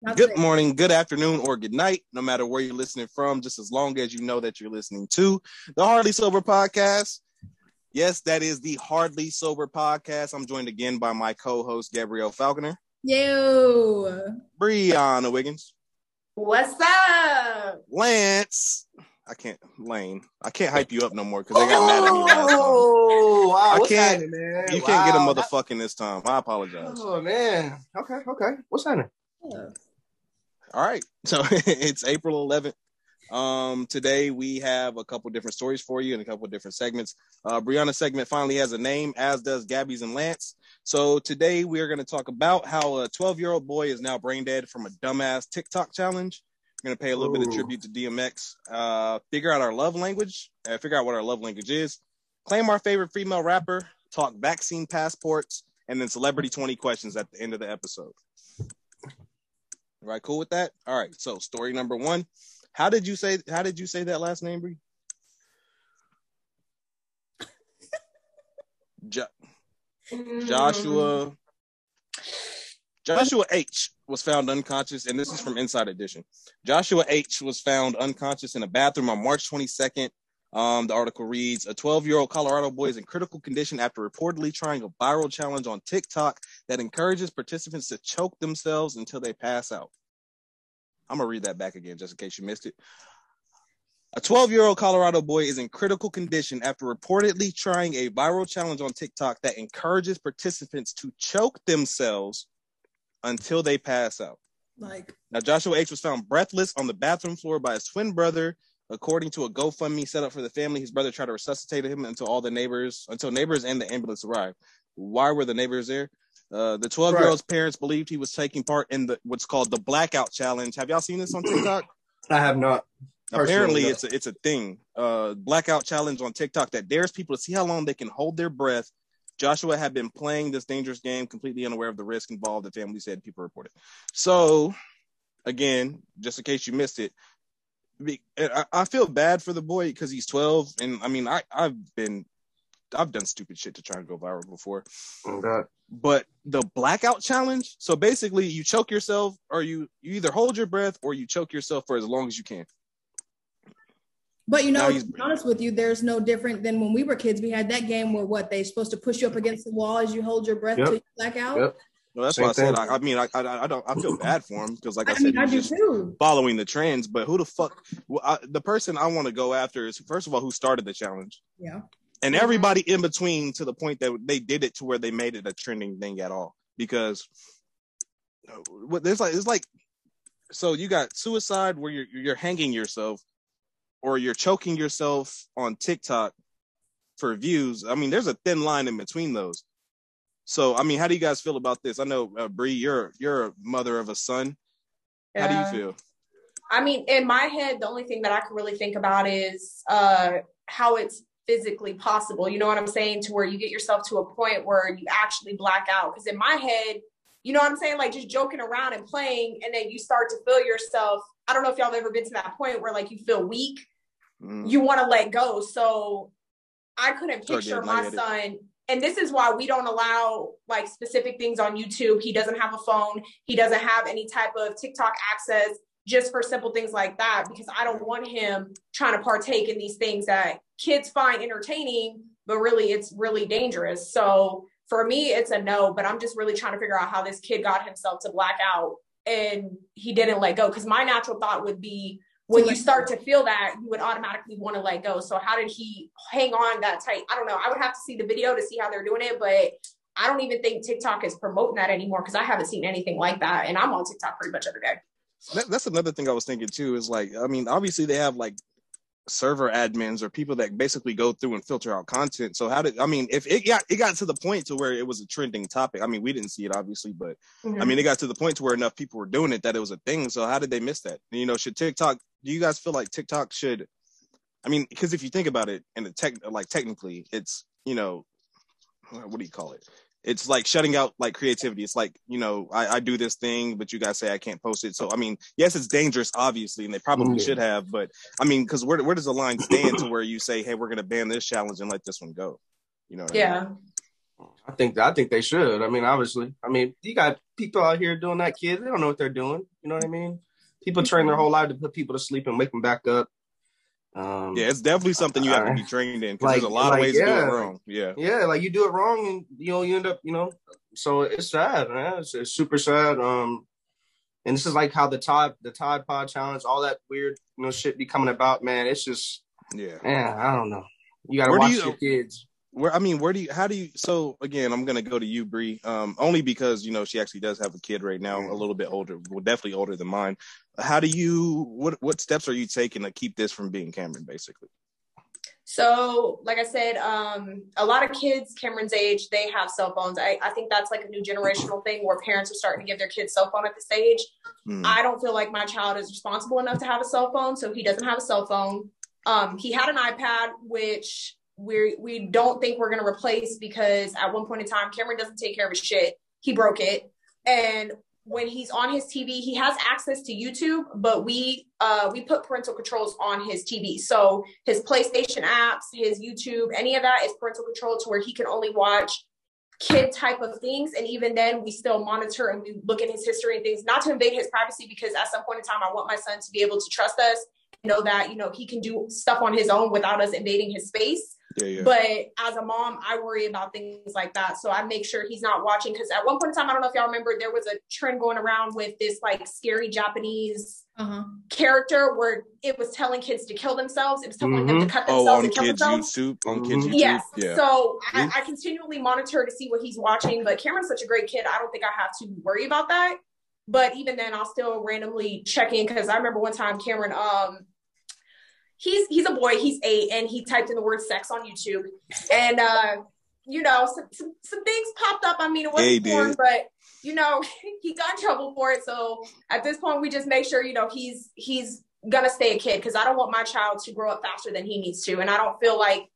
Not Good today. morning, good afternoon, or good night, no matter where you're listening from, just as long as you know that you're listening to the Hardly Sober Podcast. Yes, that is the Hardly Sober Podcast. I'm joined again by my co-host Gabrielle Falconer, Yo. Brianna Wiggins, What's up? Lance. I can't Lane. I can't hype you up no more because they got mad at me last time. Oh, wow. I can't- happening, man? You can't get a motherfucking this time. I apologize. Oh, man. Okay, okay. What's happening? All right. So it's April 11th. Um, today we have a couple different stories for you and a couple different segments. Uh, Brianna's segment finally has a name, as does Gabby's and Lance. So today we are going to talk about how a 12 year old boy is now brain dead from a dumbass TikTok challenge. We're going to pay a little bit of tribute to DMX, uh, figure out our love language, uh, figure out what our love language is, claim our favorite female rapper, talk vaccine passports, and then celebrity 20 questions at the end of the episode. Right, cool with that? All right. So story number one. How did you say how did you say that last name, Bree? Jo- Joshua Joshua H was found unconscious, and this is from Inside Edition. Joshua H was found unconscious in a bathroom on March 22nd. Um, the article reads: A 12-year-old Colorado boy is in critical condition after reportedly trying a viral challenge on TikTok that encourages participants to choke themselves until they pass out. I'm gonna read that back again just in case you missed it. A 12 year old Colorado boy is in critical condition after reportedly trying a viral challenge on TikTok that encourages participants to choke themselves until they pass out. Like, Now, Joshua H was found breathless on the bathroom floor by his twin brother. According to a GoFundMe set up for the family, his brother tried to resuscitate him until all the neighbors, until neighbors and the ambulance arrived. Why were the neighbors there? Uh, the 12 year old's parents believed he was taking part in the what's called the blackout challenge. Have y'all seen this on TikTok? I have not. Apparently, no. it's a, it's a thing. Uh, blackout challenge on TikTok that dares people to see how long they can hold their breath. Joshua had been playing this dangerous game, completely unaware of the risk involved. The family said people reported. So, again, just in case you missed it, I, I feel bad for the boy because he's 12, and I mean, I I've been I've done stupid shit to try and go viral before Oh, but the blackout challenge so basically you choke yourself or you you either hold your breath or you choke yourself for as long as you can but you know, to be honest with you, there's no different than when we were kids. We had that game where what they supposed to push you up against the wall as you hold your breath Yep. till you black out. Yep. Well that's Same why i said. I, I mean I, I i don't i feel bad for him because like i, I said mean, I he's do just too. following the trends but who the fuck well, I, the person i want to go after is first of all who started the challenge Yeah. and Mhm. everybody in between to the point that they did it to where they made it a trending thing at all because uh, what there's like it's like so you got suicide where you're you're hanging yourself or you're choking yourself on TikTok for views. I mean, there's a thin line in between those. So, I mean, how do you guys feel about this? I know, uh, Bree, you're you're a mother of a son. How do you feel? I mean, in my head, the only thing that I can really think about is uh, how it's physically possible. You know what I'm saying? To where you get yourself to a point where you actually black out. Because in my head, you know what I'm saying? Like just joking around and playing, and then you start to feel yourself. I don't know if y'all have ever been to that point where like you feel weak, Mm. you want to let go. So I couldn't picture my son. And this is why we don't allow like specific things on YouTube. He doesn't have a phone. He doesn't have any type of TikTok access just for simple things like that because I don't want him trying to partake in these things that kids find entertaining, but really it's really dangerous. So for me, it's a no, but I'm just really trying to figure out how this kid got himself to black out and he didn't let go. Because my natural thought would be when you start to feel that, you would automatically want to let go. So how did he hang on that tight? I don't know. I would have to see the video to see how they're doing it, but I don't even think TikTok is promoting that anymore because I haven't seen anything like that. And I'm on TikTok pretty much every day. That, that's another thing I was thinking too. Is like, I mean, obviously they have like server admins or people that basically go through and filter out content. So how did I mean if it got it got to the point to where it was a trending topic? I mean, we didn't see it obviously, but I mean, it got to the point to where enough people were doing it that it was a thing. So how did they miss that? You know, should TikTok? Do you guys feel like TikTok should? I mean, because if you think about it, in the tech, like technically, it's you know, what do you call it? It's like shutting out like creativity. It's like you know, I, I do this thing, but you guys say I can't post it. So I mean, yes, it's dangerous, obviously, and they probably Yeah. should have. But I mean, because where where does the line stand to where you say, hey, we're gonna ban this challenge and let this one go? You know? What I mean? yeah. I think I think they should. I mean, obviously, I mean, you got people out here doing that, kids. They don't know what they're doing. You know what I mean? People train their mm-hmm. whole life to put people to sleep and wake them back up. Um, Yeah, it's definitely something you have to be trained in because there's a lot like, of ways to do yeah. it wrong. Yeah. yeah, like you do it wrong, and you know you end up, you know. So it's sad, man. It's, it's super sad. Um, and this is like how the Tide, the Tide Pod challenge, all that weird, you know, shit be coming about, man. It's just, Yeah. man, I don't know. You gotta Where do watch you- your kids. Where I mean, where do you how do you so again I'm gonna go to you, Bree. Um, only because you know she actually does have a kid right now, a little bit older, well, definitely older than mine. How do you what what steps are you taking to keep this from being Cameron, basically? So, like I said, um, a lot of kids Cameron's age, they have cell phones. I, I think that's like a new generational thing where parents are starting to give their kids cell phone at this age. Hmm. I don't feel like my child is responsible enough to have a cell phone, so he doesn't have a cell phone. Um, he had an iPad, which we we don't think we're gonna replace because at one point in time, Cameron doesn't take care of his shit. He broke it, and when he's on his TV, he has access to YouTube, but we uh, we put parental controls on his TV. So his PlayStation apps, his YouTube, any of that is parental control to where he can only watch kid type of things. And even then, we still monitor and we look at his history and things, not to invade his privacy, because at some point in time, I want my son to be able to trust us, know that you know he can do stuff on his own without us invading his space. Yeah, yeah. But as a mom, I worry about things like that. So I make sure he's not watching because at one point in time, I don't know if y'all remember, there was a trend going around with this like scary Japanese Uh-huh. character where it was telling kids to kill themselves. It was telling them to cut oh, themselves on and kill kids themselves. YouTube, on kids. YouTube. Yes. Yeah. So I, Mhm. I continually monitor to see what he's watching. But Cameron's such a great kid. I don't think I have to worry about that. But even then, I'll still randomly check in because I remember one time Cameron, um, he's he's a boy, he's eight, and he typed in the word sex on YouTube, and uh, you know, some, some some things popped up. I mean, it wasn't porn, but you know, he got in trouble for it. So at this point, we just make sure you know he's he's gonna stay a kid because I don't want my child to grow up faster than he needs to, and I don't feel like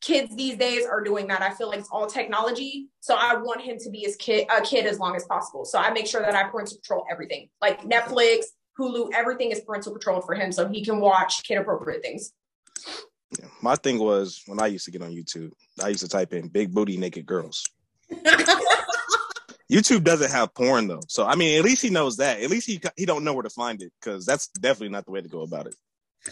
kids these days are doing that. I feel like it's all technology. So I want him to be his kid a kid as long as possible. So I make sure that I parental control everything. Like Netflix, Hulu, everything is parental control for him so he can watch kid appropriate things. Yeah. My thing was when I used to get on YouTube, I used to type in big booty naked girls. YouTube doesn't have porn though, so I mean, at least he knows that. At least he he don't know where to find it because that's definitely not the way to go about it.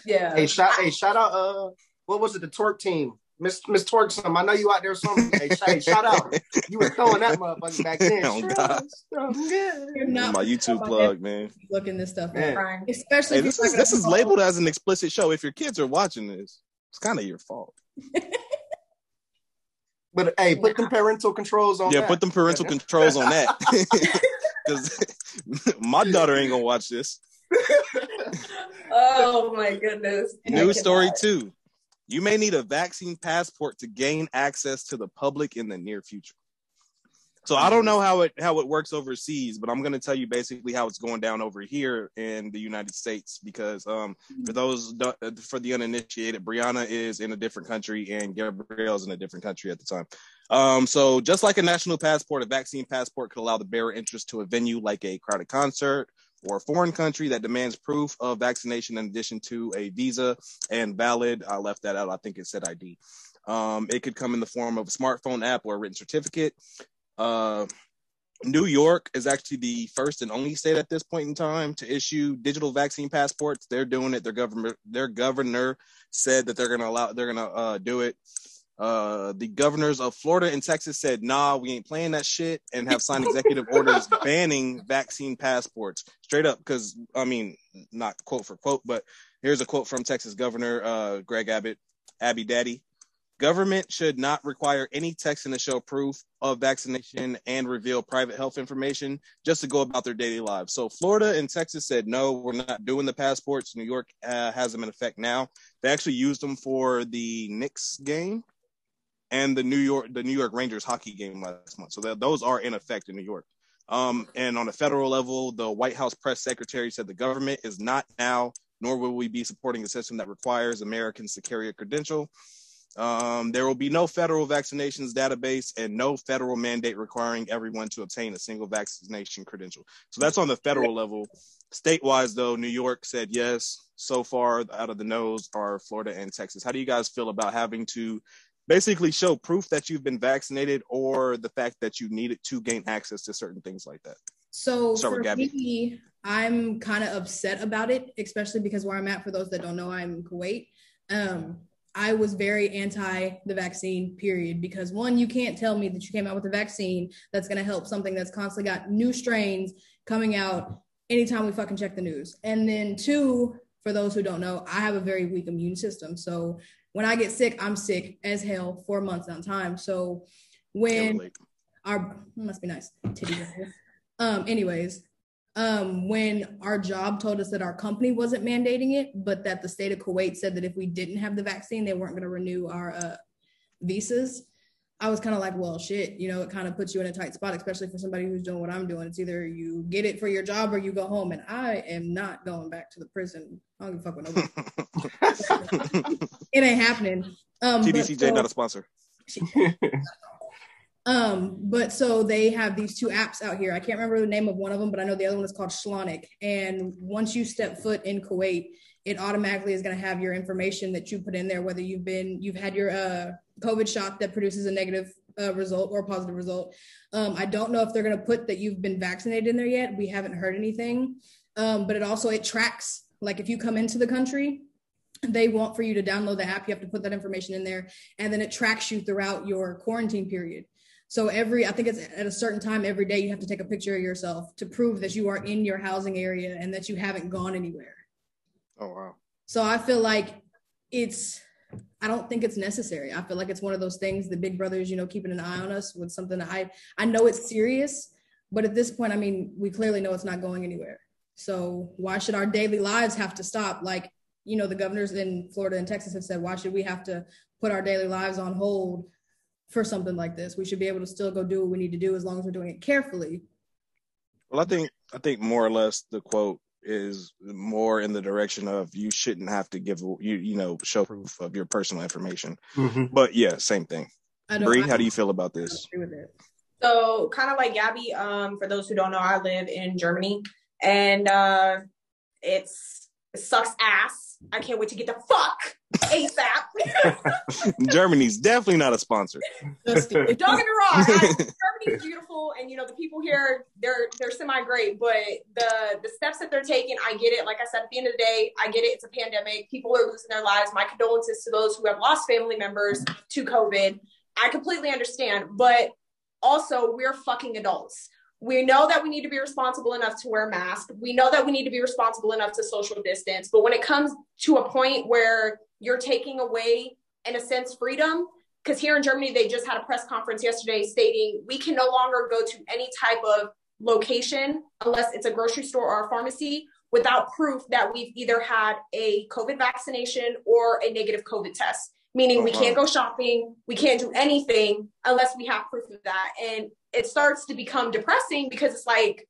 Yeah. Hey, shout, hey, shout out. Uh, what was it? The Torque team, Miss Miss Twerk. Some. I know you out there. Something. hey, sh- hey, shout out. You were throwing that motherfucker back then. Oh, God. You're My YouTube plug, man. looking this stuff Man. up. Fine. Especially Hey, this is this is labeled as an explicit show. If your kids are watching this, it's kind of your fault. But hey, put them parental controls on. Yeah, that. put them parental controls on that. Because my daughter ain't gonna watch this. Oh my goodness. I News story cannot. You may need a vaccine passport to gain access to the public in the near future. So I don't know how it how it works overseas, but I'm going to tell you basically how it's going down over here in the United States because um, for those for the uninitiated, Brianna is in a different country and Gabrielle's in a different country at the time. Um, so just like a national passport, a vaccine passport could allow the bearer interest to a venue like a crowded concert or a foreign country that demands proof of vaccination in addition to a visa and valid. I left that out. I think it said ID. Um, it could come in the form of a smartphone app or a written certificate. Uh, New York is actually the first and only state at this point in time to issue digital vaccine passports. They're doing it. Their government, their governor said that they're going to allow, they're going to uh, do it. Uh, the governors of Florida and Texas said, "Nah, we ain't playing that shit," and have signed executive orders banning vaccine passports straight up. Because I mean, not quote for quote, but here's a quote from Texas Governor uh, Greg Abbott, Abby Daddy. Government should not require any texting to show proof of vaccination and reveal private health information just to go about their daily lives. So Florida and Texas said, no, we're not doing the passports. New York uh, has them in effect now. They actually used them for the Knicks game and the New York the New York Rangers hockey game last month. So those are in effect in New York. Um, and on a federal level, the White House press secretary said the government is not now, nor will we be supporting a system that requires Americans to carry a credential. Um, there will be no federal vaccinations database and no federal mandate requiring everyone to obtain a single vaccination credential. So that's on the federal level. Statewise, though, New York said yes. So far, out of the nose are Florida and Texas. How do you guys feel about having to basically show proof that you've been vaccinated or the fact that you needed to gain access to certain things like that. So for me, I'm kind of upset about it, especially because where I'm at, for those that don't know, I'm in Kuwait. Um, I was very anti the vaccine, period, because one, you can't tell me that you came out with a vaccine that's going to help something that's constantly got new strains coming out anytime we fucking check the news. And then two, for those who don't know, I have a very weak immune system. So when I get sick, I'm sick as hell for months on time. So when our must be nice. Um, anyways, um, when our job told us that our company wasn't mandating it, but that the state of Kuwait said that if we didn't have the vaccine, they weren't going to renew our uh, visas. I was kind of like, well, shit, you know, it kind of puts you in a tight spot, especially for somebody who's doing what I'm doing. It's either you get it for your job or you go home. And I am not going back to the prison. I don't give a fuck with nobody. it ain't happening. Um, TDCJ, so, not a sponsor. Um, but so they have these two apps out here. I can't remember the name of one of them, but I know the other one is called Shlonik. And once you step foot in Kuwait, it automatically is going to have your information that you put in there, whether you've been, you've had your uh, COVID shot that produces a negative uh, result or positive result. Um, I don't know if they're going to put that you've been vaccinated in there yet. We haven't heard anything. Um, but it also it tracks like if you come into the country, they want for you to download the app. You have to put that information in there, and then it tracks you throughout your quarantine period. So every, I think it's at a certain time every day, you have to take a picture of yourself to prove that you are in your housing area and that you haven't gone anywhere. Oh wow. So I feel like it's, I don't think it's necessary. I feel like it's one of those things. The big brothers, you know, keeping an eye on us with something that I, I know it's serious, but at this point, I mean, we clearly know it's not going anywhere. So why should our daily lives have to stop? Like, you know, the governors in Florida and Texas have said, why should we have to put our daily lives on hold for something like this. We should be able to still go do what we need to do as long as we're doing it carefully. Well, I think I think more or less the quote is more in the direction of you shouldn't have to give you you know show proof of your personal information. Mm-hmm. But yeah, same thing. Bree, how do you feel about this? So kind of like Gabby, um, for those who don't know, I live in Germany and uh it's it sucks ass. I can't wait to get the fuck ASAP. Germany's definitely not a sponsor. Don't get me wrong. Germany's beautiful, and you know the people here they're they're semi great, but the the steps that they're taking, I get it. Like I said, at the end of the day, I get it. It's a pandemic. People are losing their lives. My condolences to those who have lost family members to COVID. I completely understand, but also we're fucking adults we know that we need to be responsible enough to wear a mask. We know that we need to be responsible enough to social distance. But when it comes to a point where you're taking away, in a sense, freedom, because here in Germany, they just had a press conference yesterday stating we can no longer go to any type of location unless it's a grocery store or a pharmacy without proof that we've either had a COVID vaccination or a negative COVID test. Meaning, uh-huh. we can't go shopping, we can't do anything unless we have proof of that. And it starts to become depressing because it's like,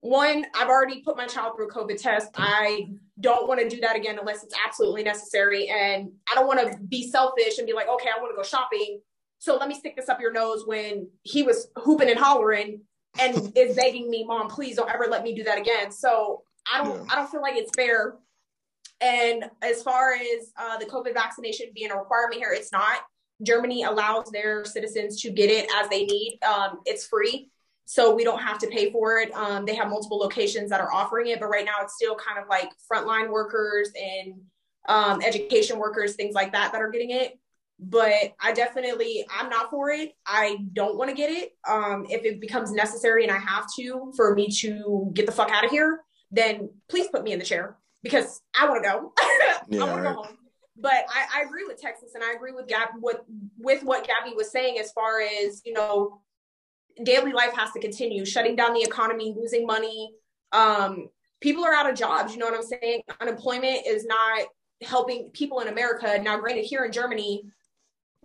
one, I've already put my child through a COVID test. I don't want to do that again unless it's absolutely necessary. And I don't want to be selfish and be like, okay, I want to go shopping. So let me stick this up your nose when he was hooping and hollering and is begging me, mom, please don't ever let me do that again. So I don't, yeah. I don't feel like it's fair. And as far as uh, the COVID vaccination being a requirement here, it's not. Germany allows their citizens to get it as they need. Um, it's free, so we don't have to pay for it. Um, they have multiple locations that are offering it, but right now it's still kind of like frontline workers and um, education workers, things like that, that are getting it. But I definitely, I'm not for it. I don't want to get it. Um, if it becomes necessary and I have to for me to get the fuck out of here, then please put me in the chair because I want to go. Yeah, I want to go home. But I, I, agree with Texas and I agree with Gab what with what Gabby was saying as far as you know daily life has to continue shutting down the economy losing money. Um, people are out of jobs you know what I'm saying? Unemployment is not helping people in America. Now granted here in Germany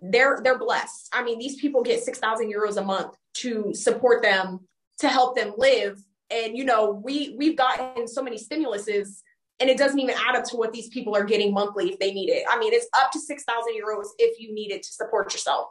they're they're blessed. I mean these people get 6000 euros a month to support them to help them live. And you know we we've gotten so many stimuluses and it doesn't even add up to what these people are getting monthly if they need it. I mean, it's up to six thousand euros if you need it to support yourself.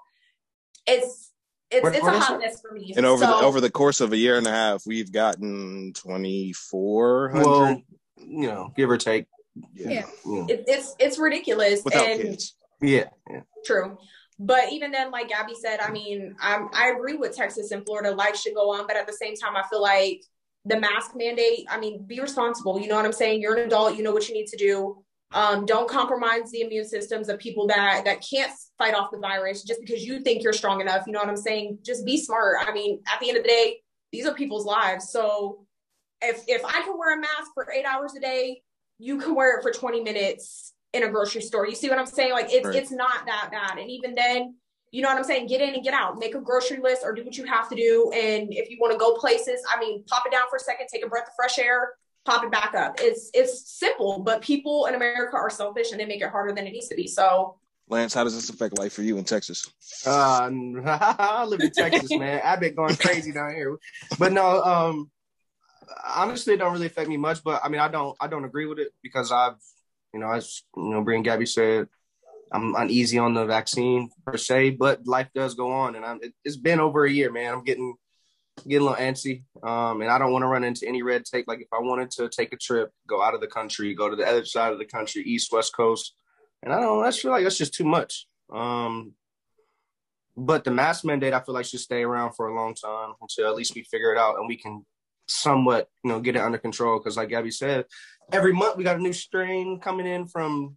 It's it's, what, it's what a hot mess for me. And over so, the over the course of a year and a half, we've gotten twenty four hundred. Well, you know, give or take. Yeah, yeah. It, it's it's ridiculous. Without and, kids. Yeah, yeah. True. but even then, like Gabby said, I mean, I'm, I agree with Texas and Florida. Life should go on, but at the same time, I feel like the mask mandate. I mean, be responsible. You know what I'm saying? You're an adult. You know what you need to do. Um, don't compromise the immune systems of people that that can't fight off the virus just because you think you're strong enough. You know what I'm saying? Just be smart. I mean, at the end of the day, these are people's lives. So if if I can wear a mask for eight hours a day, you can wear it for 20 minutes in a grocery store. You see what I'm saying? Like it's right. it's not that bad. And even then, you know what I'm saying? Get in and get out. Make a grocery list or do what you have to do. And if you want to go places, I mean, pop it down for a second, take a breath of fresh air, pop it back up. It's it's simple, but people in America are selfish and they make it harder than it needs to be. So Lance, how does this affect life for you in Texas? Uh, I live in Texas, man. I've been going crazy down here, but no, um, honestly, it don't really affect me much. But I mean, I don't, I don't agree with it because I've, you know, as you know, Brian Gabby said, I'm uneasy on the vaccine per se, but life does go on, and I'm. It, has been over a year, man. I'm getting getting a little antsy, um, and I don't want to run into any red tape. Like if I wanted to take a trip, go out of the country, go to the other side of the country, east west coast and I don't. I feel like that's just too much. Um, but the mask mandate, I feel like should stay around for a long time until at least we figure it out and we can somewhat, you know, get it under control. Because like Gabby said, every month we got a new strain coming in from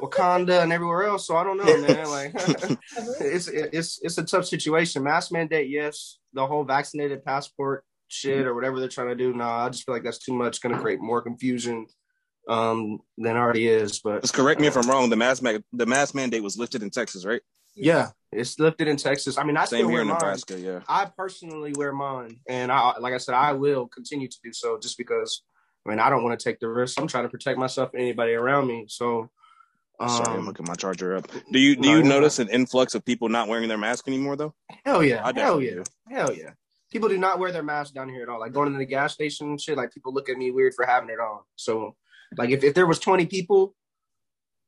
Wakanda and everywhere else. So I don't know, man. Like it's it's it's a tough situation. Mask mandate, yes. The whole vaccinated passport shit or whatever they're trying to do. No, nah, I just feel like that's too much. Going to create more confusion um, than already is. But Let's correct me if I'm wrong. The mask ma- the mask mandate was lifted in Texas, right? Yeah, it's lifted in Texas. I mean, I Same still here wear mine. Nebraska. Yeah, I personally wear mine, and I, like I said, I will continue to do so, just because. I mean, I don't want to take the risk. I'm trying to protect myself and anybody around me. So, um, sorry, I'm hooking my charger up. Do you do you no, notice an influx of people not wearing their mask anymore though? Hell yeah, hell yeah, do. hell yeah. People do not wear their mask down here at all. Like going to the gas station and shit. Like people look at me weird for having it on. So like if, if there was 20 people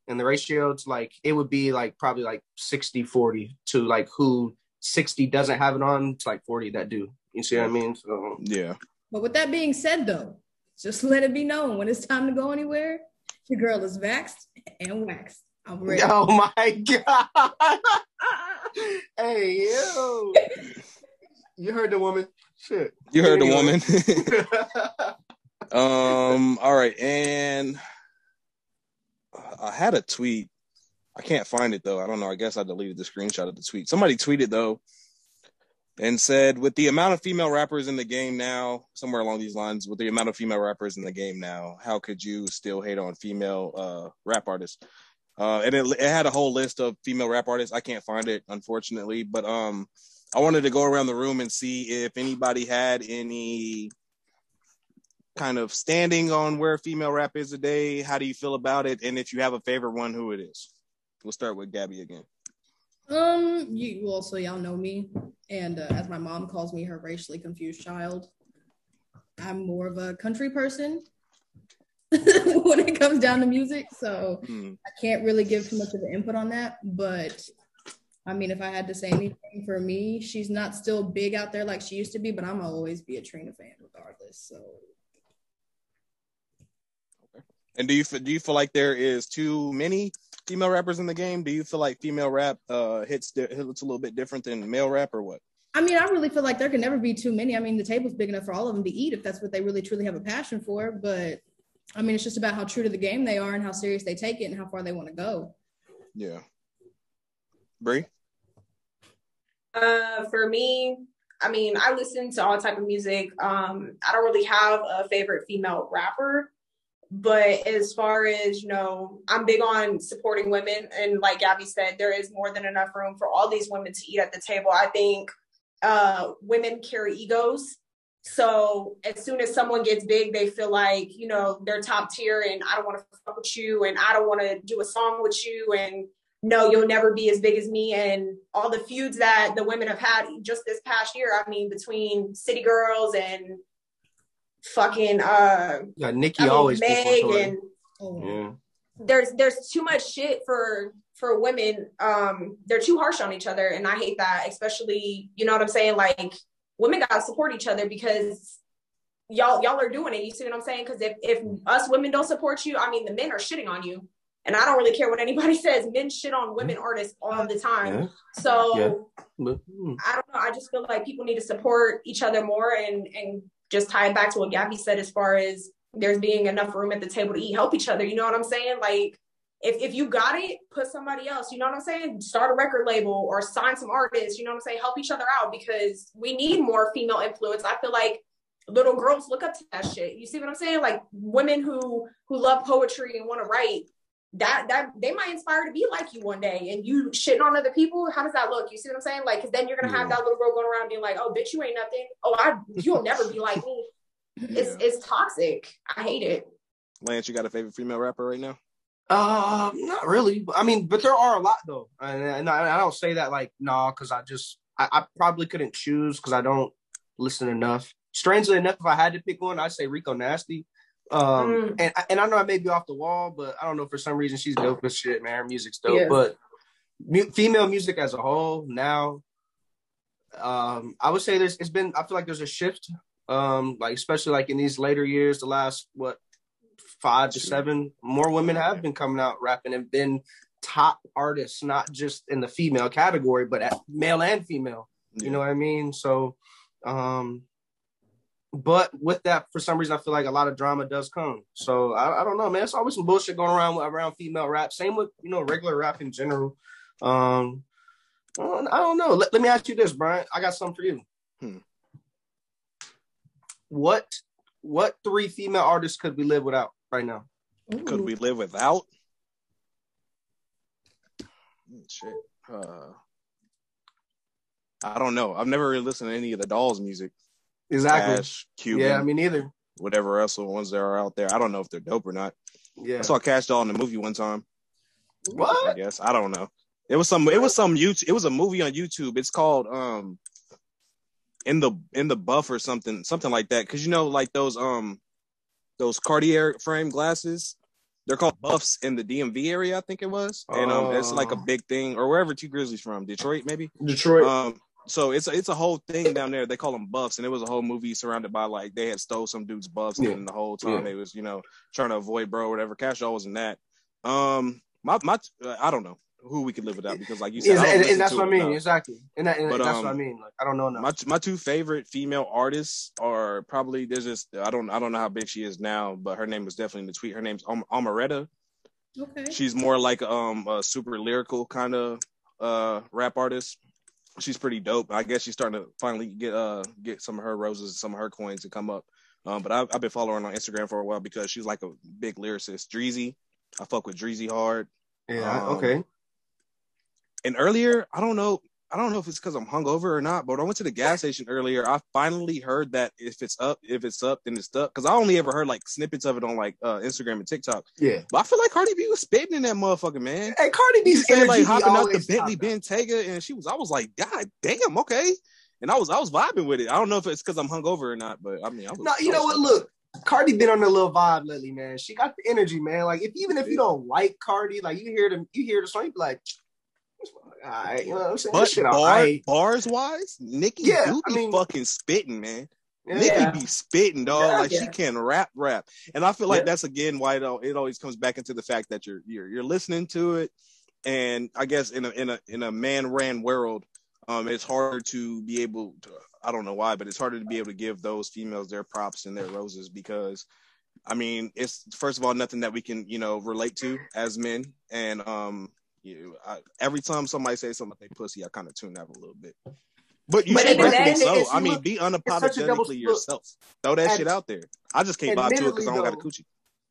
and the ratio to like it would be like probably like 60 40 to like who 60 doesn't have it on to like 40 that do. You see what I mean? So yeah. But with that being said though, just let it be known when it's time to go anywhere, your girl is vaxxed and waxed. I'm ready. Oh my god. hey yo. you heard the woman. Shit. You heard the woman. Um. All right, and I had a tweet. I can't find it though. I don't know. I guess I deleted the screenshot of the tweet. Somebody tweeted though and said, with the amount of female rappers in the game now, somewhere along these lines, with the amount of female rappers in the game now, how could you still hate on female uh, rap artists? Uh, and it, it had a whole list of female rap artists. I can't find it, unfortunately, but um, I wanted to go around the room and see if anybody had any kind of standing on where female rap is today? How do you feel about it? And if you have a favorite one, who it is? We'll start with Gabby again. Um, you well, so y'all know me, and uh, as my mom calls me, her racially confused child. I'm more of a country person when it comes down to music, so hmm. I can't really give too much of an input on that. But I mean, if I had to say anything for me, she's not still big out there like she used to be, but I'm always be a Trina fan regardless. So and do you do you feel like there is too many female rappers in the game? Do you feel like female rap uh, hits hits a little bit different than male rap, or what? I mean, I really feel like there can never be too many. I mean, the table's big enough for all of them to eat if that's what they really truly have a passion for. But I mean, it's just about how true to the game they are and how serious they take it and how far they want to go. Yeah. Brie? Uh, for me, I mean, I listen to all type of music. Um, I don't really have a favorite female rapper. But as far as, you know, I'm big on supporting women. And like Gabby said, there is more than enough room for all these women to eat at the table. I think uh, women carry egos. So as soon as someone gets big, they feel like, you know, they're top tier and I don't want to fuck with you and I don't want to do a song with you and no, you'll never be as big as me. And all the feuds that the women have had just this past year, I mean, between City Girls and fucking uh yeah Nicki I mean, always Meg and yeah. there's there's too much shit for for women um they're too harsh on each other and I hate that especially you know what I'm saying like women gotta support each other because y'all y'all are doing it you see what I'm saying because if if us women don't support you I mean the men are shitting on you And I don't really care what anybody says. Men shit on women artists all the time. Yeah. So Yeah. Mm, I don't know. I just feel like people need to support each other more and and just it back to what Gabby said as far as there's being enough room at the table to eat, help each other. You know what I'm saying? Like if if you got it, put somebody else. You know what I'm saying? Start a record label or sign some artists. You know what I'm saying? Help each other out because we need more female influence. I feel like little girls look up to that shit. You see what I'm saying? Like women who who love poetry and want to write. That that they might inspire to be like you one day, and you shitting on other people. How does that look? You see what I'm saying? Like, because then you're gonna have Yeah. that little girl going around being like, "Oh, bitch, you ain't nothing. Oh, I you'll never be like me." It's it's toxic. I hate it. Lance, you got a favorite female rapper right now? Uh, not really. I mean, but there are a lot though, and, and I, I don't say that like nah, because I just I, I probably couldn't choose because I don't listen enough. Strangely enough, if I had to pick one, I'd say Rico Nasty. Um, Mm. and and I know I may be off the wall, but I don't know for some reason she's dope as shit, man. Her music's dope, Yeah. but mu- female music as a whole now, um, I would say there's it's been I feel like there's a shift, um, like especially like in these later years, the last what five to seven, more women have been coming out rapping and been top artists, not just in the female category, but at male and female. You know what I mean? So, um, but with that, for some reason, I feel like a lot of drama does come. So I, I don't know, man. It's always some bullshit going around around female rap. Same with you know regular rap in general. Um, I don't, I don't know. Let, let me ask you this, Brian. I got something for you. Hmm. What what three female artists could we live without right now? Could we live without? Hmm, Shit. Uh, I don't know. I've never really listened to any of the Dolls music. Exactly. Cash, Cuban, yeah, I mean neither. whatever else the ones that are out there. I don't know if they're dope or not. Yeah. I saw Cash Doll in the movie one time. I What? guess I don't know. It was some. It was some YouTube. It was a movie on YouTube. It's called um, in the in the buff or something, something like that. Because you know, like those um, those Cartier frame glasses. They're called buffs in the DMV area, I think it was, and um, it's like a Oh. big thing, or wherever Tee Grizzley's from, Detroit maybe. Detroit. Um, so it's a, it's a whole thing down there. They call them buffs, and it was a whole movie surrounded by like they had stole some dude's buffs, Yeah. and the whole time Yeah. they was you know trying to avoid bro or whatever. Cash Doll was in that. Um, my my uh, I don't know who we could live without because like you said, and, I don't and- and that's to what I mean. enough. Exactly. And, that, and But, that's um, what I mean. Like I don't know enough. My my two favorite female artists are probably there's just I don't I don't know how big she is now, but her name was definitely in the tweet. Her name's Am- Omeretta. Okay. She's more like um a super lyrical kind of uh rap artist. She's pretty dope. I guess she's starting to finally get uh get some of her roses, some of her coins to come up. Um, but I've, I've been following her on Instagram for a while because she's like a big lyricist. Dreezy, I fuck with Dreezy hard. yeah. um, okay. And earlier, I don't know, I don't know if it's because I'm hungover or not, but when I went to the gas station earlier, I finally heard that if it's up, if it's up, then it's up. Because I only ever heard like snippets of it on like uh, Instagram and TikTok. Yeah. But I feel like Cardi B was spitting in that motherfucker, man. And Cardi B's said like hopping out the Bentley. Bentayga, and she was, I was like, God damn, okay. And I was, I was vibing with it. I don't know if it's because I'm hungover or not, but I mean, I was. No, you know what? Look, Cardi been on a little vibe lately, man. She got the energy, man. Like if even if you don't like Cardi, like you hear the you hear the song, you be like, all right, you know what I'm saying? But shit bar, right. bars wise, Nicki Yeah, do I be mean- fucking spitting, man. Yeah. Nicki be spitting, dog. Yeah, like she can rap, rap. And I feel like Yeah. that's again why it, it always comes back into the fact that you're you're you're listening to it, and I guess in a in a in a man ran world, um, it's harder to be able to. I don't know why, but it's harder to be able to give those females their props and their roses because, I mean, it's first of all nothing that we can you know relate to as men, and um, you I, every time somebody says something about they pussy, I kind of tune out a little bit. But you But should even rightfully so. I mean, be such a double- unapologetically yourself. Throw that ad- shit out there. I just can't vibe to it because I don't got a coochie.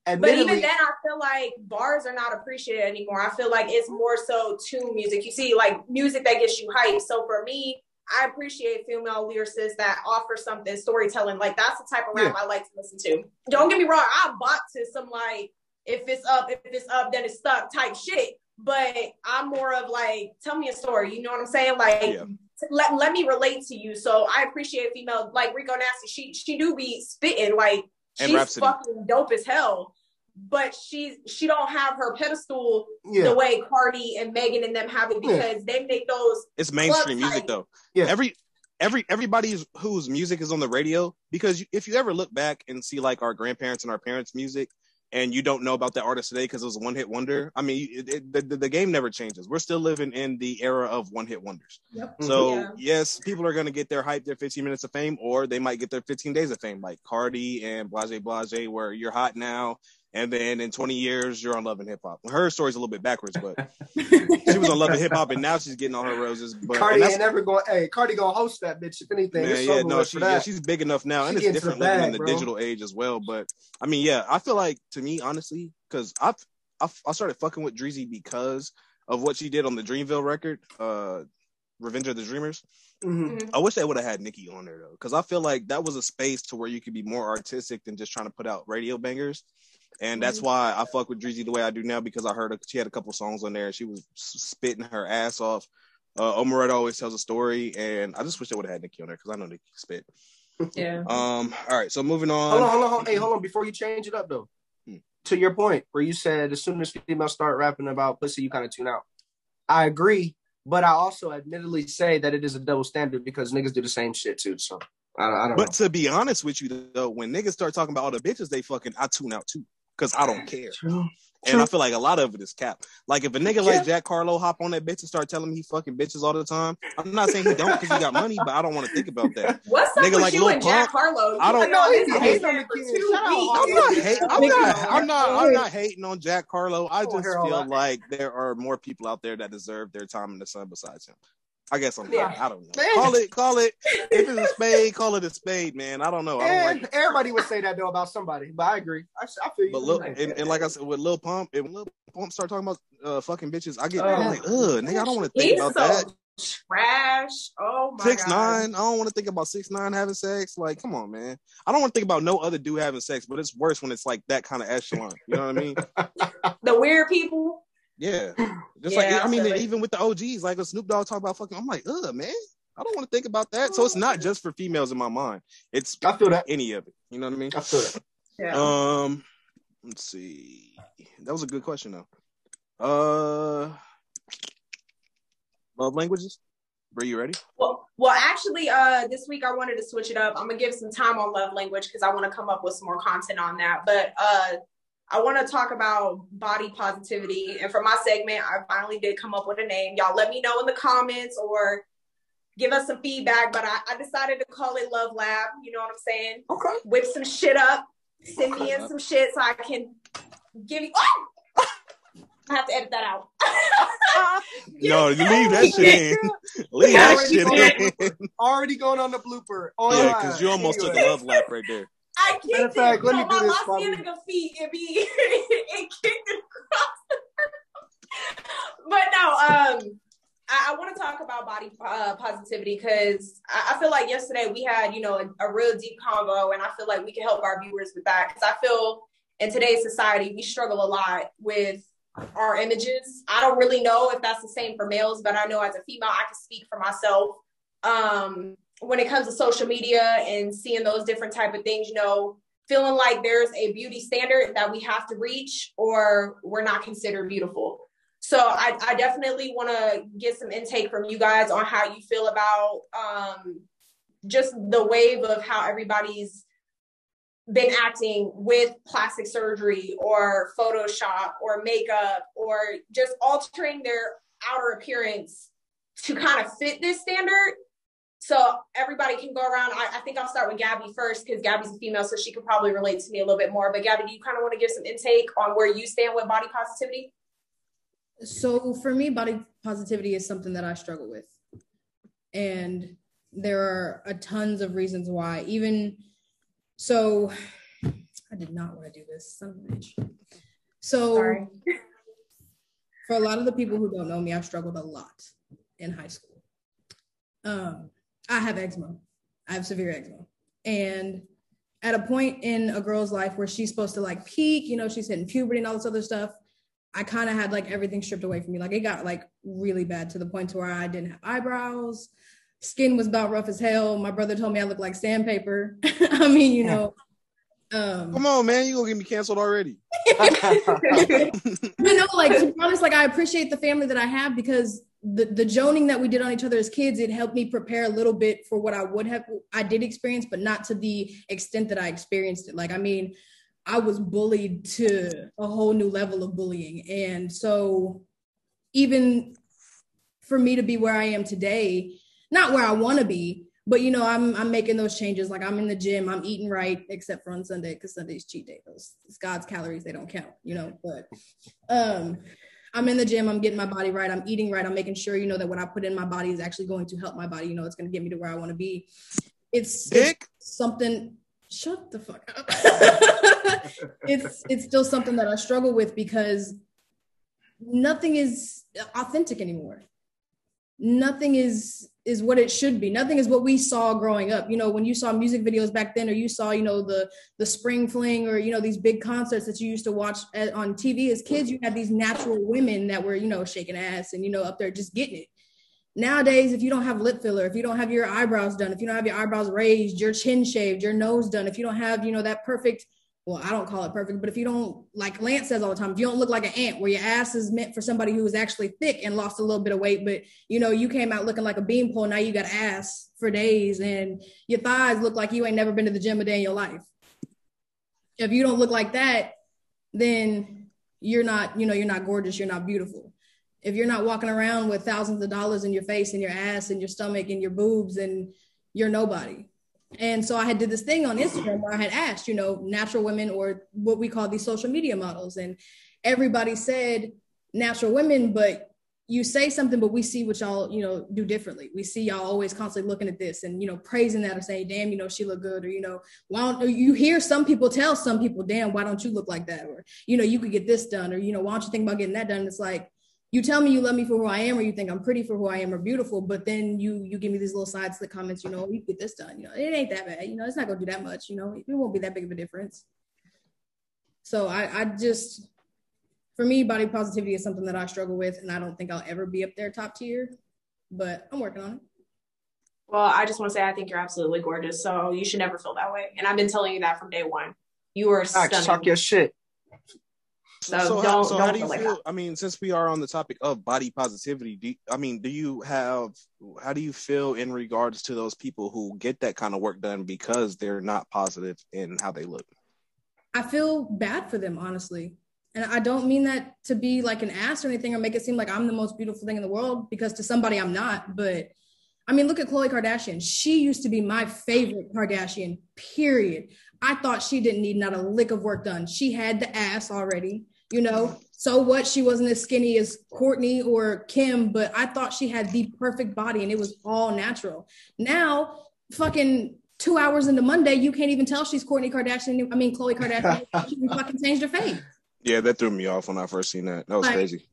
But even then, I feel like bars are not appreciated anymore. I feel like it's more so tune music. You see, like music that gets you hyped. So for me, I appreciate female lyricists that offer something storytelling. Like that's the type of rap I like to listen to. Don't get me wrong, I bought to some like if it's up, if it's up, then it's stuck type shit. But I'm more of like, tell me a story. You know what I'm saying? Like Yeah. let, let me relate to you. So I appreciate female like Rico Nasty. She she do be spitting like And she's Rapsody. fucking dope as hell. But she's she don't have her pedestal yeah, the way Cardi and Megan and them have it because they make those It's mainstream music type. though. Yeah. Every every everybody whose music is on the radio because you, if you ever look back and see like our grandparents and our parents' music, and you don't know about that artist today because it was a one hit wonder, I mean, it, it, the, the game never changes. We're still living in the era of one hit wonders. Yep. So Yeah. yes, people are gonna get their hype, their 15 minutes of fame, or they might get their 15 days of fame, like Cardi and Blase Blase, where you're hot now, and then in 20 years you're on Love and Hip Hop. Her story's a little bit backwards, but she was on Love and Hip Hop, and now she's getting all her roses. But Cardi ain't never going. Hey, Cardi gonna host that bitch. If anything, Man, yeah, no, with she, yeah, she's big enough now, and She it's getting to different living in the bro. digital age as well. But I mean, yeah, I feel like to me, honestly, because I've, I've I started fucking with Dreezy because of what she did on the Dreamville record, uh, Revenge of the Dreamers. Mhm. Mhm. I wish they would have had Nicki on there though, because I feel like that was a space to where you could be more artistic than just trying to put out radio bangers. And that's why I fuck with Dreezy the way I do now because I heard her, she had a couple songs on there and she was spitting her ass off. Uh, Omeretta always tells a story, and I just wish they would have had Nicki on there because I know Nicki can spit. Yeah. Um, all right, so moving Hold on, on. hold on, hold on. Hey, hold on. Before you change it up, though, Hmm. to your point where you said as soon as females start rapping about pussy, you kind of tune out. I agree, but I also admittedly say that it is a double standard because niggas do the same shit too. So I, I don't But to be honest with you though, when niggas start talking about all the bitches they fucking, I tune out too because I don't care. know. And I feel like a lot of it is cap. Like if a nigga Yeah. like Jack Carlo hop on that bitch and start telling me he fucking bitches all the time, I'm not saying he don't because he got money, but I don't want to think about that. What's up Nigga with like you Lil and Jack Carlo? Harlow? I don't- know he this hating on the kid. two Shout out weeks. I'm not hate, I'm not I'm not I'm not hating on Jack Carlo. I just feel like there are more people out there that deserve their time in the sun besides him. I guess I'm Yeah. I don't know. Man. Call it call it if it's a spade, call it a spade, man. I don't know. I don't like everybody would say that though about somebody, but I agree. I, I feel you. But Lil, and, and like I said, with Lil Pump, and Lil Pump start talking about uh, fucking bitches, I get Uh, I'm like, ugh, nigga, I don't want to think about so that. trash. Oh my Six god. nine, I don't want to think about six nine having sex. Like, come on, man. I don't want to think about no other dude having sex, but it's worse when it's like that kind of echelon. You know what I mean? The weird people. Yeah. Just Yeah, like I mean, feel it. even with the OGs, like a Snoop Dogg talk about fucking, I'm like, ugh, man. I don't want to think about that. So it's not just for females in my mind. It's I feel that. any of it. You know what I mean? I feel that. Yeah. Um, let's see. That was a good question though. Uh, love languages. Are you ready? Well, well, actually, uh, this week I wanted to switch it up. I'm gonna give some time on love language because I want to come up with some more content on that. But uh, I want to talk about body positivity, and for my segment, I finally did come up with a name. Y'all, let me know in the comments or give us some feedback. But I, I decided to call it Love Lab. You know what I'm saying? Okay. Whip some shit up, send me in some shit so I can give you. Oh! I have to edit that out. No, you leave that shit in. Leave that Already shit going- in. Already going on the blooper. Oh, Yeah, because you almost took a love lap right there. I Matter kicked fact, it. let me do my this, La Bobby. Cienega feet. It be it kicked it across. but no, um, I, I want to talk about body uh, positivity because I, I feel like yesterday we had you know a, a real deep convo, and I feel like we can help our viewers with that because I feel in today's society we struggle a lot with our images. I don't really know if that's the same for males, but I know as a female, I can speak for myself. Um, when it comes to social media and seeing those different type of things, you know, feeling like there's a beauty standard that we have to reach or we're not considered beautiful. So I, I definitely want to get some intake from you guys on how you feel about um, just the wave of how everybody's been acting with plastic surgery or Photoshop or makeup or just altering their outer appearance to kind of fit this standard. So everybody can go around. I, I think I'll start with Gabby first because Gabby's a female, so she could probably relate to me a little bit more. But Gabby, do you kind of want to give some intake on where you stand with body positivity? So for me, body positivity is something that I struggle with. And there are a tons of reasons why. Even so, I did not want to do this, son of a bitch. So Sorry. for a lot of the people who don't know me, I struggled a lot in high school. Um, I have eczema. I have severe eczema. And at a point in a girl's life where she's supposed to like peak, you know, she's hitting puberty and all this other stuff, I kind of had like everything stripped away from me. Like it got like really bad to the point to where I didn't have eyebrows. Skin was about rough as hell. My brother told me I looked like sandpaper. I mean, you know. Um, Come on, man. You gonna get me canceled already? you know, like to be honest, like I appreciate the family that I have because the the joning that we did on each other as kids, it helped me prepare a little bit for what I would have I did experience, but not to the extent that I experienced it. Like, I mean, I was bullied to a whole new level of bullying. And so even for me to be where I am today, not where I want to be, but you know, I'm I'm making those changes. Like I'm in the gym, I'm eating right, except for on Sunday because Sunday's cheat day. Those it's God's calories, they don't count, you know. But um, I'm in the gym, I'm getting my body right, I'm eating right, I'm making sure you know that what I put in my body is actually going to help my body. You know, it's going to get me to where I want to be. It's, it's something. Shut the fuck up. it's it's still something that I struggle with because nothing is authentic anymore nothing is is what it should be. Nothing is what we saw growing up. You know when you saw music videos back then or you saw you know the the spring fling or you know these big concerts that you used to watch at, on tv as kids you had these natural women that were you know shaking ass and you know up there just getting it. Nowadays if you don't have lip filler if you don't have your eyebrows done if you don't have your eyebrows raised your chin shaved your nose done if you don't have you know that perfect well, I don't call it perfect, but if you don't, like Lance says all the time, if you don't look like an ant, where your ass is meant for somebody who is actually thick and lost a little bit of weight, but you know, you came out looking like a beanpole, now you got ass for days, and your thighs look like you ain't never been to the gym a day in your life. If you don't look like that, then you're not, you know, you're not gorgeous, you're not beautiful. If you're not walking around with thousands of dollars in your face and your ass and your stomach and your boobs, and you're nobody. And so I had did this thing on Instagram where I had asked, you know, natural women or what we call these social media models. And everybody said natural women, but you say something, but we see what y'all, you know, do differently. We see y'all always constantly looking at this and, you know, praising that or saying, damn, you know, she look good. Or, you know, why don't you hear some people tell some people, damn, why don't you look like that? Or, you know, you could get this done. Or, you know, why don't you think about getting that done? It's like, you tell me you love me for who I am, or you think I'm pretty for who I am, or beautiful, but then you you give me these little sides to the comments, you know, you get this done, you know, it ain't that bad, you know, it's not gonna do that much, you know, it won't be that big of a difference. So I, I just, for me, body positivity is something that I struggle with, and I don't think I'll ever be up there top tier, but I'm working on it. Well, I just want to say I think you're absolutely gorgeous, so you should never feel that way, and I've been telling you that from day one. You are stunning. Talk your shit. So, so, how, so how do you feel? Like I mean, since we are on the topic of body positivity, do you, I mean, do you have? How do you feel in regards to those people who get that kind of work done because they're not positive in how they look? I feel bad for them, honestly, and I don't mean that to be like an ass or anything or make it seem like I'm the most beautiful thing in the world because to somebody I'm not. But I mean, look at Khloe Kardashian. She used to be my favorite Kardashian. Period. I thought she didn't need not a lick of work done. She had the ass already, you know. So what? She wasn't as skinny as Kourtney or Kim, but I thought she had the perfect body and it was all natural. Now, fucking two hours into Monday, you can't even tell she's Kourtney Kardashian. I mean, Khloe Kardashian. she fucking changed her face. Yeah, that threw me off when I first seen that. That was like, crazy.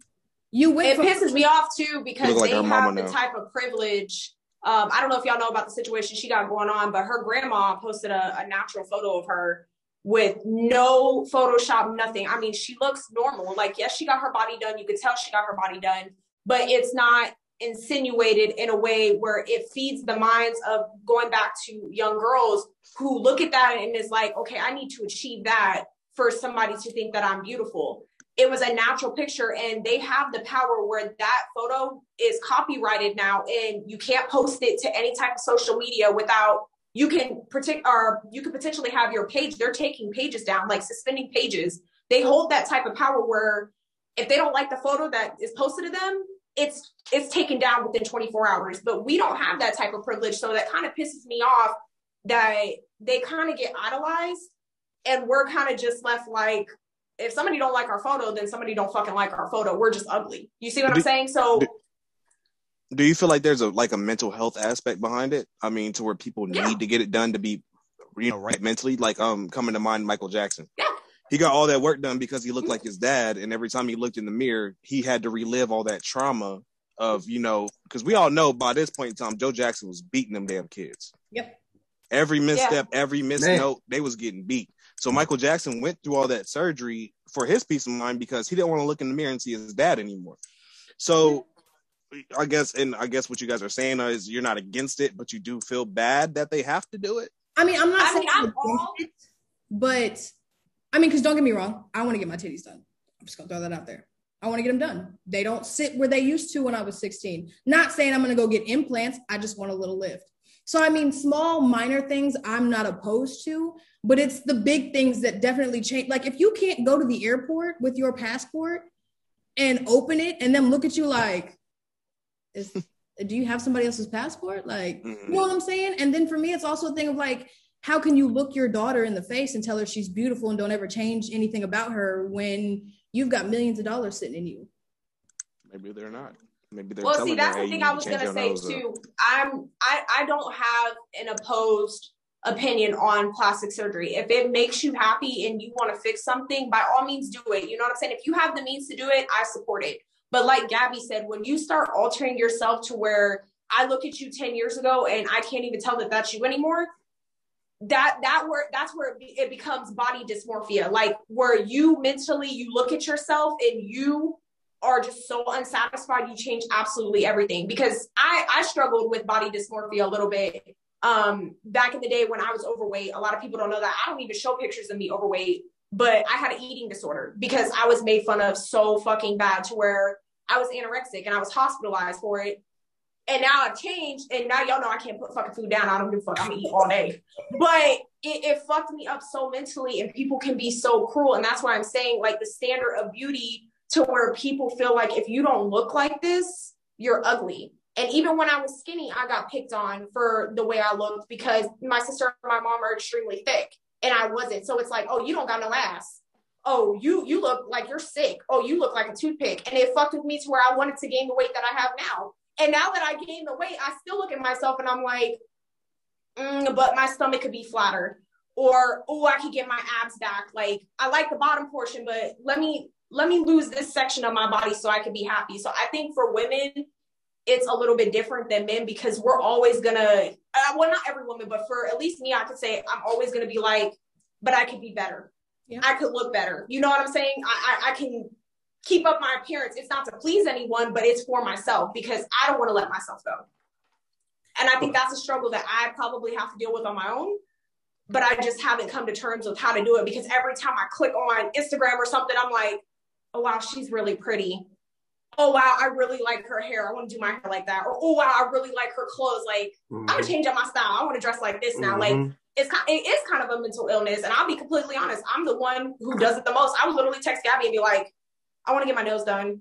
You went it from- pisses me off too because like they have the now. type of privilege um, I don't know if y'all know about the situation she got going on, but her grandma posted a, a natural photo of her with no Photoshop, nothing. I mean, she looks normal. Like, yes, she got her body done. You could tell she got her body done, but it's not insinuated in a way where it feeds the minds of going back to young girls who look at that and is like, okay, I need to achieve that for somebody to think that I'm beautiful it was a natural picture and they have the power where that photo is copyrighted now and you can't post it to any type of social media without you can protect or you could potentially have your page they're taking pages down like suspending pages they hold that type of power where if they don't like the photo that is posted to them it's it's taken down within 24 hours but we don't have that type of privilege so that kind of pisses me off that they kind of get idolized and we're kind of just left like if somebody don't like our photo, then somebody don't fucking like our photo. We're just ugly. You see what I'm saying? So do, do, you feel like there's a like a mental health aspect behind it? I mean, to where people yeah. need to get it done to be you know right mentally? Like um coming to mind Michael Jackson. Yeah. He got all that work done because he looked like his dad, and every time he looked in the mirror, he had to relive all that trauma of you know because we all know by this point in time, Joe Jackson was beating them damn kids. Yep. Every misstep, yeah. every misnote, they was getting beat. So Michael Jackson went through all that surgery for his peace of mind because he didn't want to look in the mirror and see his dad anymore. So I guess, and I guess what you guys are saying is you're not against it, but you do feel bad that they have to do it. I mean, I'm not I saying mean, I'm all... it, but I mean, because don't get me wrong, I want to get my titties done. I'm just gonna throw that out there. I want to get them done. They don't sit where they used to when I was 16. Not saying I'm gonna go get implants. I just want a little lift. So I mean, small minor things I'm not opposed to, but it's the big things that definitely change. Like if you can't go to the airport with your passport and open it and then look at you like, is do you have somebody else's passport? Like, mm-hmm. you know what I'm saying? And then for me, it's also a thing of like, how can you look your daughter in the face and tell her she's beautiful and don't ever change anything about her when you've got millions of dollars sitting in you? Maybe they're not. Maybe they're well, see, that's the thing I was gonna say too. I'm I I don't have an opposed opinion on plastic surgery. If it makes you happy and you want to fix something, by all means do it. You know what I'm saying? If you have the means to do it, I support it. But like Gabby said, when you start altering yourself to where I look at you 10 years ago and I can't even tell that that's you anymore, that that where that's where it becomes body dysmorphia. Like where you mentally you look at yourself and you are just so unsatisfied you change absolutely everything. Because i i struggled with body dysmorphia a little bit um back in the day when i was overweight. A lot of people don't know that. I don't even show pictures of me overweight but i had an eating disorder because i was made fun of so fucking bad to where i was anorexic and i was hospitalized for it and now I've changed, and now y'all know I can't put fucking food down. I don't give a fuck. I'm gonna eat all day. But it, it fucked me up so mentally, and people can be so cruel. And that's why I'm saying, like, the standard of beauty to where people feel like if you don't look like this, you're ugly. And even when I was skinny, I got picked on for the way I looked because my sister and my mom are extremely thick, and I wasn't. So it's like, oh, you don't got no ass. Oh, you you look like you're sick. Oh, you look like a toothpick. And it fucked with me to where I wanted to gain the weight that I have now and now that I gained the weight, I still look at myself and I'm like, mm, but my stomach could be flatter. Or, oh, I could get my abs back. Like I like the bottom portion, but let me let me lose this section of my body so I could be happy. So I think for women, it's a little bit different than men because we're always gonna uh, well not every woman but for at least me i could say i'm always gonna be like but i could be better yeah. i could look better you know what i'm saying I, I, I can keep up my appearance. It's not to please anyone, but it's for myself because I don't want to let myself go. And I think that's a struggle that I probably have to deal with on my own. But I just haven't come to terms with how to do it because every time I click on Instagram or something, I'm like, oh wow, she's really pretty. Oh wow, I really like her hair. I want to do my hair like that. Or oh wow, I really like her clothes. Like mm-hmm. I'm gonna change up my style. I want to dress like this now. Mm-hmm. Like it's kind, it is kind of a mental illness. And I'll be completely honest, I'm the one who does it the most. I would literally text Gabby and be like, I want to get my nails done.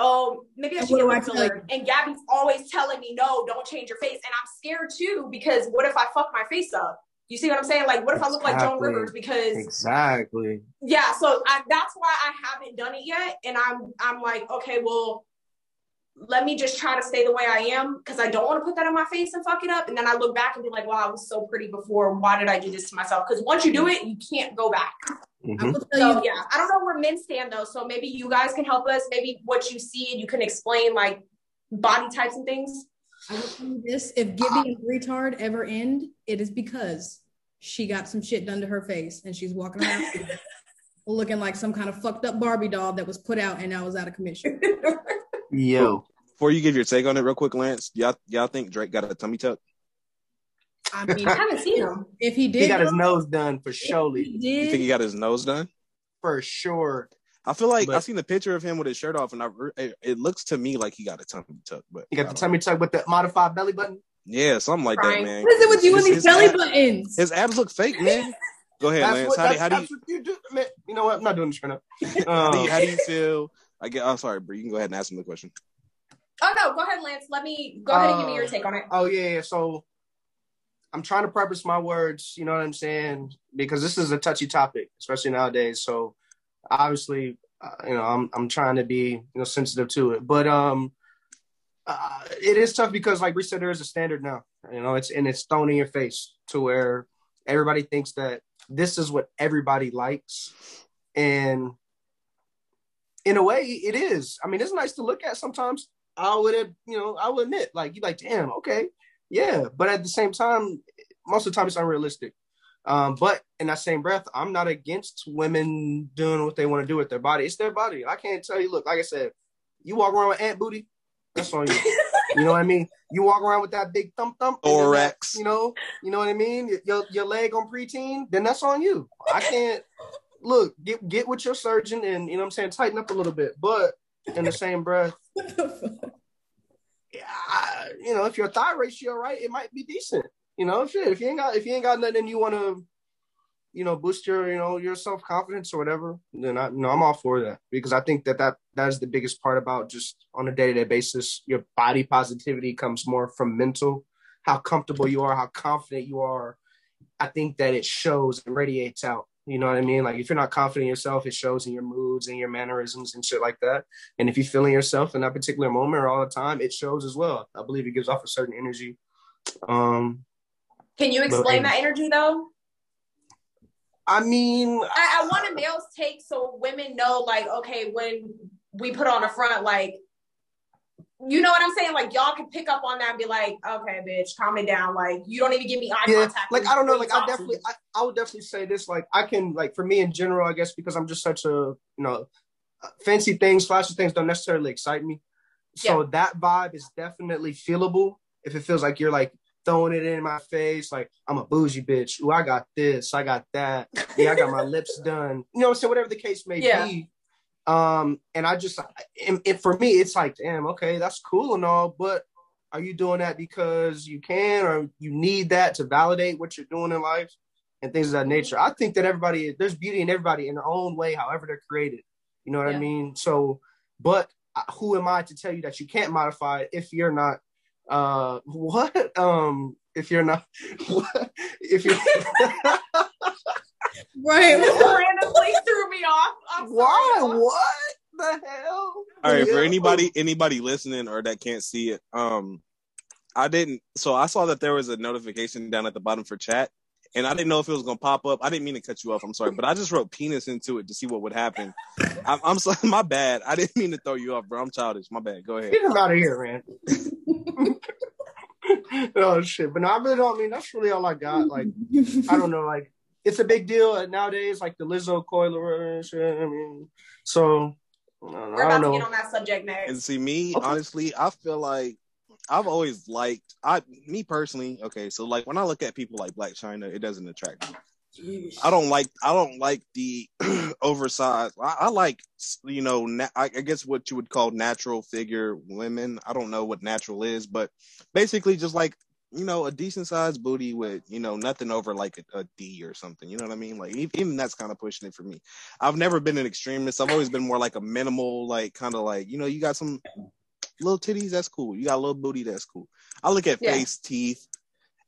Oh, maybe I should get filler. And Gabby's always telling me, no, don't change your face. And I'm scared too because what if I fuck my face up? You see what I'm saying? Like, what if. I look like Joan Rivers? Because exactly. Yeah. So I, that's why I haven't done it yet. And I'm I'm like, okay, well, let me just try to stay the way I am because I don't want to put that on my face and fuck it up. And then I look back and be like, wow, I was so pretty before. Why did I do this to myself? Because once you do it, you can't go back. Mm-hmm. So yeah, I don't know where men stand though. So maybe you guys can help us. Maybe what you see and you can explain like body types and things. I will tell you this: if Gibby and retard ever end, it is because she got some shit done to her face and she's walking around looking like some kind of fucked up Barbie doll that was put out and now is out of commission. Yo. Before you give your take on it, real quick, Lance, y'all y'all think Drake got a tummy tuck? I mean, I haven't seen him. If he did, he got his nose done for surely. You think he got his nose done? For sure. I feel like but, I seen the picture of him with his shirt off, and I it, it, looks to me like he got a tummy tuck. But he got the tummy tuck with the modified belly button. Yeah, something like Crying. that, man. What is it with you and these belly abs, buttons? His abs look fake, man. Go ahead, Lance. What, how, do, how do you, you do? Man, you know what? I'm not doing this right now. Um, how, do you, how do you feel? I get. I'm oh, sorry, bro. You can go ahead and ask him the question. Oh no, go ahead, Lance. Let me go ahead and give me your uh, take on it. Oh yeah, yeah. So I'm trying to preface my words, you know what I'm saying? Because this is a touchy topic, especially nowadays. So obviously, uh, you know, I'm I'm trying to be you know sensitive to it, but um, uh, it is tough because, like we said, there is a standard now. You know, it's and it's thrown in your face to where everybody thinks that this is what everybody likes, and in a way, it is. I mean, it's nice to look at sometimes. I would, you know, I would admit, like you like, damn, okay, yeah, but at the same time, most of the time it's unrealistic. Um, but in that same breath, I'm not against women doing what they want to do with their body. It's their body. I can't tell you. Look, like I said, you walk around with ant booty, that's on you. you know what I mean? You walk around with that big thump thump, thorax. You know, you know what I mean? Your your leg on preteen, then that's on you. I can't look get get with your surgeon and you know what I'm saying tighten up a little bit, but in the same breath, Yeah, you know, if your thigh ratio right, it might be decent. You know, shit. If you ain't got if you ain't got nothing you want to, you know, boost your you know your self confidence or whatever, then I you know I'm all for that because I think that that that is the biggest part about just on a day to day basis. Your body positivity comes more from mental, how comfortable you are, how confident you are. I think that it shows and radiates out. You know what I mean? Like if you're not confident in yourself, it shows in your moods and your mannerisms and shit like that. And if you're feeling yourself in that particular moment or all the time, it shows as well. I believe it gives off a certain energy. Um Can you explain that energy though? I mean, I, I want a male's take so women know, like, okay, when we put on a front, like, you know what I'm saying? Like y'all can pick up on that and be like, okay, bitch, calm it down. Like you don't even give me eye yeah, contact. Like I don't know. Like I definitely, I, I would definitely say this. Like I can, like for me in general, I guess because I'm just such a, you know, fancy things, flashy things don't necessarily excite me. So yeah. that vibe is definitely feelable. If it feels like you're like throwing it in my face, like I'm a bougie bitch. Ooh, I got this, I got that. Yeah, I got my lips done. You know, so whatever the case may yeah. be um, and I just, and, and for me, it's like, damn, okay, that's cool and all, but are you doing that because you can or you need that to validate what you're doing in life and things of that nature? I think that everybody, there's beauty in everybody in their own way, however they're created. You know what yeah. I mean? So, but uh, who am I to tell you that you can't modify it if you're not, uh, what? Um, if you're not, what? if you're. Right. randomly threw me off. I'm Why? Sorry. What the hell? All right, for anybody anybody listening or that can't see it, um, I didn't. So I saw that there was a notification down at the bottom for chat, and I didn't know if it was gonna pop up. I didn't mean to cut you off. I'm sorry, but I just wrote penis into it to see what would happen. I'm, I'm sorry, my bad. I didn't mean to throw you off, bro. I'm childish. My bad. Go ahead. Get him out of here, man. oh shit! But no, I really don't I mean that's really all I got. Like, I don't know, like it's a big deal nowadays, like the Lizzo coiler shit. I mean, so we're about to get on that subject next. And see, me okay. honestly, I feel like I've always liked I me personally. Okay, so like when I look at people like Blac Chyna, it doesn't attract me. Jeez. I don't like I don't like the oversized. I, I, like you know na- I, I guess what you would call natural figure women. I don't know what natural is, but basically just like you know, a decent sized booty with, you know, nothing over like a, a D or something. You know what I mean? Like even that's kind of pushing it for me. I've never been an extremist. I've always been more like a minimal, like kind of like, you know, you got some little titties, that's cool. You got a little booty, that's cool. I look at yeah. face, teeth,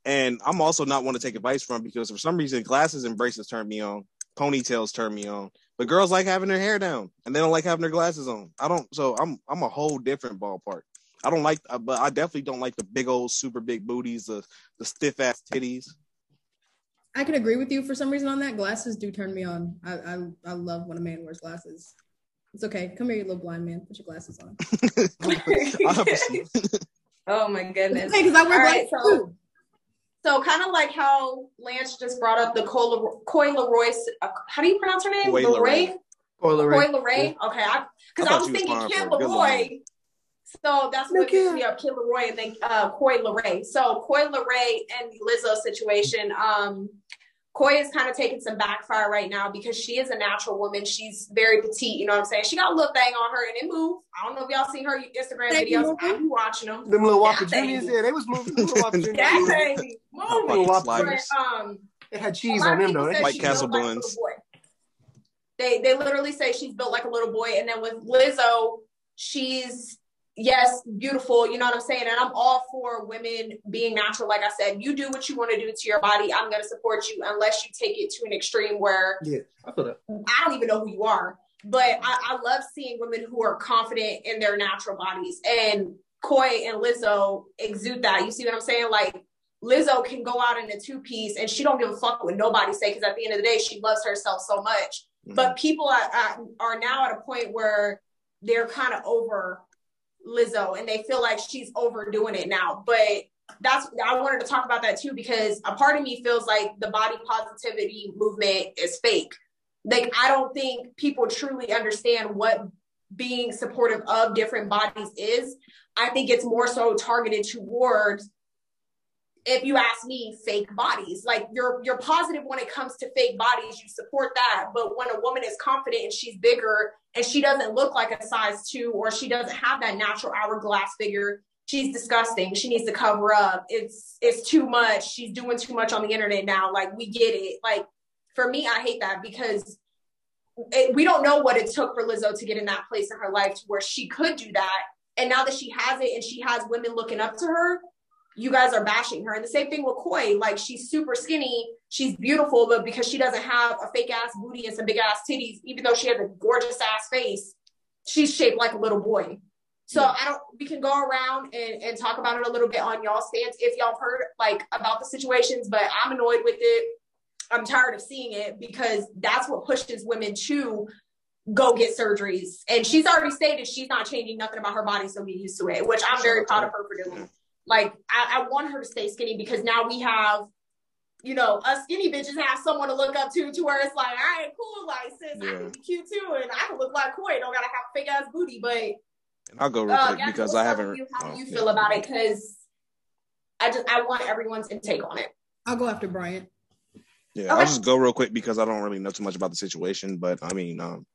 and I'm also not one to take advice from because for some reason glasses and braces turn me on, ponytails turn me on. But girls like having their hair down and they don't like having their glasses on. I don't so I'm I'm a whole different ballpark. I don't like, uh, but I definitely don't like the big old super big booties, the the stiff ass titties. I can agree with you for some reason on that. Glasses do turn me on. I I, I love when a man wears glasses. It's okay. Come here, you little blind man. Put your glasses on. oh my goodness. Because I wear glasses right, so, So kind of like how Lance just brought up the Coi Leroy. Uh, how do you pronounce her name? Leroy. Coi Leroy. Coi Leroy. Okay, because I, I, was thinking Kim Leroy. So that's what makes me up, Kid LAROI and then uh, Coi Leray. So Coi Leray and the Lizzo situation. Um, Coi is kind of taking some backfire right now because she is a natural woman. She's very petite, you know what I'm saying? She got a little thing on her and it moved. I don't know if y'all seen her Instagram Thank videos. I'm watching them. Them little Whopper Juniors, yeah, they was moving. that baby, moving. But, um, it had cheese on them though. White Castle buns. they they literally say she's built like a little boy, and then with Lizzo, she's yes, beautiful, you know what I'm saying? And I'm all for women being natural. Like I said, you do what you want to do to your body. I'm going to support you unless you take it to an extreme where yeah, I feel that. I don't even know who you are. But I, I love seeing women who are confident in their natural bodies. And Coi and Lizzo exude that. You see what I'm saying? Like Lizzo can go out in a two piece and she don't give a fuck what nobody say because at the end of the day, she loves herself so much. Mm-hmm. But people are, are now at a point where they're kind of over Lizzo and they feel like she's overdoing it now. But that's I wanted to talk about that too because a part of me feels like the body positivity movement is fake. Like I don't think people truly understand what being supportive of different bodies is. I think it's more so targeted towards if you ask me, fake bodies. Like you're you're positive when it comes to fake bodies, you support that. But when a woman is confident and she's bigger and she doesn't look like a size two or she doesn't have that natural hourglass figure, she's disgusting. She needs to cover up. It's it's too much. She's doing too much on the internet now. Like we get it. Like for me, I hate that because it, we don't know what it took for Lizzo to get in that place in her life to where she could do that. And now that she has it and she has women looking up to her, you guys are bashing her. And the same thing with Coi. Like she's super skinny, she's beautiful, but because she doesn't have a fake ass booty and some big ass titties, even though she has a gorgeous ass face, she's shaped like a little boy. So yeah. I don't we can go around and, and talk about it a little bit on y'all stance if y'all heard like about the situations, but I'm annoyed with it. I'm tired of seeing it because that's what pushes women to go get surgeries. And she's already stated she's not changing nothing about her body, so get used to it, which I'm very proud of her for doing. Like I, I want her to stay skinny because now we have you know, us skinny bitches have someone to look up to, to where it's like, all right, cool, like sis, yeah. I can be cute too, and I can look like Coi. Don't gotta have fake ass booty, but and I'll go real uh, quick because I haven't. You, how do oh, you feel about it? Because I just I want everyone's intake on it. I'll go after Brian. Yeah, okay. I'll just go real quick because I don't really know too much about the situation, but I mean, um,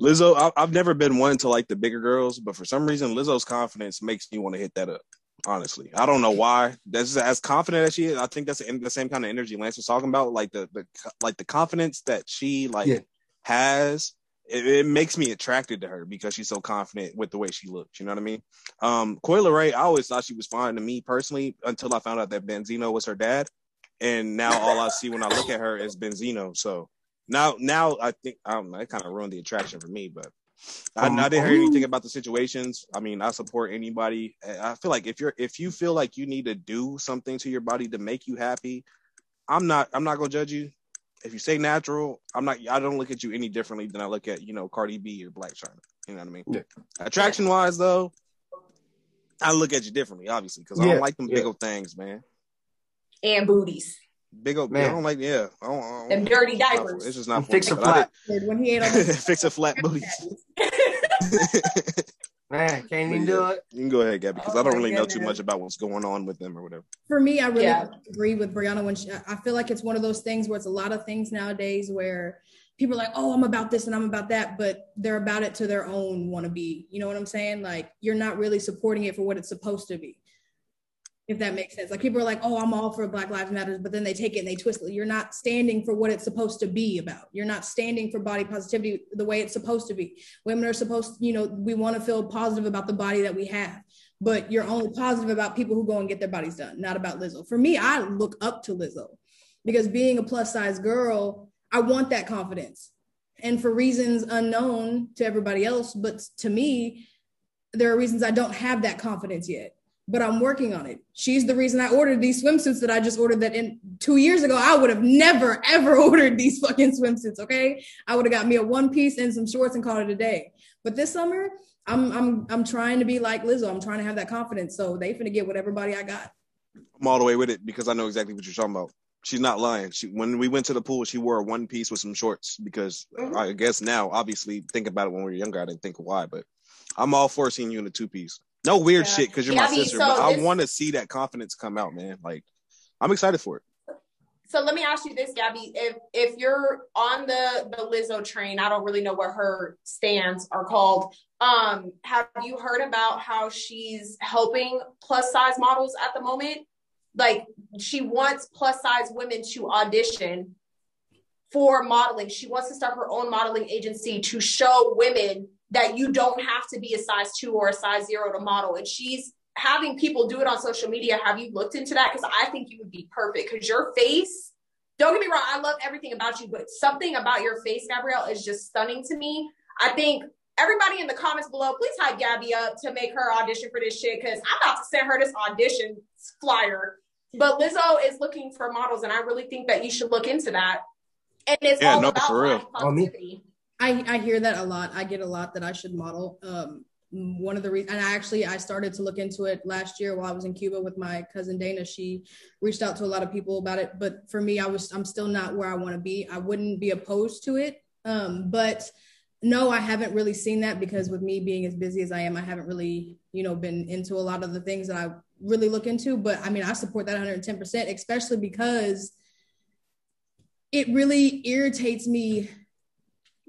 Lizzo, I, have never been one to like the bigger girls, but for some reason, Lizzo's confidence makes me want to hit that up. Honestly, I don't know why. That's as confident as she is. I think that's the, the same kind of energy Lance was talking about, like the, the like the confidence that she like yeah. has. It, it, makes me attracted to her because she's so confident with the way she looks. You know what I mean? Um, Coi Leray, I always thought she was fine to me personally until I found out that Benzino was her dad, and now all I see when I look at her is Benzino. So now, now I think I don't know. It kind of ruined the attraction for me, but I, um, I didn't hear anything about the situations. I mean, I support anybody. I feel like if you're if you feel like you need to do something to your body to make you happy, I'm not I'm not gonna judge you. If you say natural, I'm not. I don't look at you any differently than I look at you know Cardi B or Blac Chyna. You know what I mean? Yeah. Attraction wise, though, I look at you differently, obviously, because I don't like them yeah. big old things, man. And booties. Big old man. I don't like yeah. I don't, I don't, Them dirty diapers. It's just not fix a flat. When he ate on fix a flat booty. Man, can't even do it. You can go ahead, Gabby, because oh I don't really goodness. know too much about what's going on with them or whatever. For me, I really yeah. agree with Brianna when she, I feel like it's one of those things where it's a lot of things nowadays where people are like, oh, I'm about this and I'm about that, but they're about it to their own want to be. You know what I'm saying? Like you're not really supporting it for what it's supposed to be if that makes sense. Like people are like, oh, I'm all for Black Lives Matters, but then they take it and they twist it. You're not standing for what it's supposed to be about. You're not standing for body positivity the way it's supposed to be. Women are supposed, you know, we want to feel positive about the body that we have, but you're only positive about people who go and get their bodies done, not about Lizzo. For me, I look up to Lizzo because being a plus size girl, I want that confidence. And for reasons unknown to everybody else, but to me, there are reasons I don't have that confidence yet but I'm working on it. She's the reason I ordered these swimsuits that I just ordered that in two years ago, I would have never, ever ordered these fucking swimsuits. Okay. I would have got me a one piece and some shorts and called it a day. But this summer, I'm I'm I'm trying to be like Lizzo. I'm trying to have that confidence. So they finna get what everybody I got. I'm all the way with it because I know exactly what you're talking about. She's not lying. She when we went to the pool, she wore a one piece with some shorts because mm-hmm. I guess now, obviously, think about it when we were younger. I didn't think why, but I'm all for seeing you in a two piece. No weird yeah. shit because you're yeah, my I mean, sister, so but I want to see that confidence come out, man. Like, I'm excited for it. So let me ask you this, Gabby. If if you're on the the Lizzo train, I don't really know what her stands are called. Um, have you heard about how she's helping plus size models at the moment? Like she wants plus size women to audition for modeling. She wants to start her own modeling agency to show women that you don't have to be a size two or a size zero to model. And she's having people do it on social media. Have you looked into that? Because I think you would be perfect because your face, don't get me wrong, I love everything about you, but something about your face, Gabrielle, is just stunning to me. I think everybody in the comments below, please hype Gabby up to make her audition for this shit because I'm about to send her this audition flyer. But Lizzo is looking for models, and I really think that you should look into that. And it's yeah, all no, about for real. positivity. I, I hear that a lot. I get a lot that I should model. Um, one of the reasons, and I actually I started to look into it last year while I was in Cuba with my cousin Dana. She reached out to a lot of people about it, but for me, I was I'm still not where I want to be. I wouldn't be opposed to it, um, but no, I haven't really seen that because with me being as busy as I am, I haven't really you know been into a lot of the things that I really look into. But I mean, I support that 110 percent, especially because it really irritates me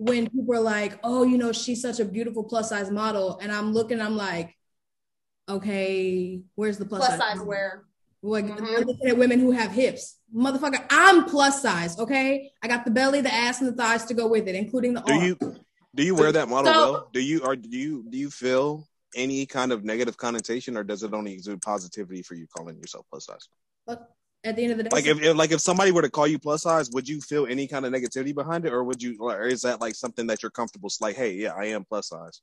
when people are like, oh, you know, she's such a beautiful plus size model. And I'm looking, I'm like, okay, where's the plus, plus size, size wear? Like mm-hmm. looking at women who have hips. Motherfucker, I'm plus size, okay? I got the belly, the ass, and the thighs to go with it, including the do arm. you do you wear that model so, well? Do you or do you do you feel any kind of negative connotation or does it only exude positivity for you calling yourself plus size? At the end of the day, like if, if, like if somebody were to call you plus size, would you feel any kind of negativity behind it, or would you, or is that like something that you're comfortable? It's like, hey, yeah, I am plus size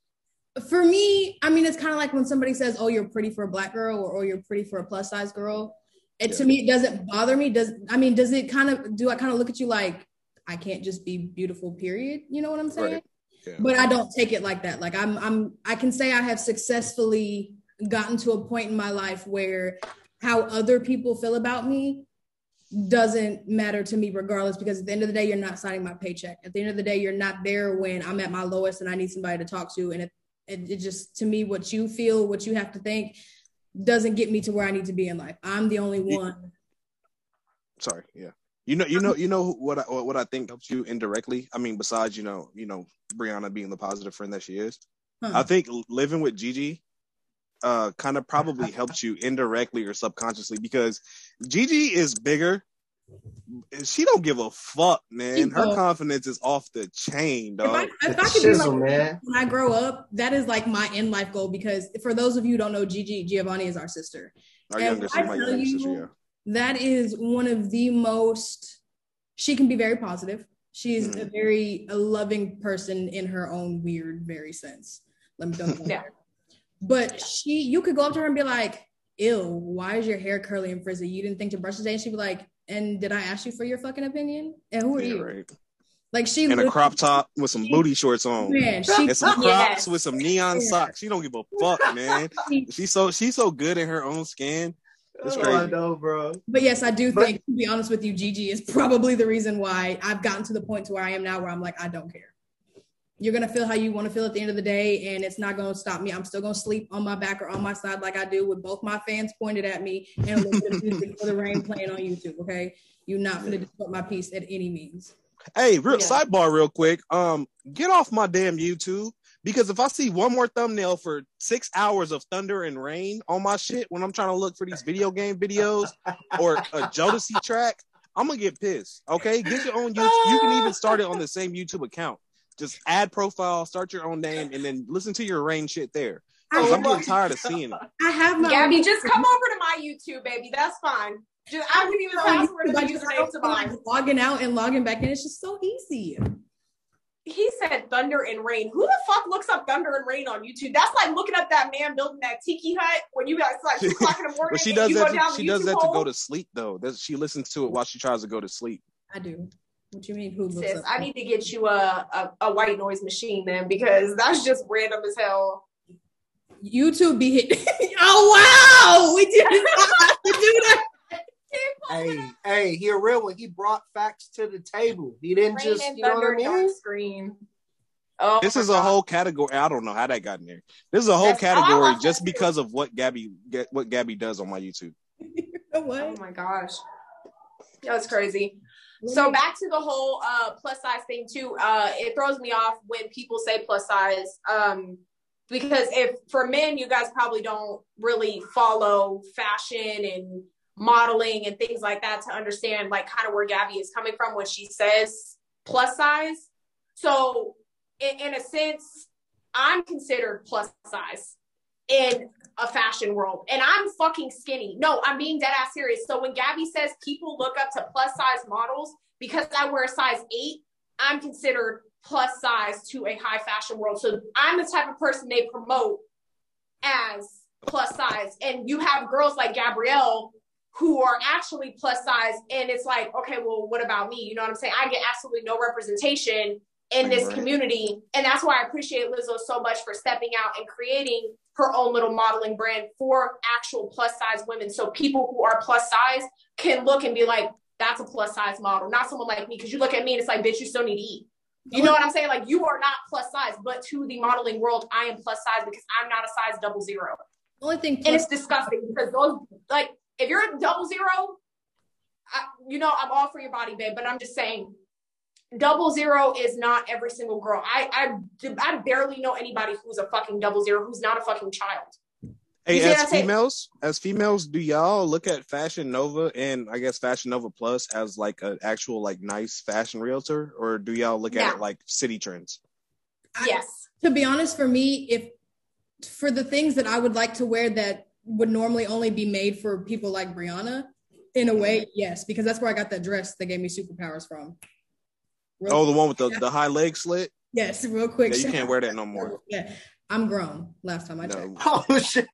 for me, I mean, it's kind of like when somebody says, "Oh, you're pretty for a black girl," or "Oh, you're pretty for a plus size girl." It yeah. to me, it doesn't bother me. Does I mean, does it kind of do? I kind of look at you like I can't just be beautiful. Period. You know what I'm saying? Right. Yeah. But I don't take it like that. Like I'm, I'm, I can say I have successfully gotten to a point in my life where how other people feel about me doesn't matter to me regardless because at the end of the day you're not signing my paycheck. At the end of the day you're not there when i'm at my lowest and i need somebody to talk to. And at it, it just to me what you feel what you have to think doesn't get me to where i need to be in life. I'm the only one. Sorry yeah. You know you know you know what I, what i think helps you indirectly? I mean besides you know you know brianna being the positive friend that she is. Huh. i think living with gigi uh kind of probably helped you indirectly or subconsciously because gigi is bigger she don't give a fuck, man. Her confidence is off the chain, dog. If I, if I could Shizzle, like, man. when I grow up, that is like my in life goal. Because for those of you who don't know, Gigi Giovanni is our sister. Our and younger, my younger you, sister, yeah. That is one of the most. She can be very positive. She's mm-hmm. a very a loving person in her own weird, very sense. Let me don't. yeah. But she, you could go up to her and be like, "Ew, why is your hair curly and frizzy? You didn't think to brush today?" And she'd be like, and did I ask you for your fucking opinion? And who are yeah, you? Right. Like she in a crop top with some booty shorts on, man, she, and some crops yes. with some neon yeah. socks. She don't give a fuck, man. she's so she's so good in her own skin. It's oh, crazy. I know, bro. But yes, I do but, think, to be honest with you, Gigi is probably the reason why I've gotten to the point to where I am now, where I'm like, I don't care you're gonna feel how you want to feel at the end of the day, and it's not gonna stop me. I'm still gonna sleep on my back or on my side like I do with both my fans pointed at me and a little bit of music for the rain playing on YouTube. Okay, you're not gonna disrupt my peace at any means. Hey, real yeah. sidebar, real quick. Um, get off my damn YouTube because if I see one more thumbnail for six hours of thunder and rain on my shit when I'm trying to look for these video game videos or a Jodeci track, I'm gonna get pissed. Okay, get your own YouTube. You can even start it on the same YouTube account. Just add profile, start your own name, and then listen to your rain shit there. I'm getting tired of seeing it. I have my Gabby, just come over to my YouTube, baby. That's fine. Just I don't even password and username to mine. Logging out and logging back in. It's just so easy. He said thunder and rain. Who the fuck looks up thunder and rain on YouTube? That's like looking up that man building that tiki hut when you guys like two o'clock in the morning. well, she does that. To, she does that hole. to go to sleep though. That's, she listens to it while she tries to go to sleep. I do. What you mean? Who Sis, I need to get you a, a, a white noise machine then because that's just random as hell. YouTube be hit. oh wow, we did not to do that. Hey, hey, he a real one. He brought facts to the table. He didn't Rain just, you know what I mean? Screen. Oh this is God. a whole category. I don't know how that got in there. This is a whole category just because of what Gabby what Gabby does on my YouTube. what? Oh my gosh, that was crazy. So back to the whole uh, plus size thing too. Uh, it throws me off when people say plus size. Um, because if for men, you guys probably don't really follow fashion and modeling and things like that to understand like kind of where Gabby is coming from when she says plus size. So in, in a sense, I'm considered plus size in a fashion world and I'm fucking skinny. No, I'm being dead ass serious. So when Gabby says people look up to plus size models because I wear a size eight, I'm considered plus size to a high fashion world. So I'm the type of person they promote as plus size. And you have girls like Gabrielle who are actually plus size. And it's like, okay, well, what about me? You know what I'm saying? I get absolutely no representation in this right. community. And that's why I appreciate Lizzo so much for stepping out and creating her own little modeling brand for actual plus size women. So people who are plus size can look and be like, that's a plus size model, not someone like me. Cause you look at me and it's like, bitch, you still need to eat. You know what I'm saying? Like you are not plus size, but to the modeling world, I am plus size because I'm not a size double zero. The only thing, and it's disgusting because those like if you're a double zero, I, you know I'm all for your body, babe. But I'm just saying double zero is not every single girl. I, I I barely know anybody who's a fucking double zero who's not a fucking child. Hey, as what I'm saying? females, as females, do y'all look at Fashion Nova and I guess Fashion Nova Plus as like an actual like nice fashion realtor, or do y'all look at it like Citi Trends? I- Yes. to be honest, for me, if for the things that I would like to wear that would normally only be made for people like Brianna, in a mm-hmm. way, yes, because that's where I got that dress that gave me superpowers from. Real- Oh, the one with the, the high leg slit. yes, real quick. Yeah, you can't wear that no more. Yeah, I'm grown. Last time I checked. Oh shit.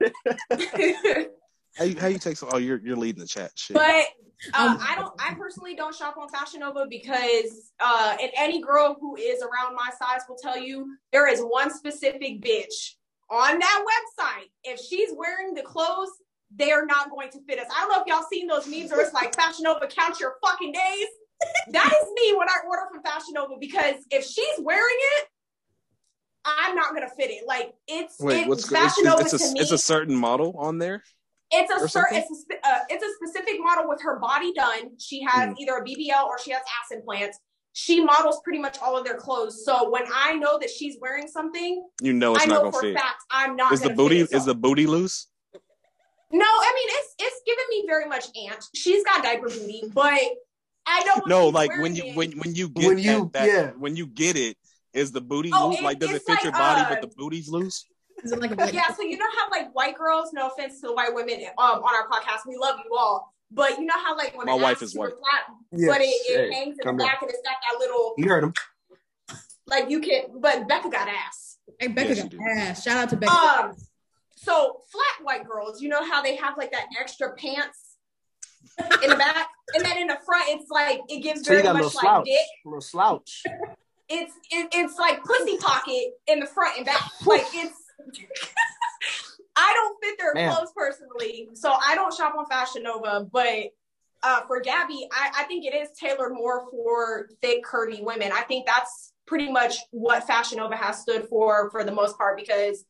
How you, how you take so? Oh, you're you're leading the chat. Shit. But uh, Um, I don't. I personally don't shop on Fashion Nova because, uh, and any girl who is around my size will tell you there is one specific bitch on that website. If she's wearing the clothes, they are not going to fit us. I don't know if y'all seen those memes where it's like Fashion Nova count your fucking days. That is me when I order from Fashion Nova because if she's wearing it, I'm not gonna fit it. Like it's Wait, it, what's it's, Fashion Nova it's, to a me. it's a certain model on there. It's a certain, it's a, uh, it's a specific model with her body done. She has Mm. either a BBL or she has ass implants. She models pretty much all of their clothes. So when I know that she's wearing something, You know it's I not know gonna for a fit. fact I'm not. Is the booty fit it. is the booty loose? No, I mean it's it's giving me very much aunt. She's got diaper booty, but I know. when No, like when you when when you get When that- you- that, yeah. when you get it, is the booty Oh, loose? it- like does it fit like, your body, uh, but the booty's loose? Is it like a yeah, so you know how like white girls, no offense to the white women um on our podcast, we love you all. But you know how like when My wife is white. flat, Yes. but it, it Hey, hangs in the calm down. back and it's got that little You heard him. like you can but Becca got ass. Hey, Becca Yes, got ass. Shout out to Becca. Um so flat white girls, you know how they have like that extra pants in the back? And then in the front it's like it gives So very much like slouch. dick. little slouch. It's it, it's like pussy pocket in the front and back. Like it's I don't fit their Man. clothes personally, so I don't shop on Fashion Nova. But uh, for Gabby, I, I think it is tailored more for thick, curvy women. I think that's pretty much what Fashion Nova has stood for for the most part because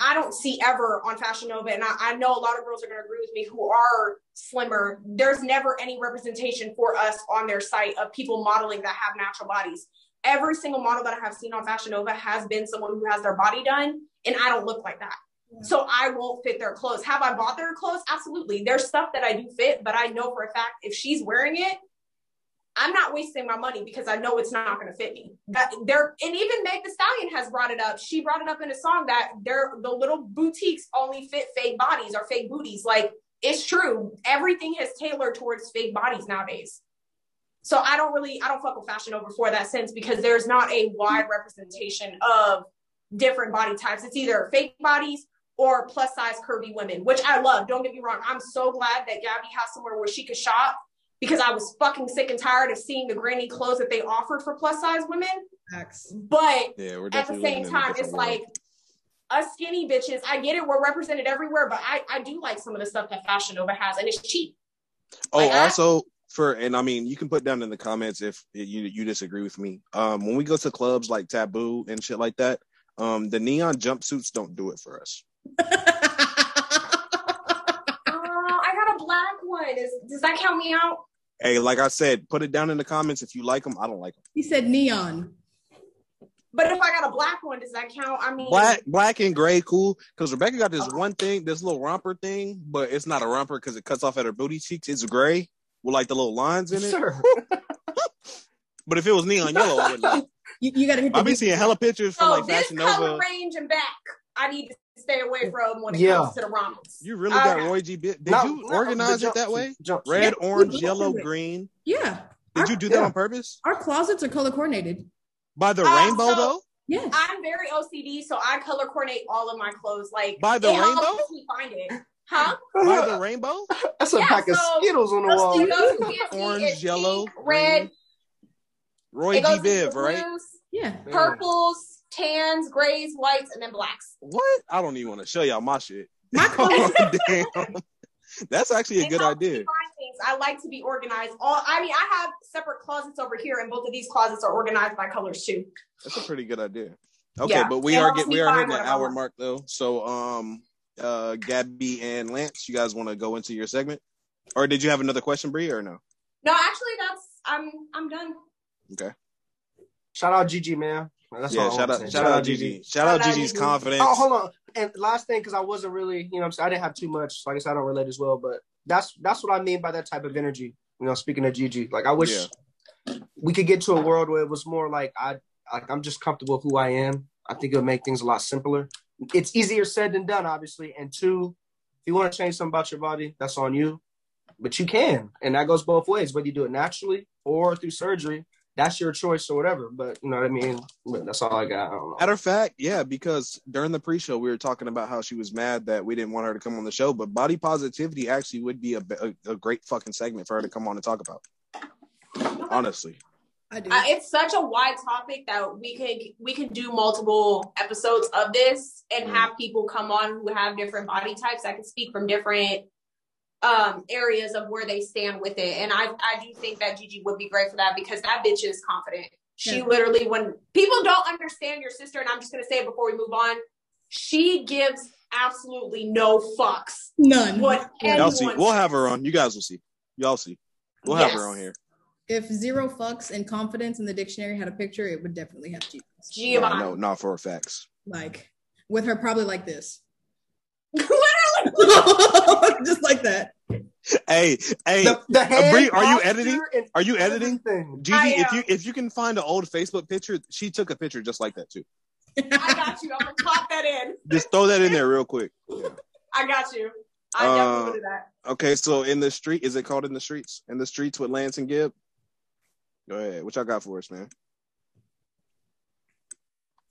I don't see ever on Fashion Nova, and I, I know a lot of girls are going to agree with me who are slimmer. There's never any representation for us on their site of people modeling that have natural bodies. Every single model that I have seen on Fashion Nova has been someone who has their body done, and I don't look like that. So I won't fit their clothes. Have I bought their clothes? Absolutely. There's stuff that I do fit, but I know for a fact if she's wearing it, I'm not wasting my money because I know it's not going to fit me. That there, and even Meg Thee Stallion has brought it up. She brought it up in a song that they're the little boutiques only fit fake bodies or fake booties. Like it's true. Everything has tailored towards fake bodies nowadays. So I don't really, I don't fuck with Fashion Nova for that sense because there's not a wide representation of different body types. It's either fake bodies or plus size curvy women, which I love. Don't get me wrong. I'm so glad that Gabby has somewhere where she could shop because I was fucking sick and tired of seeing the granny clothes that they offered for plus size women. Facts. But Yeah, we're at the same living in a time, it's world. like us skinny bitches. I get it. We're represented everywhere, but I, I do like some of the stuff that Fashion Nova has, and it's cheap. Oh, Like, I- also for and I mean, you can put down in the comments if you you disagree with me. Um, when we go to clubs like Taboo and shit like that, um, the neon jumpsuits don't do it for us. Uh, I got a black one. Is, does that count me out? Hey, like I said, put it down in the comments if you like them. I don't like them. he said neon. But if I got a black one, does that count? I mean, Black, black and gray, cool. Because Rebecca got this one thing, this little romper thing, but it's not a romper because it cuts off at her booty cheeks. It's gray with like the little lines in it. Sir. But if it was neon yellow, I would like. You, you gotta hit the I've been seeing hella pictures from So like this Fashion color Nova. range and back, I need to stay away from when it Yeah. comes to the rompers. You really got Okay. Roy G. Biv. Did No, you no, organize the it that way? jump- Red, Yeah, orange, yellow, green. Yeah. Did you do that Yeah. on purpose? Our closets are color coordinated. By the Uh, rainbow so- though? Yes. I'm very OCD, so I color coordinate all of my clothes. Like By the rainbow? me find it, huh? By the rainbow? That's a Yeah, pack of Skittles on the wall. do It goes to fancy, Orange, yellow, pink, red. Roy It goes G. Biv, right? yeah. purples, tans, grays, whites, and then blacks. What? I don't even want to show y'all my shit. My clothes. Damn. That's actually a It good idea. I like to be organized. All I mean, I have separate closets over here, and both of these closets are organized by colors too. That's a pretty good idea. Okay, Yeah, but we it are get we are hitting the what I hour want. mark though. So um uh Gabby and Lance, you guys want to go into your segment? Or did you have another question, Bree, or no? No, actually, that's I'm I'm done. Okay. Shout out Gigi, man. That's yeah, all shout out say. shout out Gigi. Shout out Shout out Gigi's Gigi. confidence. Oh, hold on. and last thing, because I wasn't really, you know, I'm saying, I didn't have too much. Like I guess I don't relate as well, but that's that's what I mean by that type of energy. You know, speaking of Gigi, like I wish we could get to a world where it was more like I, like I'm just comfortable with who I am. I think it would make things a lot simpler. It's easier said than done, obviously. And two, if you want to change something about your body, that's on you. But you can, and that goes both ways. Whether you do it naturally or through surgery, that's your choice or whatever. But you know what I mean. That's all I got. I don't know. Matter of fact, yeah, because during the pre-show we were talking about how she was mad that we didn't want her to come on the show, but body positivity actually would be a, a, a great fucking segment for her to come on and talk about. Honestly, I do. Uh, it's such a wide topic that we can we can do multiple episodes of this and mm. have people come on who have different body types that can speak from different um areas of where they stand with it. And I I do think that Gigi would be great for that because that bitch is confident. She yeah. literally when people don't understand your sister, and I'm just gonna say it before we move on, she gives absolutely no fucks. None. What y'all see. We'll have her on. You guys will see. Y'all see. We'll yes. have her on here. If zero fucks and confidence in the dictionary had a picture, it would definitely have Jesus. Giovanni. No, no, not for a facts. Like with her probably like this. Literally. Just like that. Hey, hey, the, the Bree, are you editing? Are you editing? Gigi, if you if you can find an old Facebook picture, she took a picture just like that too. I got you. I'm gonna pop that in. Just throw that in there real quick. Yeah. I got you. I uh, definitely that. Okay, so in the street, is it called in the streets? In the streets with Lance and Gibb? Go ahead. What y'all got for us, man?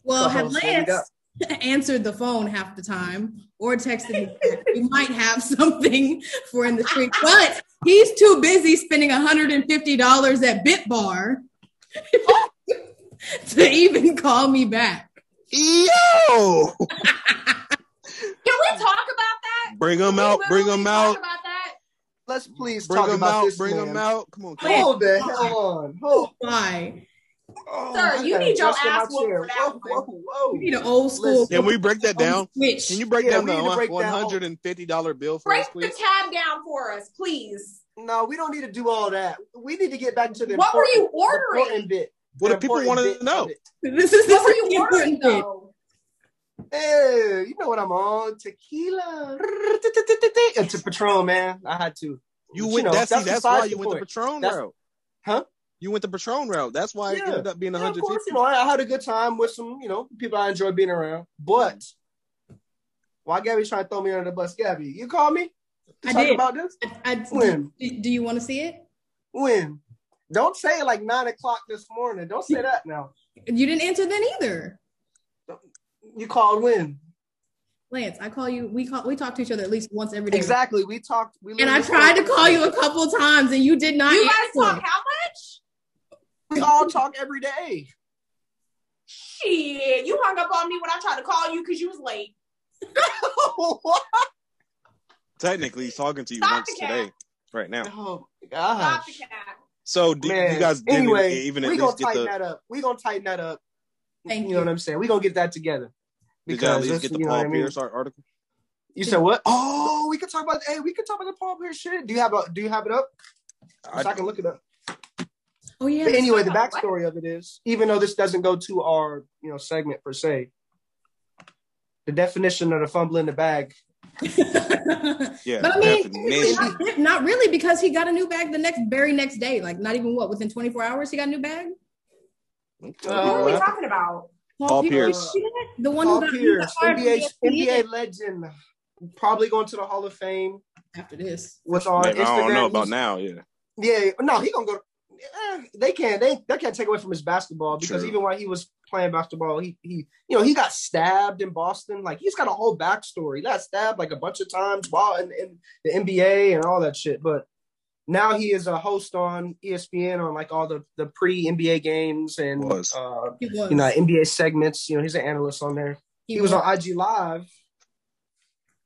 Well, have Lance answered the phone half the time or texted me, we might have something for in the street. But he's too busy spending $150 at BitBar to even call me back. Yo! Can we talk about that? Bring him out. Bring him out. Let's please bring talk about out, this. Bring man. them out. Come on. Come Hold the hell on. Hold. on. Why? Oh, Sir, you need your ass whoa, whoa, whoa. You need an old school. Can we break that down? Can you break yeah, down the one hundred and fifty dollar bill for break us. Break the tab down for us, please. No, we don't need to do all that. We need to get back to the what were you ordering? Bit. What do people want to know? This is what were you ordering bit. Hey, you know what I'm on? Tequila. It's a Patron, man. I had to. You went. You know, that's, that's, that's why you went the Patron that's, route. Huh? You went the Patron route. That's why yeah. it ended up being 150. Yeah, of course, you know, I, I, had a good time with some, you know, people I enjoy being around. But why Gabby's trying to throw me under the bus? Gabby, you call me? I talk did. about this? I, I, when? Do, do you want to see it? When? Don't say like nine o'clock this morning. Don't say that now. You didn't answer then either. You called when? Lance, I call you. We call. We talk to each other at least once every day. Exactly. We talked. We and I tried to call you a couple times, and you did not. You guys talk how much? We all talk every day. Shit, you hung up on me when I tried to call you because you was late. what? Technically, he's talking to you Stop once today, right now. Oh gosh. So do Man. you guys didn't anyway, even at we least gonna get tighten the... that up. We gonna tighten that up. Thank you. You know what I'm saying? We gonna get that together. Because Did y'all at least get the Paul Pierce I mean? article? You said what? Oh, we could talk about. Hey, we could talk about the Paul Pierce shit. Do you have a? Do you have it up? I, I can look it up. Oh yeah. But anyway, the backstory of it is, even though this doesn't go to our you know segment per se, the definition of the fumble in the bag. yeah, but I mean, not, not, really because he got a new bag the next very next day. Like not even what within 24 hours he got a new bag. Uh, what are we talking about? Paul, Paul Pierce. Pierce. The one Paul who got Pierce, NBA, NBA legend, probably going to the Hall of Fame after this. What's on Instagram? I don't know about now. Yeah. Yeah. No, he gonna go. Eh, they can't. They they can't take away from his basketball because True. even while he was playing basketball, he he you know he got stabbed in Boston. Like he's got a whole backstory. He got stabbed like a bunch of times while in, in the NBA and all that shit. But now he is a host on ESPN on like all the the pre NBA games and was. Uh, was. you know NBA segments. You know he's an analyst on there. He, he was, was on IG Live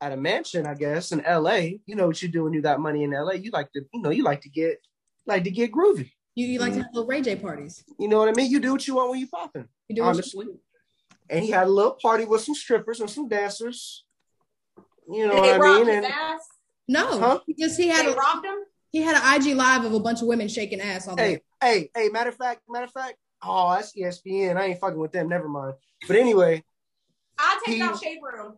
at a mansion, I guess, in LA. You know what you do when you got money in LA. You like to you know you like to get like to get groovy. You, you like mm. to have little Ray J parties. You know what I mean? You do what you want when you popping. You do honestly. And he had a little party with some strippers and some dancers. You know what I mean? And, no, huh? he just he had they a, robbed him. He had an IG live of a bunch of women shaking ass all day. Hey, hey, hey, matter of fact, matter of fact, oh, that's ESPN. I ain't fucking with them. Never mind. But anyway. I'll take he, out Shade Room.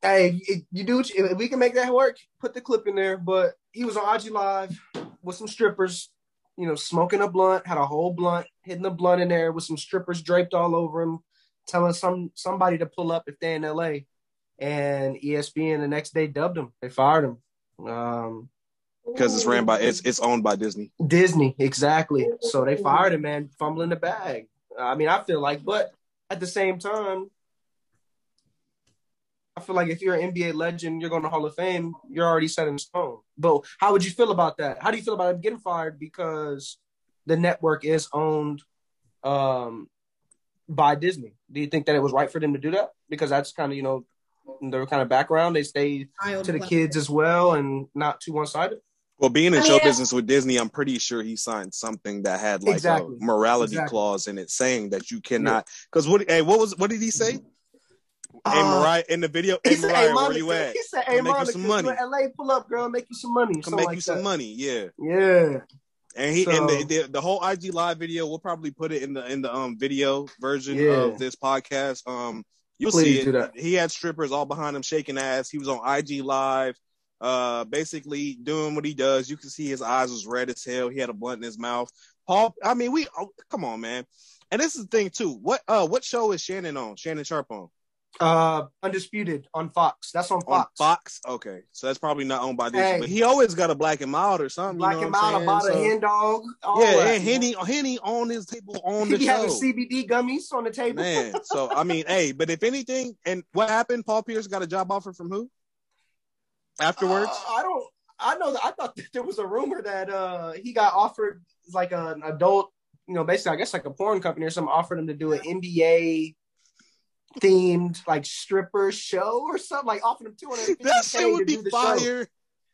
Hey, you do. what you- If we can make that work, put the clip in there. But he was on IG Live with some strippers, you know, smoking a blunt, had a whole blunt, hitting the blunt in there with some strippers draped all over him, telling some somebody to pull up if they're in LA. And ESPN the next day dubbed him. They fired him. Um, because it's ran by it's it's owned by Disney. Disney, exactly. So they fired him, man, fumbling the bag. I mean, I feel like, but at the same time, I feel like if you're an NBA legend, you're going to Hall of Fame, you're already set in stone. But how would you feel about that? How do you feel about him getting fired because the network is owned um, by Disney? Do you think that it was right for them to do that? Because that's kind of, you know, their kind of background. They stay Child to the play. kids as well and not too one sided. Well, being in I show mean, business with Disney, I'm pretty sure he signed something that had like Exactly. a morality Exactly. clause in it, saying that you cannot. Because what? Hey, what was? What did he say? Hey, Uh, Mariah, in the video. He Hey, said, Mariah, hey, where you at? he said, hey, make you Monica, some money. LA, pull up, girl, make you some money. Come make like you some money. Yeah. Yeah. And he So- and the, the the whole IG live video, we'll probably put it in the in the um video version Yeah. of this podcast. Um, you'll Please see do it. that. He had strippers all behind him shaking ass. He was on IG live, uh, basically doing what he does. You can see his eyes was red as hell. He had a blunt in his mouth. Paul, I mean, we oh, come on, man. And this is the thing too. What uh what show is Shannon on? Shannon Sharpe on Uh, Undisputed on Fox. That's on on Fox. Fox. Okay, so that's probably not owned by Disney, Hey. but he always got a black and mild or something. Black you know and Mild, about saying? a So- hen dog. yeah, that, and Henny, Henny on his table on He the be show. CBD gummies on the table. Man, so I mean, hey, but if anything, and what happened? Paul Pierce got a job offer from who? Afterwards, Uh, I don't. I know that. I thought that there was a rumor that uh he got offered like an adult, you know, basically I guess like a porn company or something offered him to do an NBA themed like stripper show or something. Like offering them two hundred. that shit would be do fire. Show.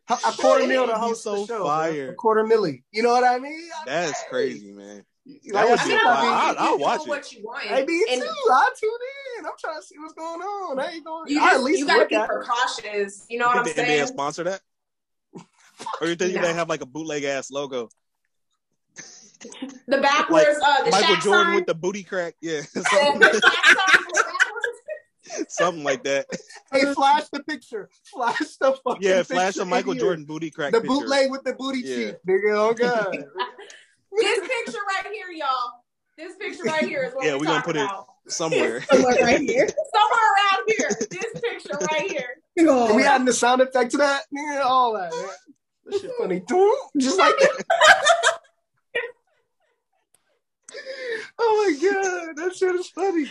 A quarter mil That to would be host so the show. fire. A quarter milli. You know what I mean? That's Hey. crazy, man. Like, would I be said, fire. I mean, I'll- I'll watch it. What you want. Hey, me And too. I tune in. I'm trying to see what's going on. I ain't going. You, I at least you gotta look be precautious. You know You what I'm think the NBA saying? sponsor that? Or you think No. they have like a bootleg ass logo, The backwards, uh, the Michael Shaq Jordan sign. with the booty crack? Yeah, the something, Shaq sign with the backwards. something like that. Hey, flash the picture. Flash the fucking Yeah, flash picture a Michael here. Jordan booty crack. The picture. bootleg with the booty Yeah. cheek, nigga. Oh god. This picture right here, y'all. This picture right here is what Yeah, we're, we're gonna talking put it- somewhere. Somewhere right here. Somewhere around here. This picture right here. Oh, we adding the sound effect to that, nigga. All that. Man. That shit funny. Doom, Just like that. Oh my god, that shit is funny.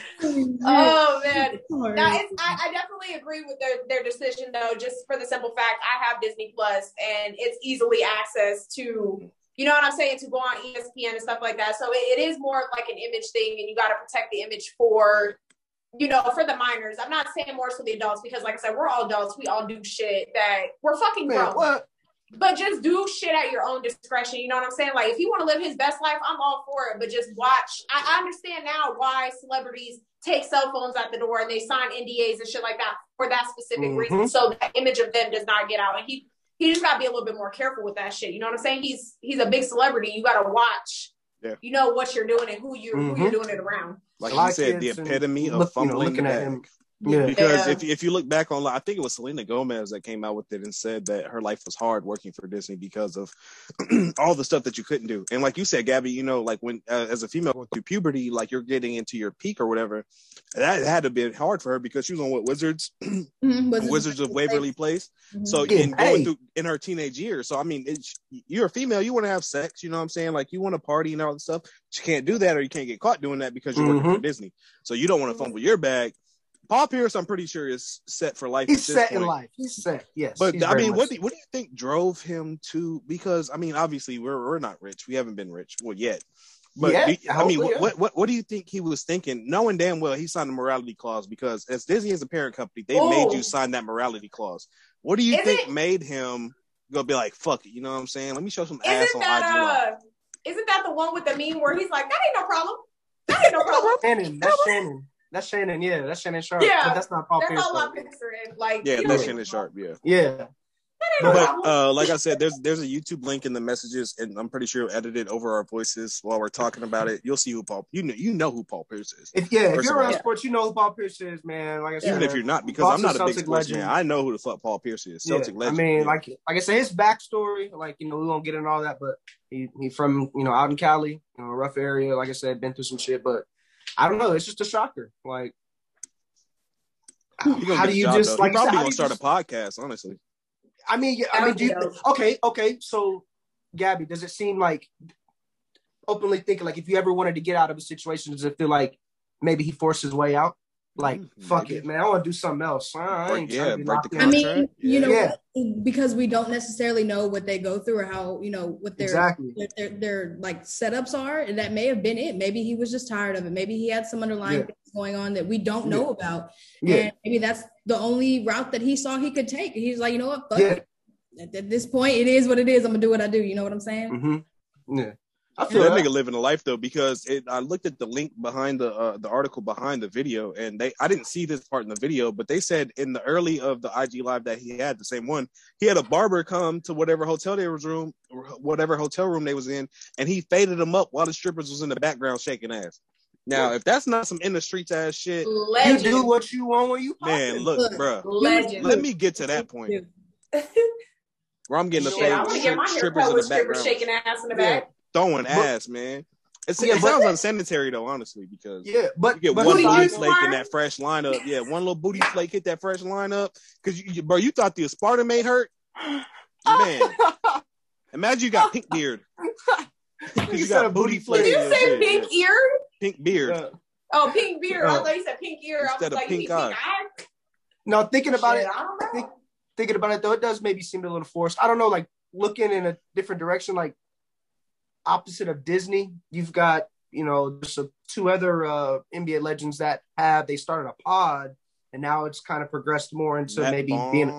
Oh man. Now, it's, I, I definitely agree with their, their decision, though, just for the simple fact I have Disney Plus and it's easily access to, you know what I'm saying, to go on ESPN and stuff like that. So it, it is more of like an image thing, and you got to protect the image for, you know, for the minors. I'm not saying more so the adults because, like I said, we're all adults. We all do shit that we're fucking Man, grown. what? But just do shit at your own discretion. You know what I'm saying? Like, if you want to live his best life, I'm all for it. But just watch. I, I understand now why celebrities take cell phones at the door and they sign NDAs and shit like that for that specific Mhm. reason. So the image of them does not get out. And he he just gotta be a little bit more careful with that shit. You know what I'm saying? He's he's a big celebrity. You gotta watch. Yeah. You know what you're doing and who you who Mhm. you're doing it around. Like A lot you said, the epitome of look- you know, looking at bag. him. Yeah. Because Yeah. if if you look back on, I think it was Selena Gomez that came out with it and said that her life was hard working for Disney because of all the stuff that you couldn't do. And like you said, Gabby, you know, like when uh, as a female going through puberty, like you're getting into your peak or whatever, that had to be hard for her because she was on what Wizards, Mhm, Wizards, Wizards of Waverly Place. Mhm. So Yeah, in going hey. through in her teenage years, so I mean, it's, you're a female, you want to have sex, you know what I'm saying? Like you want to party and all that stuff. But you can't do that, or you can't get caught doing that because you're working for Mhm. Disney. So you don't want to fumble your bag. Paul Pierce, I'm pretty sure is set for life. He's set in life. He's set. Yes. But I mean, what do, what do you think drove him to? Because I mean, obviously we're we're not rich. We haven't been rich, well yet. But Yeah, do I mean, what, what what what do you think he was thinking, knowing damn well he signed a morality clause? Because as Disney is a parent company, they made Oh. you sign that morality clause. What do you Is think it- made him go be like, "Fuck it"? You know what I'm saying? Let me show some ass Isn't on IG that uh isn't that the one with the meme where he's like, That ain't no problem. That ain't no problem. Shannon. That's Shannon. That's Shannon. Yeah, that's Shannon Sharpe. Yeah, But that's not Paul That's Pierce. all though. I'm picturing. Like Yeah, that's know, Shannon Sharpe. Yeah, Yeah. But uh, like I said, there's there's a YouTube link in the messages, and I'm pretty sure you'll edit it over our voices while we're talking about it. You'll see who Paul. You know, you know who Paul Pierce is. If yeah, if you're of around all. sports, you know who Paul Pierce is, man. Like I said, Even if you're not, because Boston I'm not a big Celtic sports legend. man. I know who the fuck Paul Pierce is. Celtic Yeah, legend. I mean, yeah. like like I said, his backstory, like you know, we won't get into all that, but he he from you know out in Cali, you know, a rough area. Like I said, been through some shit, but I don't know. It's just a shocker. Like, He how do you job, just though. like he said, probably how gonna start just- a podcast? Honestly, I mean, yeah, I mean, do you, okay, okay. So, Gabby, does it seem like openly thinking like if you ever wanted to get out of a situation, does it feel like maybe he forced his way out? Like, Mm, fuck it, man. I want to do something else. I Break- ain't yeah, trying to be break locked the in. I mean, Contract? you know, Yeah. because we don't necessarily know what they go through or how you know what their exactly. their, their, their like setups are, and that may have been it. Maybe he was just tired of it. Maybe he had some underlying Yeah. things going on that we don't know about, Yeah, and maybe that's the only route that he saw he could take. He's like, you know what, fuck yeah. At, at this point, it is what it is. I'm gonna do what I do. You know what I'm saying? Mm-hmm. Yeah, I feel that that. nigga living a life though, because it, I looked at the link behind the uh, the article behind the video, and they I didn't see this part in the video, but they said in the early of the IG live that he had the same one, he had a barber come to whatever hotel they was room, or whatever hotel room they was in, and he faded them up while the strippers was in the background shaking ass. Now, if that's not some in the streets ass shit, You do what you want when you man, look, Look. bruh, Legend. let me get to that point where I'm getting the Shit, I want to fade get my strippers in the strippers background shaking ass in the Yeah. back. Throwing But- ass, man. It's, Yeah, it but- sounds unsanitary though, honestly, because Yeah, but You get but one booty booty use in that fresh lineup. Yeah, one little booty flake hit that fresh lineup. Cause you, you- bro, you thought the Aspartame made hurt. Man, imagine you got pink beard. Cause You you said got a booty booty flake. Did you say shit, pink yeah. ear? Pink beard. Uh, Oh, pink beard. I Uh, thought you said pink ear. I instead was of like, pink you eye. pink eye? now thinking about Shit, it, I don't know. think- thinking about it though, it does maybe seem a little forced. I don't know, like looking in a different direction, like opposite of Disney, you've got you know just a, two other uh, NBA legends that have they started a pod, and now it's kind of progressed more into Matt maybe being.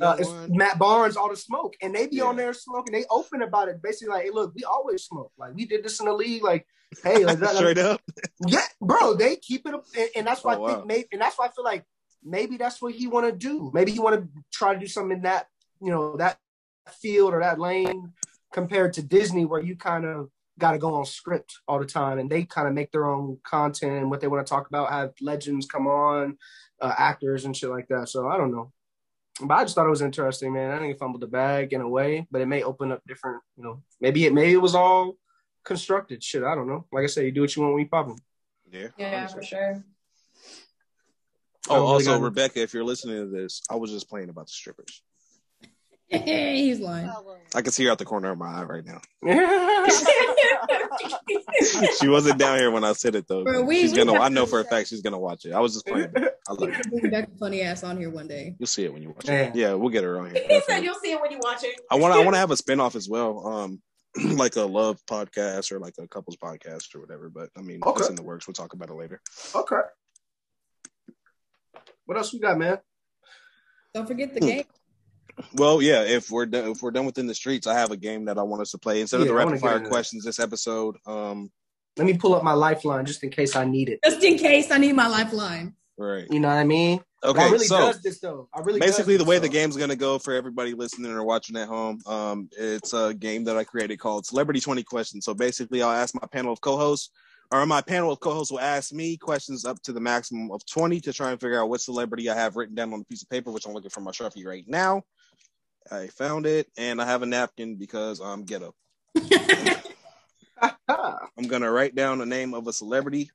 Uh, it's. Matt Barnes, all the smoke, and they be Yeah. on there smoking. They open about it, basically like, "Hey, look, we always smoke. Like we did this in the league. Like, hey, like, Straight up. yeah, bro, they keep it up, and, and that's why Oh, I think wow. maybe, and that's why I feel like maybe that's what he want to do. Maybe he want to try to do something in that, you know, that field or that lane compared to Disney, where you kind of got to go on script all the time, and they kind of make their own content and what they want to talk about. Have legends come on, uh, actors and shit like that. So I don't know. But I just thought it was interesting, man. I think he fumbled the bag in a way, but it may open up different, you know, maybe it maybe it was all constructed. Shit, I don't know. Like I said, you do what you want when you pop them. Yeah. Yeah, for sure. Oh, also, Rebecca, if you're listening to this, I was just playing about the strippers. He's lying. I can see her out the corner of my eye right now. Oh, She wasn't down here when I said it though. Bro, we- she's we gonna. I know for a fact she's gonna watch it. I was just playing. I love it. Bring Becca funny ass on here one day. You'll see it when you watch Yeah. it. Yeah, we'll get her on here. he said you'll see it when you watch it. I want. I want to have a spinoff as well. Um, like a love podcast or like a couples podcast or whatever. But I mean, Okay. it's in the works. We'll talk about it later. okay. What else we got, man? Don't forget the Hmm. game. Well, yeah. If we're done, if we're done within the streets, I have a game that I want us to play instead of the rapid fire questions this episode. Um, Let me pull up my lifeline just in case I need it. Just in case I need my lifeline. right. You know what I mean? Okay. I really so does this though. I really basically does the way this, the though. game's going to go for everybody listening or watching at home um, it's a game that i created called celebrity 20 questions so basically i'll ask my panel of co-hosts or my panel of co-hosts will ask me questions up to the maximum of 20 to try and figure out what celebrity i have written down on a piece of paper which i'm looking for my sharpie right now i found it and i have a napkin because i'm ghetto. I'm going to write down the name of a celebrity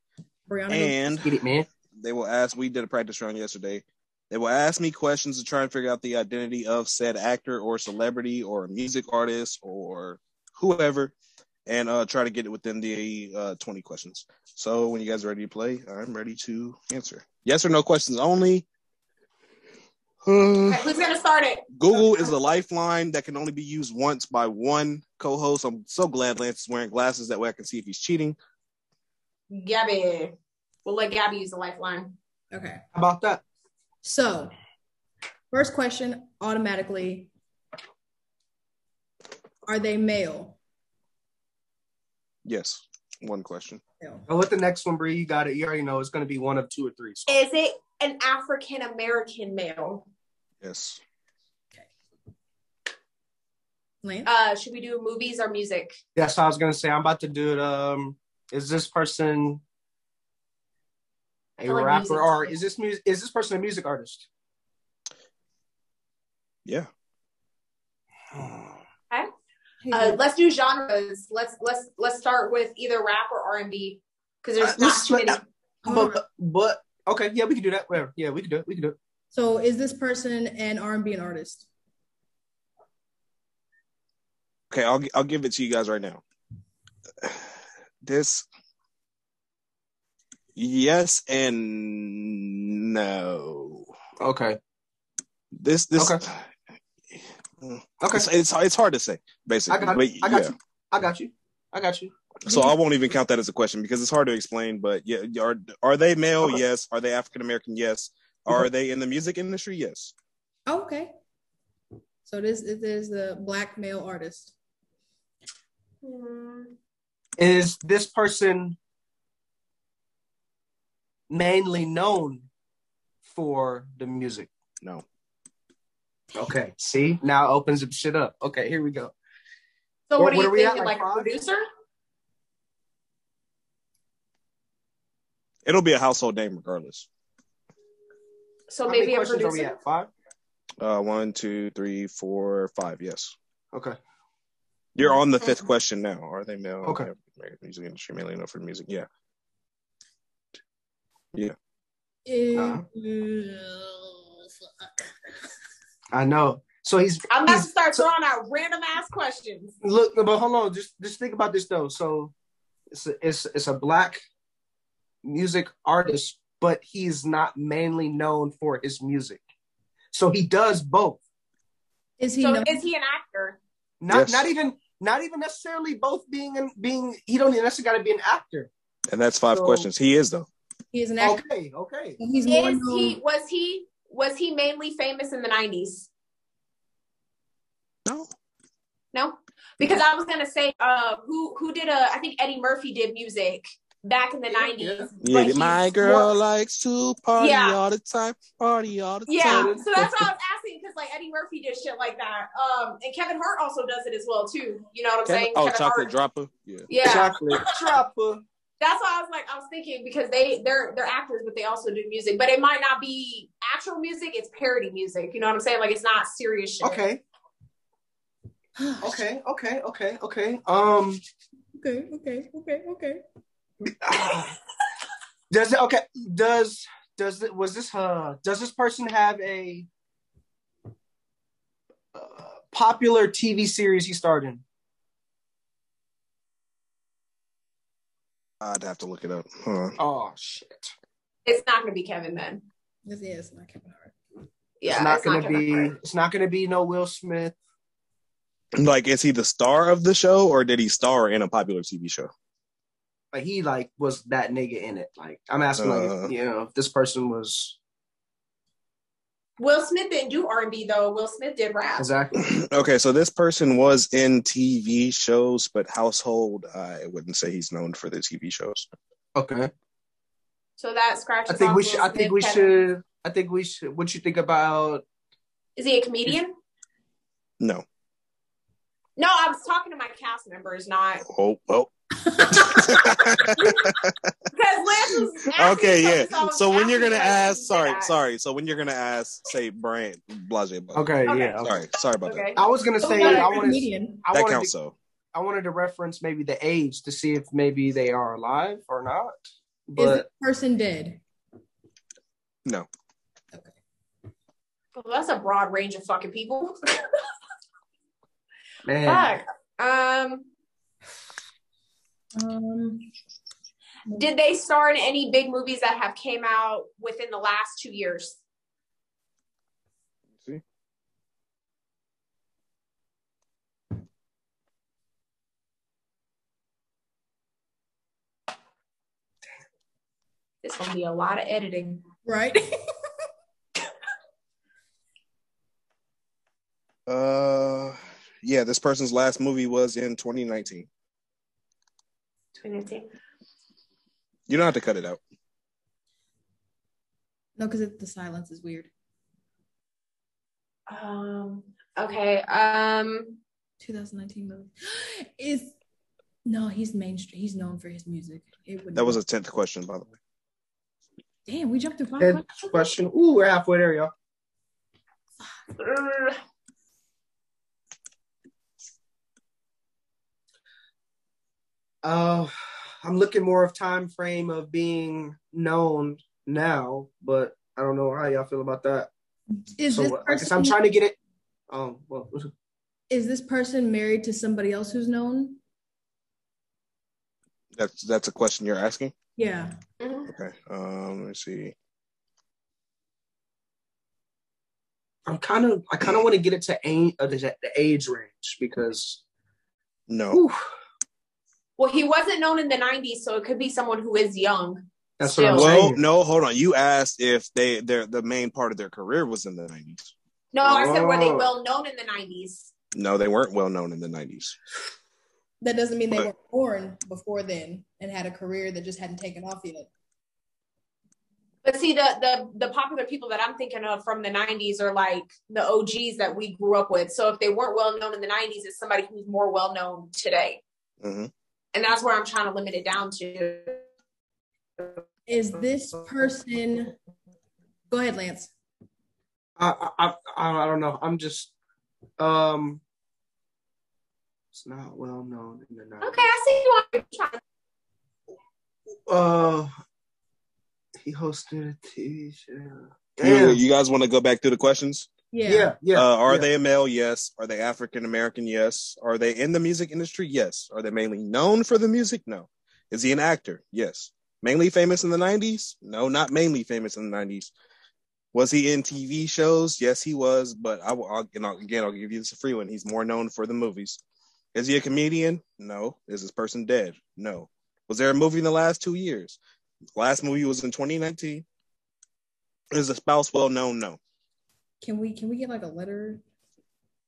Brianna, and Get it, man. they will ask we did a practice run yesterday. They will ask me questions to try and figure out the identity of said actor or celebrity or music artist or whoever and uh, try to get it within the uh, 20 questions. So when you guys are ready to play i'm ready to answer. Yes or no questions only. Okay, Uh, who's gonna start it? google is a lifeline that can only be used once by one co-host i'm so glad lance is wearing glasses that way i can see if he's cheating Gabby. We'll let Gabby use the lifeline. okay. How about that? So, first question automatically Are they male? yes one question Male. Oh, with the next one, Bree, you got it. You already know it's going to be one of two or three. So. Is it an African American male? Yes Lance? Uh, should we do movies or music? That's what I was gonna say. I'm about to do it. Um, is this person a like rapper or is this music? Is this person a music artist? Yeah. Uh, let's do genres. Let's let's let's start with either rap or R and B because there's Uh, not let's- too many. Hold. But, but okay, yeah, we can do that. Whatever. Yeah, we can do it. We can do it. So is this person an R&B an artist? Okay, I'll I'll give it to you guys right now. This yes and no. Okay. This this Okay. Uh, okay. It's, it's it's hard to say basically. I got. but I got yeah. you. I got you. I got you. So I won't even count that as a question because it's hard to explain. But yeah, are are they male? Okay. Yes. Are they African American? Yes. Are they in the music industry? Yes. Oh, okay. So this it is the black male artist. Hmm. Is this person mainly known for the music? No. Okay. See, now it opens up shit up. Okay, here we go. So What- what, what are are we you at, thinking? like Like, a producer? It'll be a household name regardless. So How maybe many a questions are we at? Five. Uh, one, two, three, four, five. Yes. Okay. You're on the fifth question now. Are they male? Okay. African American music industry mainly known for music? Yeah. Yeah. Uh-huh. Uh. I know. So he's. I'm about to start so- throwing out random ass questions. Look, but hold on. Just just think about this though. So it's a, it's it's a black music artist, but he's not mainly known for his music. So he does both. Is he So known? is he an actor? Not Yes. not even not even necessarily both being and being. He don't necessarily got to be an actor. And that's five So- questions. He is though. he is an actor. Okay, okay. He's more Is known. he was he was he mainly famous in the 90s? No. No, because I was gonna say, uh, who who did a? I think Eddie Murphy did music back in the nineties. yeah. Yeah, my girl likes to party Yeah. all the time. Party all the Yeah, time. Yeah, so that's why I was asking because like Eddie Murphy did shit like that. Um, and Kevin Hart also does it as well too. You know what I'm Kevin- saying? oh, Kevin chocolate Hart. dropper. Yeah. Yeah, Chocolate dropper. that's why I was like, I was thinking because they they're they're actors, but they also do music. But it might not be actual music; it's parody music. You know what I'm saying? Like it's not serious shit. Okay, okay, okay, okay, okay. Um, okay, okay, okay, okay. Does it? Okay, does does it? Was this? Uh, does this person have a uh, popular TV series he starred in? I'd have to look it up. Huh. Oh shit! It's not gonna be Kevin then. This is not Kevin Hart. Yeah, it's not it's gonna Kevin be. Hart. It's not gonna be no Will Smith. Like, is he the star of the show, or did he star in a popular TV show? Like he like was that nigga in it. Like I'm asking, like Uh. if, you know, if this person was Will Smith didn't do R and B though. Will Smith did rap. exactly. okay, so this person was in TV shows, but household, I wouldn't say he's known for the TV shows. Okay. So that scratches. I think off we Will should. I think Smith, we Kevin. should. I think we should. What you think about? Is he a comedian? No. No, I was talking to my cast members, not Oh, oh. Because Lance was. asking okay, yeah. something, So when you're gonna ask, sorry, that. sorry. So when you're gonna ask, say Brian Blase. Blase. Okay, Okay. yeah. okay. Sorry, sorry about Okay. I was gonna say not a I wanted. I that. That wanted counts to, though. I wanted to reference maybe the age to see if maybe they are alive or not. Is the person dead? No. Okay. Well, that's a broad range of fucking people. man, Fuck. Um, Um, did they star in any big movies that have came out within the last two years? See? This gonna be a lot of editing. right? Uh, yeah. This person's last movie was in 2019. 2019. You don't have to cut it out. no, because the silence is weird. Um. Okay. Um. 2019 movie is no, he's mainstream. He's known for his music. that was a tenth question, by the way. Damn, we jumped to five. Tenth question. Ooh, we're halfway there, y'all. Uh, I'm looking more of time frame of being known now, but I don't know how y'all feel about that. Is so this I guess person, I'm trying to get it. Um, well, is this person married to somebody else who's known? That's that's a question you're asking. Yeah. Mhm. Okay. Um. Let me see. I'm kind of I kind of want to get it to age, uh, the, the age range because No. whew, Well, he wasn't known in the 90s, so it could be someone who is young. that's what I'm Still. Well, saying. no. Hold on. You asked if they their the main part of their career was in the '90s. No, I said were they Oh. well known in the 90s? No, they weren't well known in the '90s. That doesn't mean they But- weren't born before then and had a career that just hadn't taken off yet. But see, the the the popular people that I'm thinking of from the 90s are like the OGs that we grew up with. So if they weren't well known in the 90s, it's somebody who's more well known today. hmm And that's where I'm trying to limit it down to. Is this person? Go ahead, Lance. I, I I I don't know. I'm just um. It's not well known in the 90s. Okay, I see you are trying. Uh, he hosted a TV show. You, you guys want to go back through the questions? Yeah. yeah, yeah. uh, are yeah. they a male? Yes. Are they African American? Yes. Are they in the music industry? Yes. Are they mainly known for the music? No. Is he an actor? Yes. Mainly famous in the 90s? No, not mainly famous in the 90s. Was he in TV shows? Yes, he was. But I will, I'll, and I'll, again, I'll give you this a free one. He's more known for the movies. Is he a comedian? No. Is this person dead? No. Was there a movie in the last two years? Last movie was in 2019. Is the spouse well known? No. Can we can we get like a letter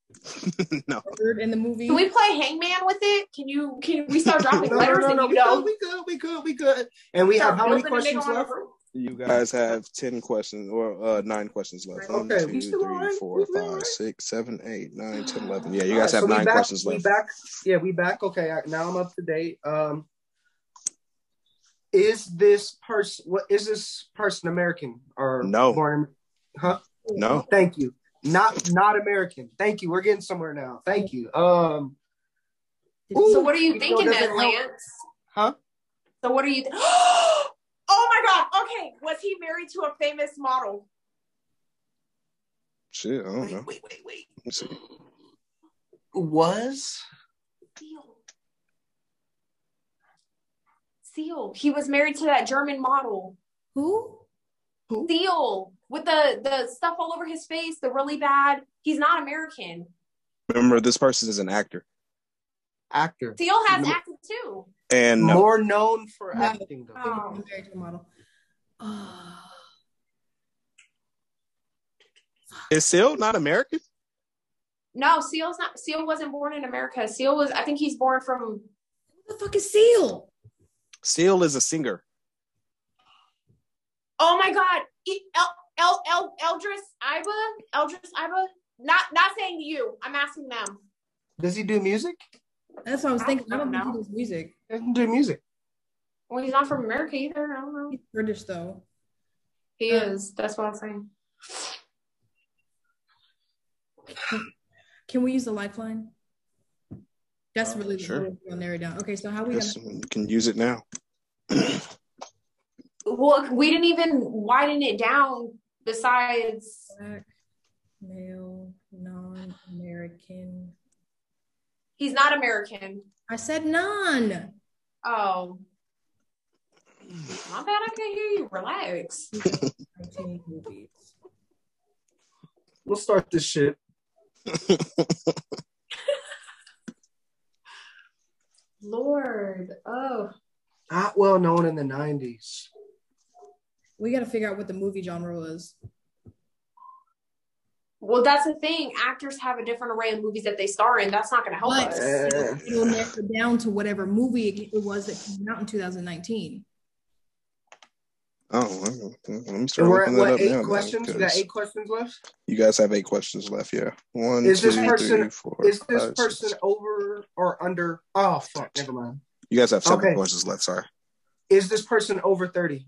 no. in the movie? Can we play Hangman with it? Can you? Can we start dropping No, letters no, no, and no, you we know? good, we good, we good, we good. And we start have how many building a questions nigga on a left? You guys have 10 questions or uh, nine questions left. One, Okay, two, we still three, alright, four, we still five, alright. six, seven, eight, nine, 10, 11. Yeah, you guys right, have so nine back, questions We left. back. Yeah, we back. Okay, now I'm up to date. Um, is this person? What is this person American or No. Born, huh? No. Thank you. Not not American. Thank you. We're getting somewhere now. Thank you. Um, Ooh, So what are you thinking then. Lance? huh? So what are you? oh my God! Okay, was he married to a famous model? Shit, I don't Wait, know. wait, wait, wait. Let's see. Was Seal. Seal. He was married to that German model. Who? Seal with the the stuff all over his face, the really bad. He's not American. Remember, this person is an actor. actor Seal has No. acted too. And no, more known for No. acting though? Oh. I'm married to a model. Oh. is Seal not American? No, Seal's not. Seal wasn't born in America. Seal was. I think he's born from. Who the fuck is Seal? Seal is a singer. Oh my God! El, El, El, Eldris Iba, Eldris Iba. Not not saying you. I'm asking them. Does he do music? That's what I was I thinking. I don't don't think know. he does music. He doesn't do music. Well, he's not from America either. I don't know. He's British though. He is. That's what I'm saying. Can we use the lifeline? That's Uh, really the sure. sure. We'll narrow it down. Okay, so how we Yes, gonna you can use it now. Well, we didn't even widen it down. Besides, black, male, non-American? he's not American. I said none. Oh, my bad. I can't hear you. Relax. We'll start this shit. Lord. Oh. Not well known in the '90s. We got to figure out what the movie genre was. Well, that's the thing. Actors have a different array of movies that they star in. That's not going to help But us. Uh, it'll narrow down to whatever movie it was that came out in 2019. Oh, let me start. we're at what eight questions? We got eight questions left. You guys have eight questions left. Yeah. One. Is two, this person three, four, is this five, person six. over or under? Oh fuck! Never mind. You guys have seven okay. questions left. Sorry. Is this person over thirty?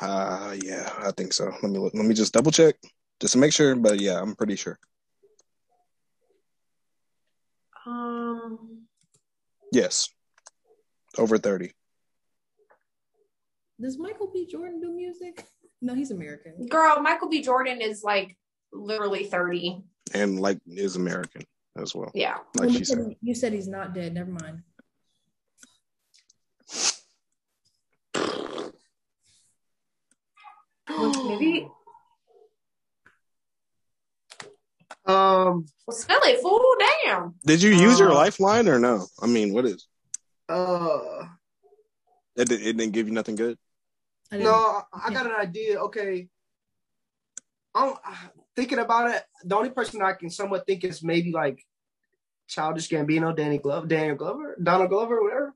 Uh yeah, I think so. Let me look, let me just double check just to make sure. But yeah, I'm pretty sure. Um. Yes. Over thirty. Does Michael B. Jordan do music? No, he's American. Girl, Michael B. Jordan is like literally 30. And like is American as well. Yeah. Like well, you, said, you said he's not dead. Never mind. Maybe. Um. Well, spell it, fool. Damn. Did you use uh, your lifeline or no? I mean, what is? Uh. It, it didn't give you nothing good. No, I got an idea. Okay. I'm thinking about it. The only person I can somewhat think is maybe like Childish Gambino, Danny Glover, Daniel Glover, Donald Glover, whatever.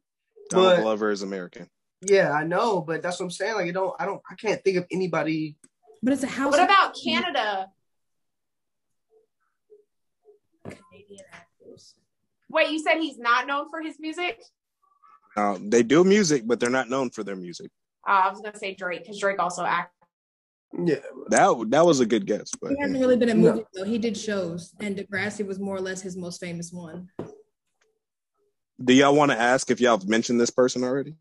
Donald but, Glover is American. Yeah, I know, but that's what I'm saying. Like, you don't, I don't, I can't think of anybody. But it's a house. What about Canada? Canadian actors. Wait, you said he's not known for his music? Uh, they do music, but they're not known for their music. Uh, I was gonna say Drake because Drake also acts. Yeah, that that was a good guess. But he hasn't really been in movies no. though. He did shows, and Degrassi was more or less his most famous one. Do y'all want to ask if y'all mentioned this person already?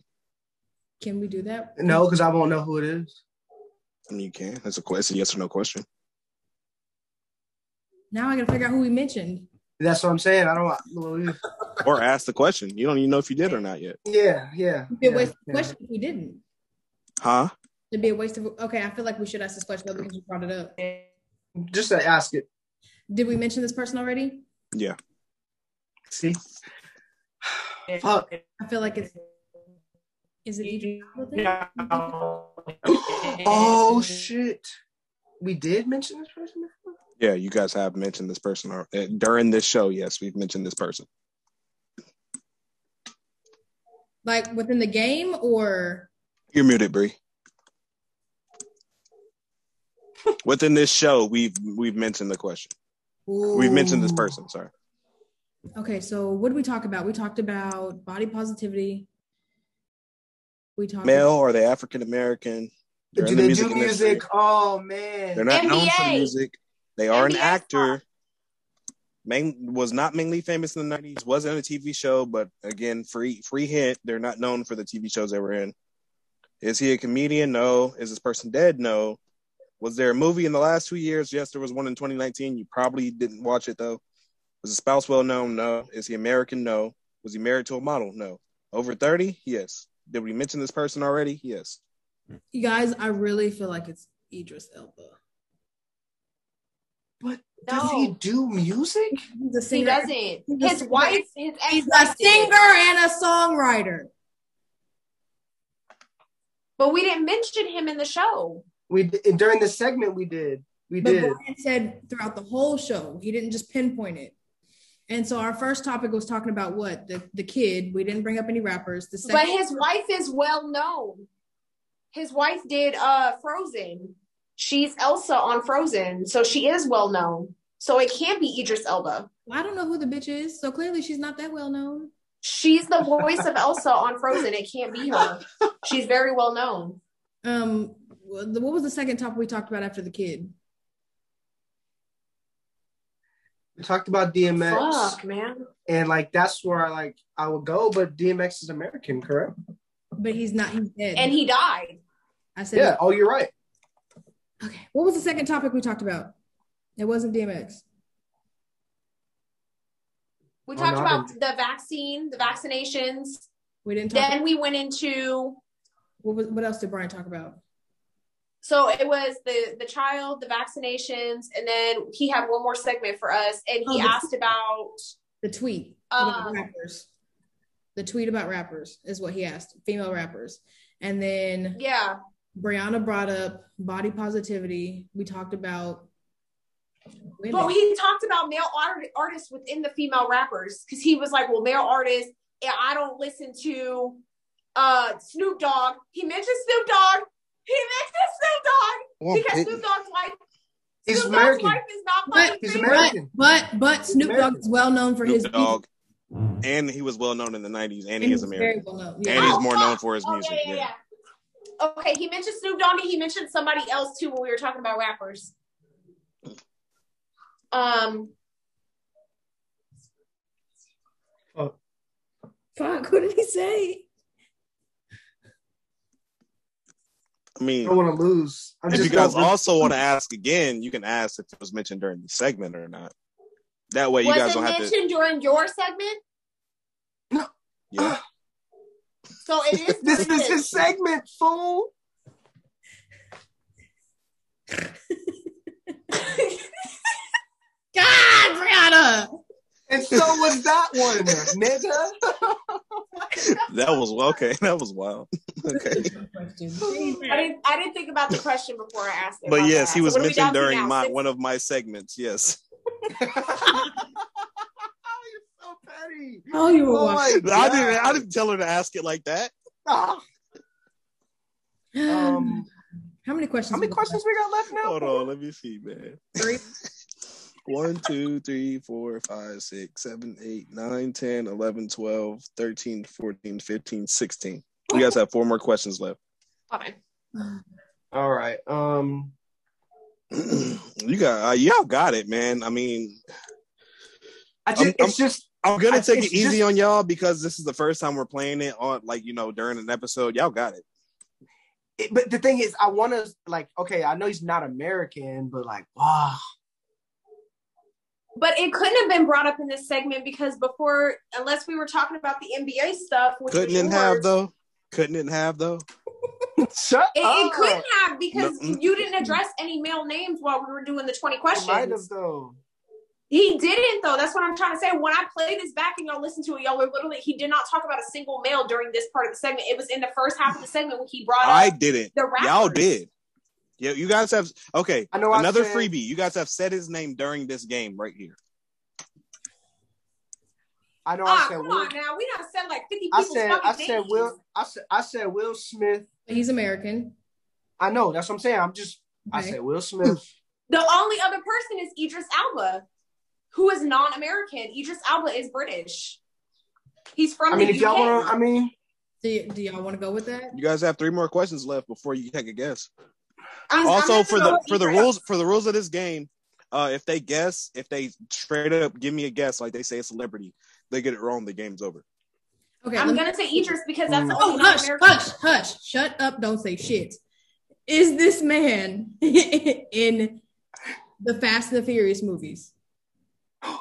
Can we do that? No, because I won't know who it is. I mean, you can. That's a question. Yes or no question. Now I gotta figure out who we mentioned. That's what I'm saying. I don't. Want or ask the question. You don't even know if you did or not yet. Yeah, yeah. It'd be a waste yeah, of question if we didn't. Huh? It'd be a waste of. Okay, I feel like we should ask this question because you brought it up. Just to ask it. Did we mention this person already? Yeah. See. Fuck. I feel like it's. Is it Oh shit! We did mention this person before. Yeah, you guys have mentioned this person or, uh, during this show. Yes, we've mentioned this person. Like within the game, or you're muted, Bree. within this show, we've we've mentioned the question. Ooh. We've mentioned this person. Sorry. Okay, so what did we talk about? We talked about body positivity. We talked male. About- are they African American? Do they the music do music? Industry. Oh man, they're not NBA. known for music. They are an actor. Main was not mainly famous in the nineties. Wasn't a TV show, but again, free free hint. They're not known for the TV shows they were in. Is he a comedian? No. Is this person dead? No. Was there a movie in the last two years? Yes, there was one in 2019. You probably didn't watch it though. Was his spouse well known? No. Is he American? No. Was he married to a model? No. Over 30? Yes. Did we mention this person already? Yes. You guys, I really feel like it's Idris Elba. But no. does he do music? He doesn't. His wife, his he's a singer and a songwriter. But we didn't mention him in the show. We during the segment we did. We but did. Brian said throughout the whole show. He didn't just pinpoint it. And so our first topic was talking about what the, the kid. We didn't bring up any rappers. The second- but his wife is well known. His wife did uh Frozen she's Elsa on Frozen, so she is well known. So it can't be Idris Elba. Well, I don't know who the bitch is, so clearly she's not that well known. She's the voice of Elsa on Frozen. It can't be her. She's very well known. Um, what was the second topic we talked about after the kid? We talked about DMX. Fuck, man. And like that's where I like I would go, but DMX is American, correct? But he's not. He's dead. And he died. I said. Yeah. Oh, you're right. Okay. What was the second topic we talked about? It wasn't DMX. We oh, talked about the vaccine, the vaccinations. We didn't. then about- we went into. What was? What else did Brian talk about? So it was the the child, the vaccinations, and then he had one more segment for us, and he oh, asked about the tweet about um, rappers. The tweet about rappers is what he asked, female rappers, and then yeah, Brianna brought up body positivity. We talked about women. But he talked about male art- artists within the female rappers because he was like, well, male artists, I don't listen to uh Snoop Dogg. He mentioned Snoop Dogg. He mentioned Snoop Dogg Well, because it- Snoop Dogg's wife. He's Snoop American. Dogg's wife is not But- He's. American. But but Snoop Dogg is well known for his Snoop Dogg, and he was well known in the '90s, and he is American, well known. and Yeah. he's Oh, more known for his Oh, music. yeah, yeah, yeah. yeah. Okay, he mentioned Snoop Dogg. He mentioned somebody else too when we were talking about rappers. Um, Fuck. What did he say? I mean, I don't want to lose. I'm if just you guys also want to ask again, you can ask if it was mentioned during the segment or not. That way, you was guys don't have to. Was mentioned during your segment? No. Yeah. So it is. this is mentioned. his segment, fool. God, Brianna. And so was that one, nigga. That was okay. That was wild. okay. I didn't. I didn't think about the question before I asked it. But yes, bad. he was what are we mentioned during now? my one of my segments. Yes. You're so petty. Oh, you were Oh watching. my I didn't. I didn't tell her to ask it like that. Ah, Um, how many questions? how many we got questions we got left now? Hold on. Let me see, man. Three. One, two, three, four, five, six, seven, eight, nine, 10, 11, 12, 13, 14, 15, 16. You guys have four more questions left. Fine. All right. Um, you got, uh, y'all got it, man. I mean, I just, I'm- it's just I'm gonna I- take it easy just- on y'all because this is the first time we're playing it on, like, you know, during an episode. Y'all got it. it, but the thing is, I want to like, okay, I know he's not American, but like, wow, But it couldn't have been brought up in this segment because before, unless we were talking about the NBA stuff, which Couldn't was it have though? Couldn't it have though? shut It, up. it couldn't have because No, you didn't address any male names while we were doing the 20 It might have questions. though. He didn't though. That's what I'm trying to say. When I play this back and y'all listen to it, y'all were literally he did not talk about a single male during this part of the segment. It was in the first half of the segment when he brought I didn't. the rappers. Y'all did. Yeah, you guys have okay. I know. I Another said- freebie. You guys have said his name during this game right here. I know. Ah, I said. come Will, on now. We done said like 50 I people's said. I said. names. Will. I said. I said. Will Smith. He's American. I know. That's what I'm saying. I'm just. I said Will Smith. The only other person is Idris Elba, who is non-American. Idris Elba is British. He's from I mean, the if y'all want to, I mean, Do, y- do y'all want to go with that? You guys have three more questions left before you take a guess. I'm- I'm Also, for the for the rules for the rules of this game, uh, if they guess, if they straight up give me a guess, like they say a celebrity, they get it wrong, the game's over. Okay. I'm gonna say Idris because that's the Mm. Oh, hush, non-American. hush, hush. Shut up. Don't say shit. Is this man in the Fast and the Furious movies? I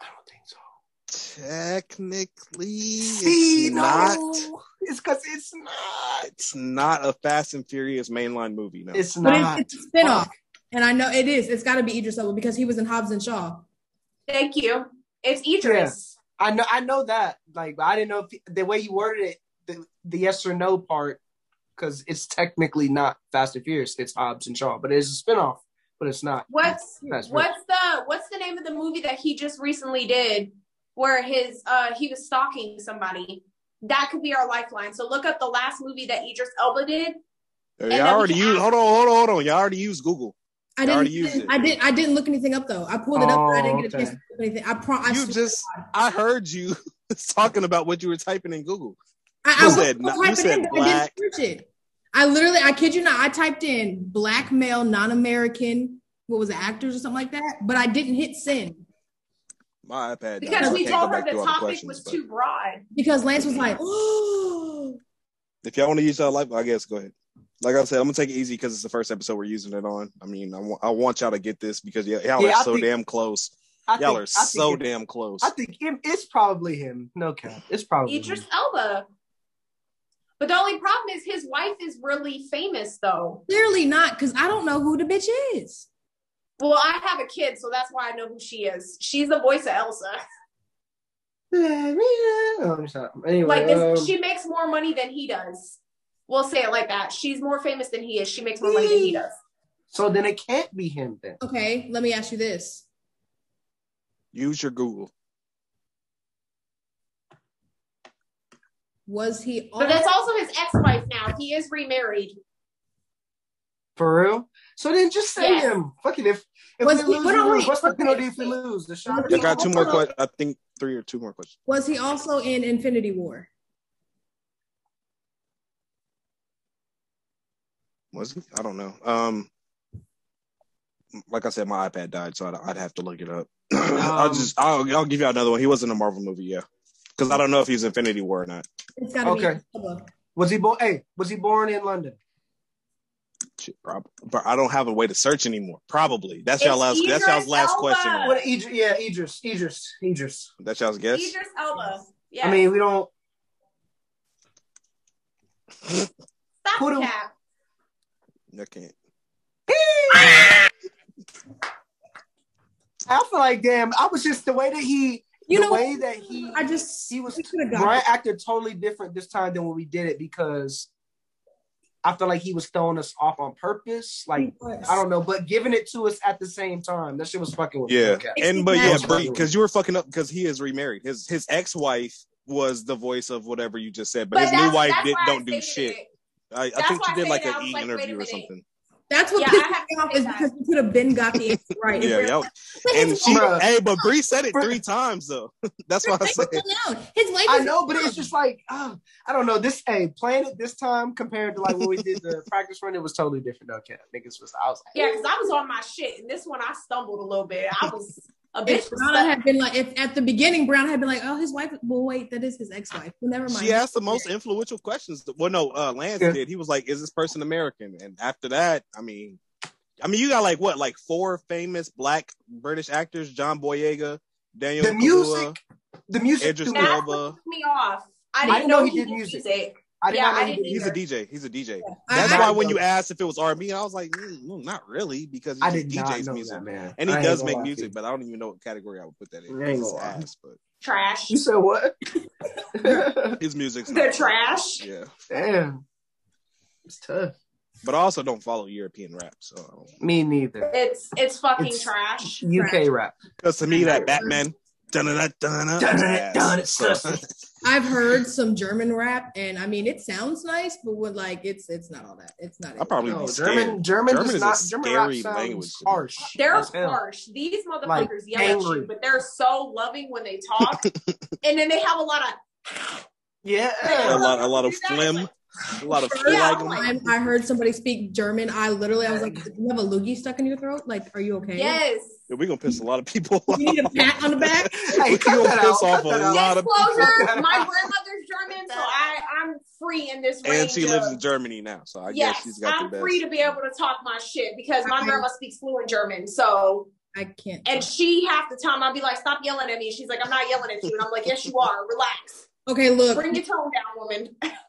don't think so. Technically, See, it's no. not. It's because it's not. It's not a Fast and Furious mainline movie. No, It's But not. it's, it's a spinoff. And I know it is. It's got to be Idris Elba because he was in Hobbs and Shaw. Thank you. It's Idris. I know. I know that. Like, I didn't know if the way you worded it, the, the yes or no part, because it's technically not Fast and Furious. It's Hobbs and Shaw, but it's a spinoff. But it's not. What's That's what's the what's the name of the movie that he just recently did where his uh he was stalking somebody? That could be our lifeline. So look up the last movie that Idris Elba did. y'all already can used. Hold on, hold on, hold on. Y'all already used Google. I didn't. already used it. I didn't. I didn't look anything up though. I pulled it up, but I didn't get a Oh, chance to look anything. I pro. I you just. God. I heard you talking about what you were typing in Google. I, you I said no- you said in, black. I didn't search it. I literally, I kid you not, I typed in black male, non-American. What was it, actors or something like that? But I didn't hit send My iPad. Because so we can't told her the through the topic was but too broad. because Lance was like, "Oh, If y'all want to use y'all life, I guess go ahead. Like I said, I'm gonna take it easy because it's the first episode we're using it on. I mean, I want I want y'all to get this because y'all, y'all Yeah, are I so think- damn close. I Y'all think- are I think so it- damn close. I think him, it's probably him. No cap. It's probably Idris him. Elba. But the only problem is his wife is really famous though. clearly not," because I don't know who the bitch is. Well, I have a kid, so that's why I know who she is. She's the voice of Elsa. Oh, I'm sorry. Anyway, Like this, um, she makes more money than he does. We'll say it like that. She's more famous than he is. She makes more money than he does. so then it can't be him then. Okay, let me ask you this: Use your Google. Was he? But that's also his ex-wife now. He is remarried. For real? So then just say Yes. him. Fucking if if Was we he- lose, but we lose. What's the okay. penalty if we lose? The shot. I got two more questions. I think three or two more questions. Was he also in Infinity War? Was he? I don't know. Um, like I said, my iPad died, so I'd, I'd have to look it up. I'll Um, just I'll I'll give you another one. He was in a Marvel movie, yeah. Because I don't know if he's Infinity War or not. It's got to Okay. be. Was he born? Hey, was he born in London? Shit, prob- but I don't have a way to search anymore. Probably. That's y'all It's last. That's y'all's Idris last Elba. question. What? Idris, yeah, Idris, Idris, Idris. That's y'all's guess. Idris Elba. Yeah. I mean, we don't. stop who do- the cap. I can't. I feel like damn. I was just the way that he, You the know, way that he, I just he was. we could have got. Brian acted totally different this time than when we did it because I feel like he was throwing us off on purpose. Like I don't know, but giving it to us at the same time. That shit was fucking with. Yeah, Okay. and but yeah, because you were fucking up because he is remarried. His his ex wife was the voice of whatever you just said, but, But his new wife did why I don't do shit. it. I, I think she did like an it. I was E like, wait a interview or something. That's what Yeah, pissed me off is that. because we could have been got the answer right. Yeah, yeah. But And she, wife- hey, but Bree said it three times though. That's why I said. His wife I know, but it's just like uh, I don't know. This hey, playing it this time compared to like when we did the practice run, it was totally different. though, Okay, niggas was I was like, Yeah, because I was on my shit, and this one I stumbled a little bit. I was a bitch. If Brown had been like, if at the beginning Brown had been like, oh, his wife. Well, wait, that is his ex-wife. Well, never mind. She asked the most influential questions. Well, no, uh, Lance Yeah. did. He was like, "Is this person American?" And after that, I mean, I mean, you got like what, like four famous Black British actors: John Boyega, Daniel the Kaluuya, music, the music. Idris me- Elba. me off. I I didn't, didn't know, know he he did did music. music. I did Yeah, not know I he didn't did He's a. DJ. He's a DJ. I- That's I- why when you asked if it was R&B, I was like, mm, not really, because he I just did not DJs music, that, man. and he I does make music, but I don't even know what category I would put that in. I ain't It's gonna lie. ass, but Trash. You said what? his music's The not- trash. Yeah, Damn, it's tough. but I also don't follow European rap, so Me neither. It's it's fucking It's- trash. UK rap. Because to me, that Batman, I've heard some German rap, and I mean, it sounds nice, but what like it's it's not all that. It's not. I probably No, German. German, German is not. German rap language harsh. They're harsh. These motherfuckers Like, yell at you, but they're so loving when they talk, and then they have a lot of. Yeah. a lot, a lot of phlegm, a lot of Yeah, phlegm. I'm I, I heard somebody speak German. I literally, I was like, "Do you have a loogie stuck in your throat? Like, are you okay? Yes. Yeah, we gonna piss a lot of people off. You need a pat on the back. Hey, we cut gonna that piss off a out. lot of Disclosure: people. My grandmother's German, so I I'm free in this range. And she lives of- in Germany now, so I yes, guess she's got I'm the best. free to be able to talk my shit because my Okay. grandma speaks fluent German. So, I can't. and she half the time I'll be like, "Stop yelling at me." She's like, "I'm not yelling at you," and I'm like, "Yes, you are. Relax. Okay, look. Bring your tone down, woman."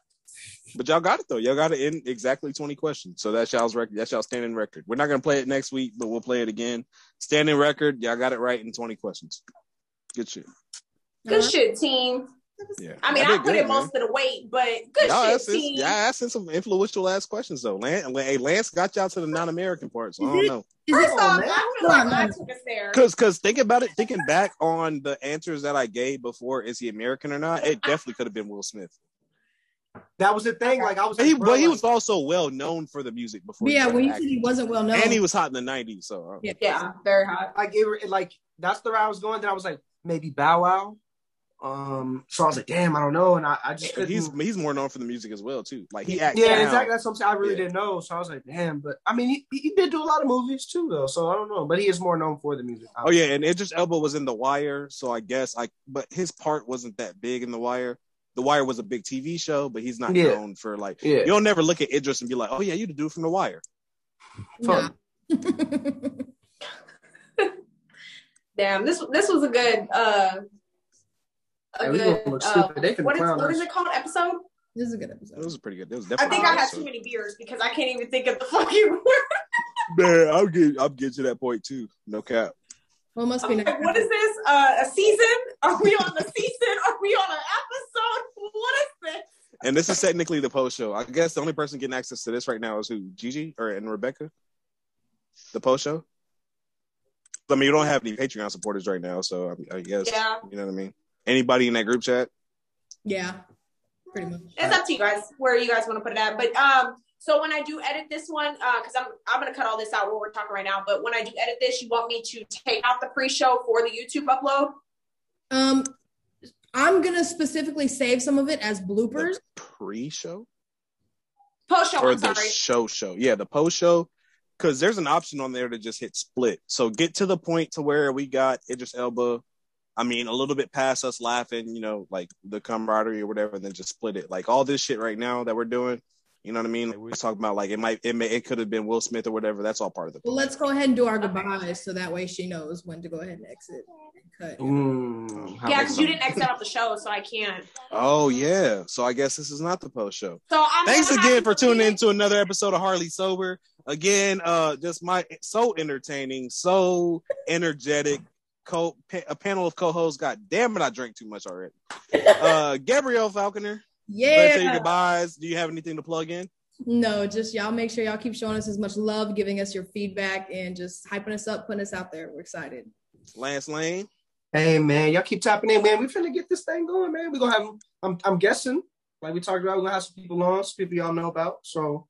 But y'all got it though. Y'all got it in exactly 20 questions. So that's y'all's record. That's y'all standing record. We're not gonna play it next week, but we'll play it again. Standing record. Y'all got it right in 20 questions. Good shit. Good Uh, shit, team. Yeah. I mean, Y'all I put good, in man. most of the weight, but good Y'all shit, asking, team. y'all asking some influential last questions though. Lance, hey, Lance got y'all to the non-American part, so I don't know. First off. I feel Hold like on, I no. took us there. Cause, cause think about it. Thinking back on the answers that I gave before, is he American or not? It definitely could have been Will Smith. That was the thing. Like I was. But he, but he was also well known for the music before. yeah, started when you said he wasn't well known. and he was hot in the '90s, so Yeah. Yeah, very hot. like it, it- like that's the route I was going. Then I was like maybe Bow Wow. Um, so I was like, damn, I don't know, and I, I just couldn't. he's he's more known for the music as well too. Like he acts yeah, now. exactly. That's what I'm saying. I really Yeah. didn't know, so I was like, damn. But I mean, he, he did do a lot of movies too, though. So I don't know, but he is more known for the music. Oh yeah, and Idris Elba was in The Wire, so I guess I. But his part wasn't that big in The Wire. The Wire was a big TV show, but he's not Yeah. known for like. yeah. You'll never look at Idris and be like, "Oh yeah, you the dude from The Wire." Nah. Damn, this this was a good uh a Hey, good gonna look uh, stupid. They can what is clown what is it called episode? this is a good It episode. was pretty good. It was definitely I think I good had episode. too many beers because I can't even think of the fucking word. Man, I'll get I'll get to that point too. No cap. Well, must be like, next. what is this? Uh, a season? Are we on the season? Are we on an episode? What is this? And this is technically the post show. I guess the only person getting access to this right now is who? Gigi or and Rebecca? The post show? I mean, you don't have any Patreon supporters right now, so I, I guess Yeah. you know what I mean. Anybody in that group chat? Yeah. pretty much. It's up to you guys where you guys want to put it at. But um, so when I do edit this one, uh, because I'm I'm gonna cut all this out where we're talking right now. But when I do edit this, you want me to take out the pre-show for the YouTube upload? Um, I'm gonna specifically save some of it as bloopers. Pre-show Post show. or I'm the sorry. show show? Yeah, the post show. Because there's an option on there to just hit split. So get to the point to where we got Idris Elba. I mean, a little bit past us laughing, you know, like the camaraderie or whatever, and then just split it. Like all this shit right now that we're doing, you know what I mean? Like we was talking about, like it might, it may, it could have been Will Smith or whatever. That's all part of the. Well, let's go ahead and do our goodbyes so that way she knows when to go ahead and exit and cut. Mm, Yeah, because you didn't exit out the show, so I can't. Oh yeah. So I guess this is not the post show. So I'm Thanks again for tuning it. in to another episode of Hardly Sober. Again, uh, just my so entertaining, so energetic. Co pa- a panel of co-hosts. God damn it, I drank too much already. Uh, Gabrielle Falconer. Let's say your Yeah. goodbyes. Do you have anything to plug in? No, just y'all make sure y'all keep showing us as much love, giving us your feedback, and just hyping us up, putting us out there. We're excited. Lance Lane. Hey man, y'all keep tapping in, man. We finna get this thing going, man. We're gonna have. I'm I'm guessing, like we talked about, we're gonna have some people on, some people y'all know about. So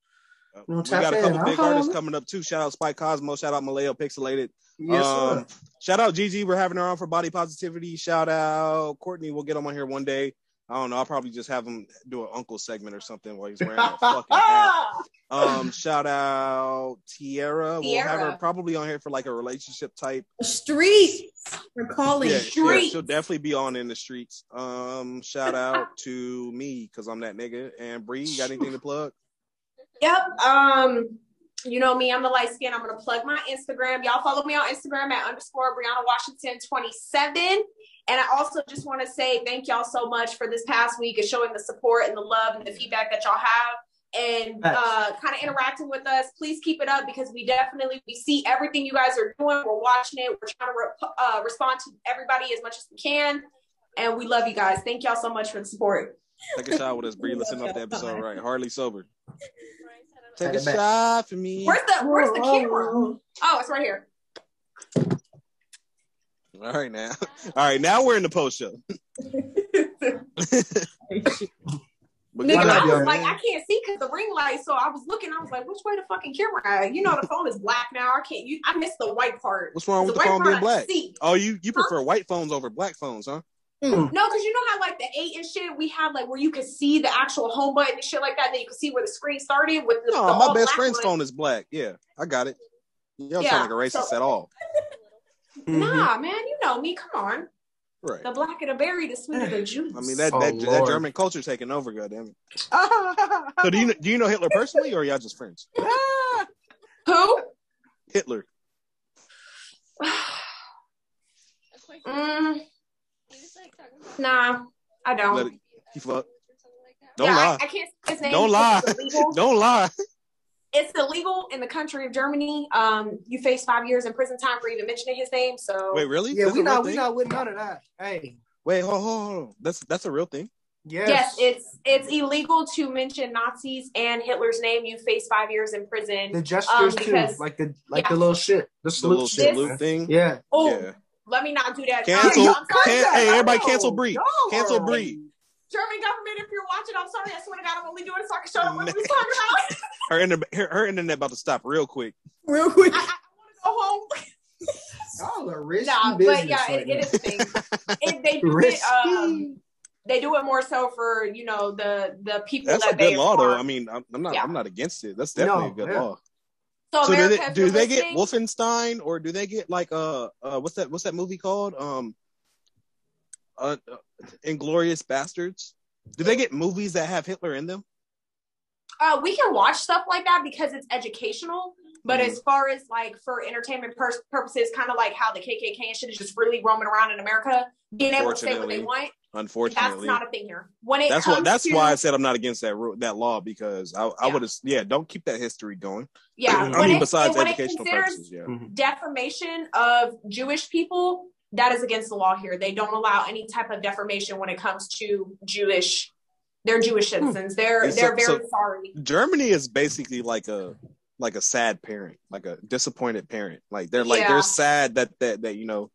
Uh, No, we tap got a in. couple I'll big holler. artists coming up too. Shout out Spike Cosmo. Shout out Maleo Pixelated. yes, Um, shout out Gigi. We're having her on for body positivity. Shout out Courtney. We'll get them on here one day. I don't know. I'll probably just have him do an uncle segment or something while he's wearing a fucking hat. Um, shout out Tierra. We'll have her probably on here for like a relationship type. Streets, we're calling. Yeah, yeah, Streets. she'll definitely be on in the streets. Um, shout out to me because I'm that nigga. And Bree, you got anything to plug? Yep. Um, you know me, I'm the light skin. I'm gonna plug my Instagram. Y'all follow me on Instagram at underscore Brianna Washington 27. And I also just want to say thank y'all so much for this past week and showing the support and the love and the feedback that y'all have and uh, kind of interacting with us. Please keep it up because we definitely we see everything you guys are doing. We're watching it. We're trying to re- uh, respond to everybody as much as we can. And we love you guys. Thank y'all so much for the support. Take a shot with us, Bree. Listen off the episode, right? Hardly sober. Take Take a back. shot for me. Where's the Where's the camera? Oh, it's right here. All right now. All right, now we're in the post show. Nigga, I was y'all. like, I can't see because the ring light. So I was looking. I was like, which way the fucking camera? At? You know, the phone is black now. I can't. You, I missed the white part. What's wrong with the white phone being black? Oh, you you prefer white phones over black phones, huh? No, because you know how like the eight and shit we have like where you could see the actual home button and shit like that. Then you can see where the screen started with the, No, the my best friend's phone is black. Yeah, I got it. You don't Yeah, sound like a racist so- at all. Nah, man, you know me. Come on, Right. the blacker the berry, the sweeter the juice. I mean that Oh, that, that German culture taking over, goddamn it. So do you do you know Hitler personally, or y'all just friends? who? Hitler. Mm, nah, I don't. Let it, he fuck. Don't yeah, lie. I, I can't say his name. Don't lie. It's. Don't lie. it's illegal in the country of Germany. Um, you face five years in prison time for even mentioning his name. So Wait, really? Yeah, That's we a not we thing? not with none of that. Hey, Wait, hold, hold, hold. That's that's a real thing. yes, yes, it's it's illegal to mention Nazis and Hitler's name. You face five years in prison. the gestures um, too, because- like the like yeah. the little shit, the The salute little shit. salute man. thing. Yeah, oh, Yeah. Let me not do that. Cancel- I'm can- hey, everybody cancel Bree. no. Cancel Bree. German government, if you're watching, I'm sorry. I swear to God, I'm only doing it so I can show them what we was talking about. Her internet, her, her internet about to stop real quick. Real quick. I, I want to go home. Y'all are risky Nah, but yeah, right it, it now. is a thing. It, they do it. Um, they do it more so for you know the the people That's that a they good law, though. I mean, I'm, I'm not, Yeah. I'm not against it. That's definitely No, a good yeah. law. So, So do they, do they get Wolfenstein or do they get like uh, uh what's that what's that movie called um uh, uh Inglourious Basterds? Do they get movies that have Hitler in them? Uh, we can watch stuff like that because it's educational. But Mhm. as far as like for entertainment pur- purposes, kind of like how the KKK and shit is just really roaming around in America, being able to say what they Unfortunately. that's not a thing here. When it that's what that's to, why I said I'm not against that ru- that law because I, I Yeah. would have yeah don't keep that history going. yeah. I mean, it- besides when it educational considers purposes, yeah. Mhm. defamation of Jewish people, that is against the law here. They don't allow any type of defamation when it comes to Jewish. They're Jewish citizens. They're And so- they're very so- sorry. Germany is basically like a like a sad parent, like a disappointed parent. Like they're like Yeah. they're sad that that that you know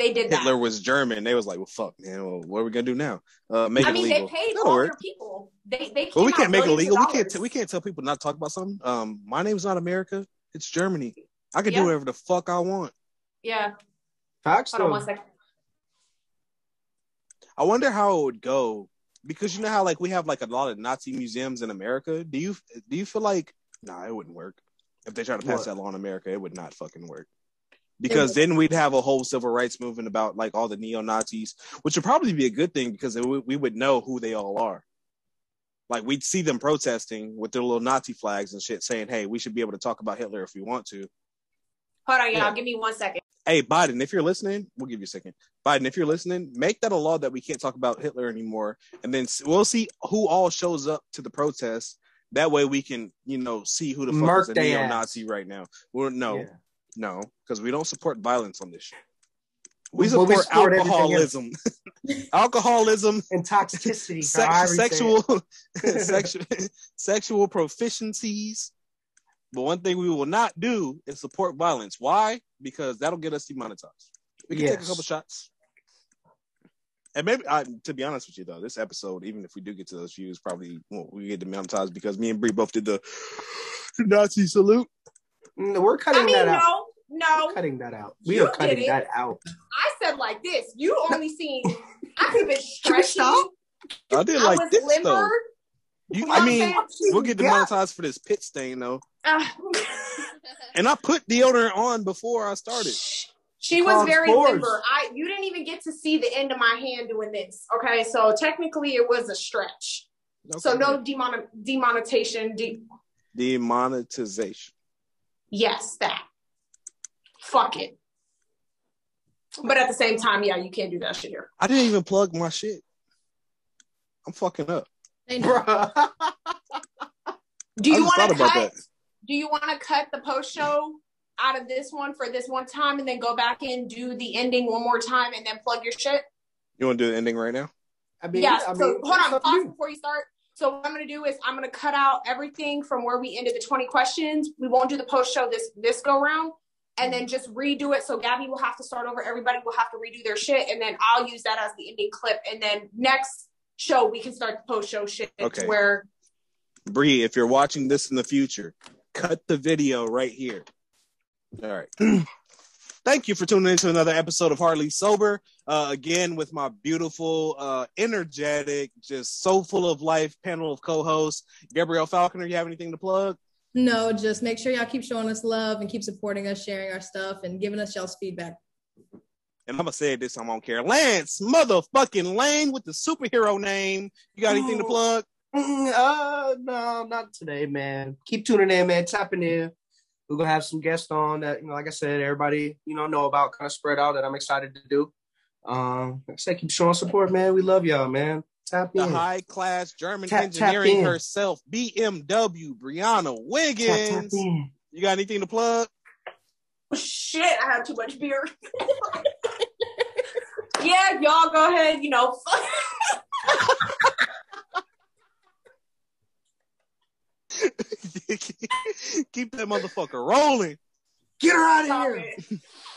They did that. Hitler was German. They was like, well, fuck, man. Well, what are we gonna do now? Uh, make I it mean, illegal. they paid That'll all work. their people. They they. But we came can't make it billions of illegal. We can't. T- we can't tell people not to talk about something. Um, my name's not America. It's Germany. I can Yeah. do whatever the fuck I want. Yeah. Facts Hold on one second. I wonder how it would go because you know how like we have like a lot of Nazi museums in America. Do you do you feel like nah, it wouldn't work if they try to pass What? that law in America? It would not fucking work because then we'd have a whole civil rights movement about like all the neo Nazis, which would probably be a good thing because it would- we would know who they all are. Like we'd see them protesting with their little Nazi flags and shit, saying, "Hey, we should be able to talk about Hitler if we want to." Hold on, y'all. Yeah. Give me one second. Hey, Biden, if you're listening, we'll give you a second. Biden, if you're listening, make that a law that we can't talk about Hitler anymore, and then we'll see who all shows up to the protests. That way, we can, you know, see who the fuck Mark is a neo-Nazi right now. Well, no, Yeah. No, because we don't support violence on this shit. We Well, we support support alcoholism, alcoholism, And toxicity. sex, how I say it. sexual, sexual, sexual proficiencies. But one thing we will not do is support violence. Why? Because that'll get us demonetized. We can take a couple shots. And maybe, I, to be honest with you, though, this episode, even if we do get to those views, probably won't we get demonetized because me and Bree both did the Nazi salute. Mm, We're cutting I mean, that out. no, no. We're cutting that out. We are cutting that out. I said like this. You only seen. I could have been Can we stretching. stop? I did I like was this limber. though. You, You I mean, we'll get Yeah. demonetized for this pit stain though. Ah. And I put deodorant on before I started. She was Clogged very pores. limber. I you didn't even get to see the end of my hand doing this. Okay, so technically it was a stretch. So no demon demonetization. De- demonetization. Yes, that. Fuck it. But at the same time, yeah, you can't do that shit here. I didn't even plug my shit. I'm fucking up. They know. Bruh. Do you want to cut? that. Do you want to cut the post show out of this one for this one time, and then go back and do the ending one more time, and then plug your shit? You want to do the ending right now? I mean, yeah. I so mean, hold on, pause you. before you start. So what I'm gonna do is I'm gonna cut out everything from where we ended the 20 questions. We won't do the post show this this go round, and then just redo it. So Gabby will have to start over. Everybody will have to redo their shit, and then I'll use that as the ending clip. And then next show we can start the post show shit Okay. where Bree, if you're watching this in the future, cut the video right here. All right. Thank you for tuning into another episode of Hardly Sober. Uh, again, with my beautiful, uh, energetic, just so full of life panel of co-hosts. Gabrielle Falconer, you have anything to plug? No, just make sure y'all keep showing us love and keep supporting us, sharing our stuff, and giving us y'all's feedback. And I'm gonna say it this time, I don't care. Lance, motherfucking Lane with the superhero name. You got anything to Oh. plug? Mm, uh, no, not today, man. Keep tuning in, man. Tapping in. We're gonna have some guests on that, you know, like I said, everybody, you know, know about kind of spread out that I'm excited to do. Um, like I said, keep showing support, man. We love y'all, man. Tap The in. high class German Tap- tap engineering in. herself, BMW, Brianna Tap, tap in. You got anything to plug? shit, I had too much beer. yeah, y'all go ahead, you know. Keep that motherfucker rolling. Get her out of Stop here. it.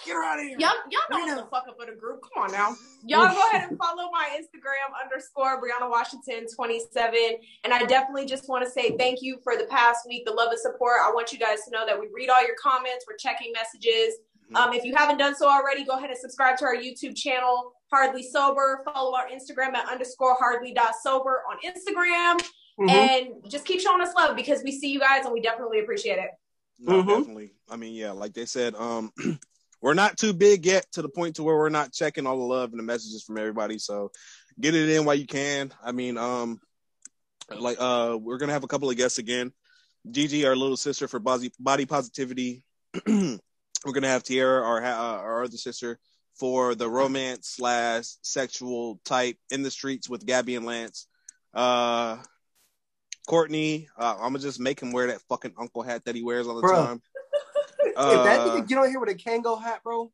Get her out of here. Y'all, y'all know Right what the fuck up with a group. Come on now. Y'all go ahead and follow my Instagram underscore Brianna Washington 27. And I definitely just want to say thank you for the past week, the love and support. I want you guys to know that we read all your comments. We're checking messages. Um, if you haven't done so already, go ahead and subscribe to our YouTube channel, Hardly Sober. Follow our Instagram at underscore hardly sober on Instagram. Mhm. And just keep showing us love because we see you guys and we definitely appreciate it. No, Mhm. definitely. I mean, yeah, like they said, um, we're not too big yet to the point to where we're not checking all the love and the messages from everybody. So get it in while you can. I mean, um, like uh, we're gonna have a couple of guests again. Gigi, our little sister for body body positivity. we're gonna have Tierra, our uh, our other sister, for the romance slash sexual type in the streets with Gabby and Lance. Uh, Courtney, uh, I'm gonna just make him wear that fucking uncle hat that he wears all the Bruh. time. if that Uh, nigga get on here with a Kangol hat, bro,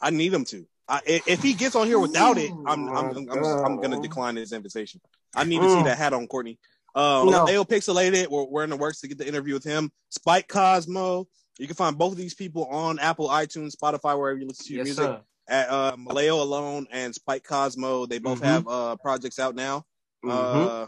I need him to. I, if he gets on here without it, I'm Oh I'm I'm, I'm, gonna decline his invitation. I need to see Mm. that hat on Courtney. Uh, No. Leo Pixelated, we're, we're in the works to get the interview with him. Spike Cosmo, you can find both of these people on Apple, iTunes, Spotify, wherever you listen to your yes, music. sir. At uh, Maleo Alone and Spike Cosmo, they both Mhm. have uh projects out now. Mhm. Uh,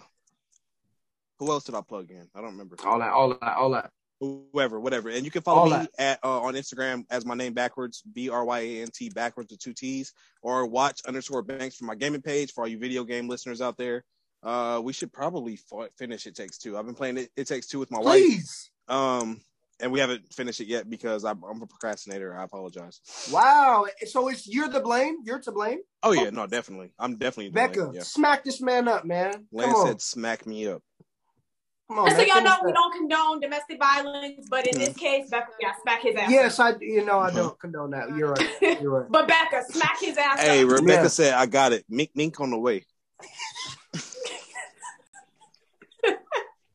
who else did I plug in? I don't remember. all that, all that, all that. Whoever, whatever. And you can follow All me that. at uh, on Instagram as my name backwards, B R Y A N T backwards with two T's, or watch underscore banks for my gaming page for all you video game listeners out there. Uh, we should probably f- finish It Takes Two. I've been playing it, it Takes Two with my wife. Please. Um, and we haven't finished it yet because I'm, I'm a procrastinator. I apologize. Wow. So it's you're the blame. You're to blame. Oh yeah, no, definitely. I'm definitely the Becca, blame, Yeah. smack this man up, man. Lance said, "Smack me up." Come on, Just so y'all know, we don't condone domestic violence, but in this case, Becca, yeah, smack his ass. Yes, up. I. You know, I Mhm. don't condone that. You're right. You're right. but Becca, smack his ass Hey, up. Rebecca Yeah. said, "I got it. Mink, mink on the way."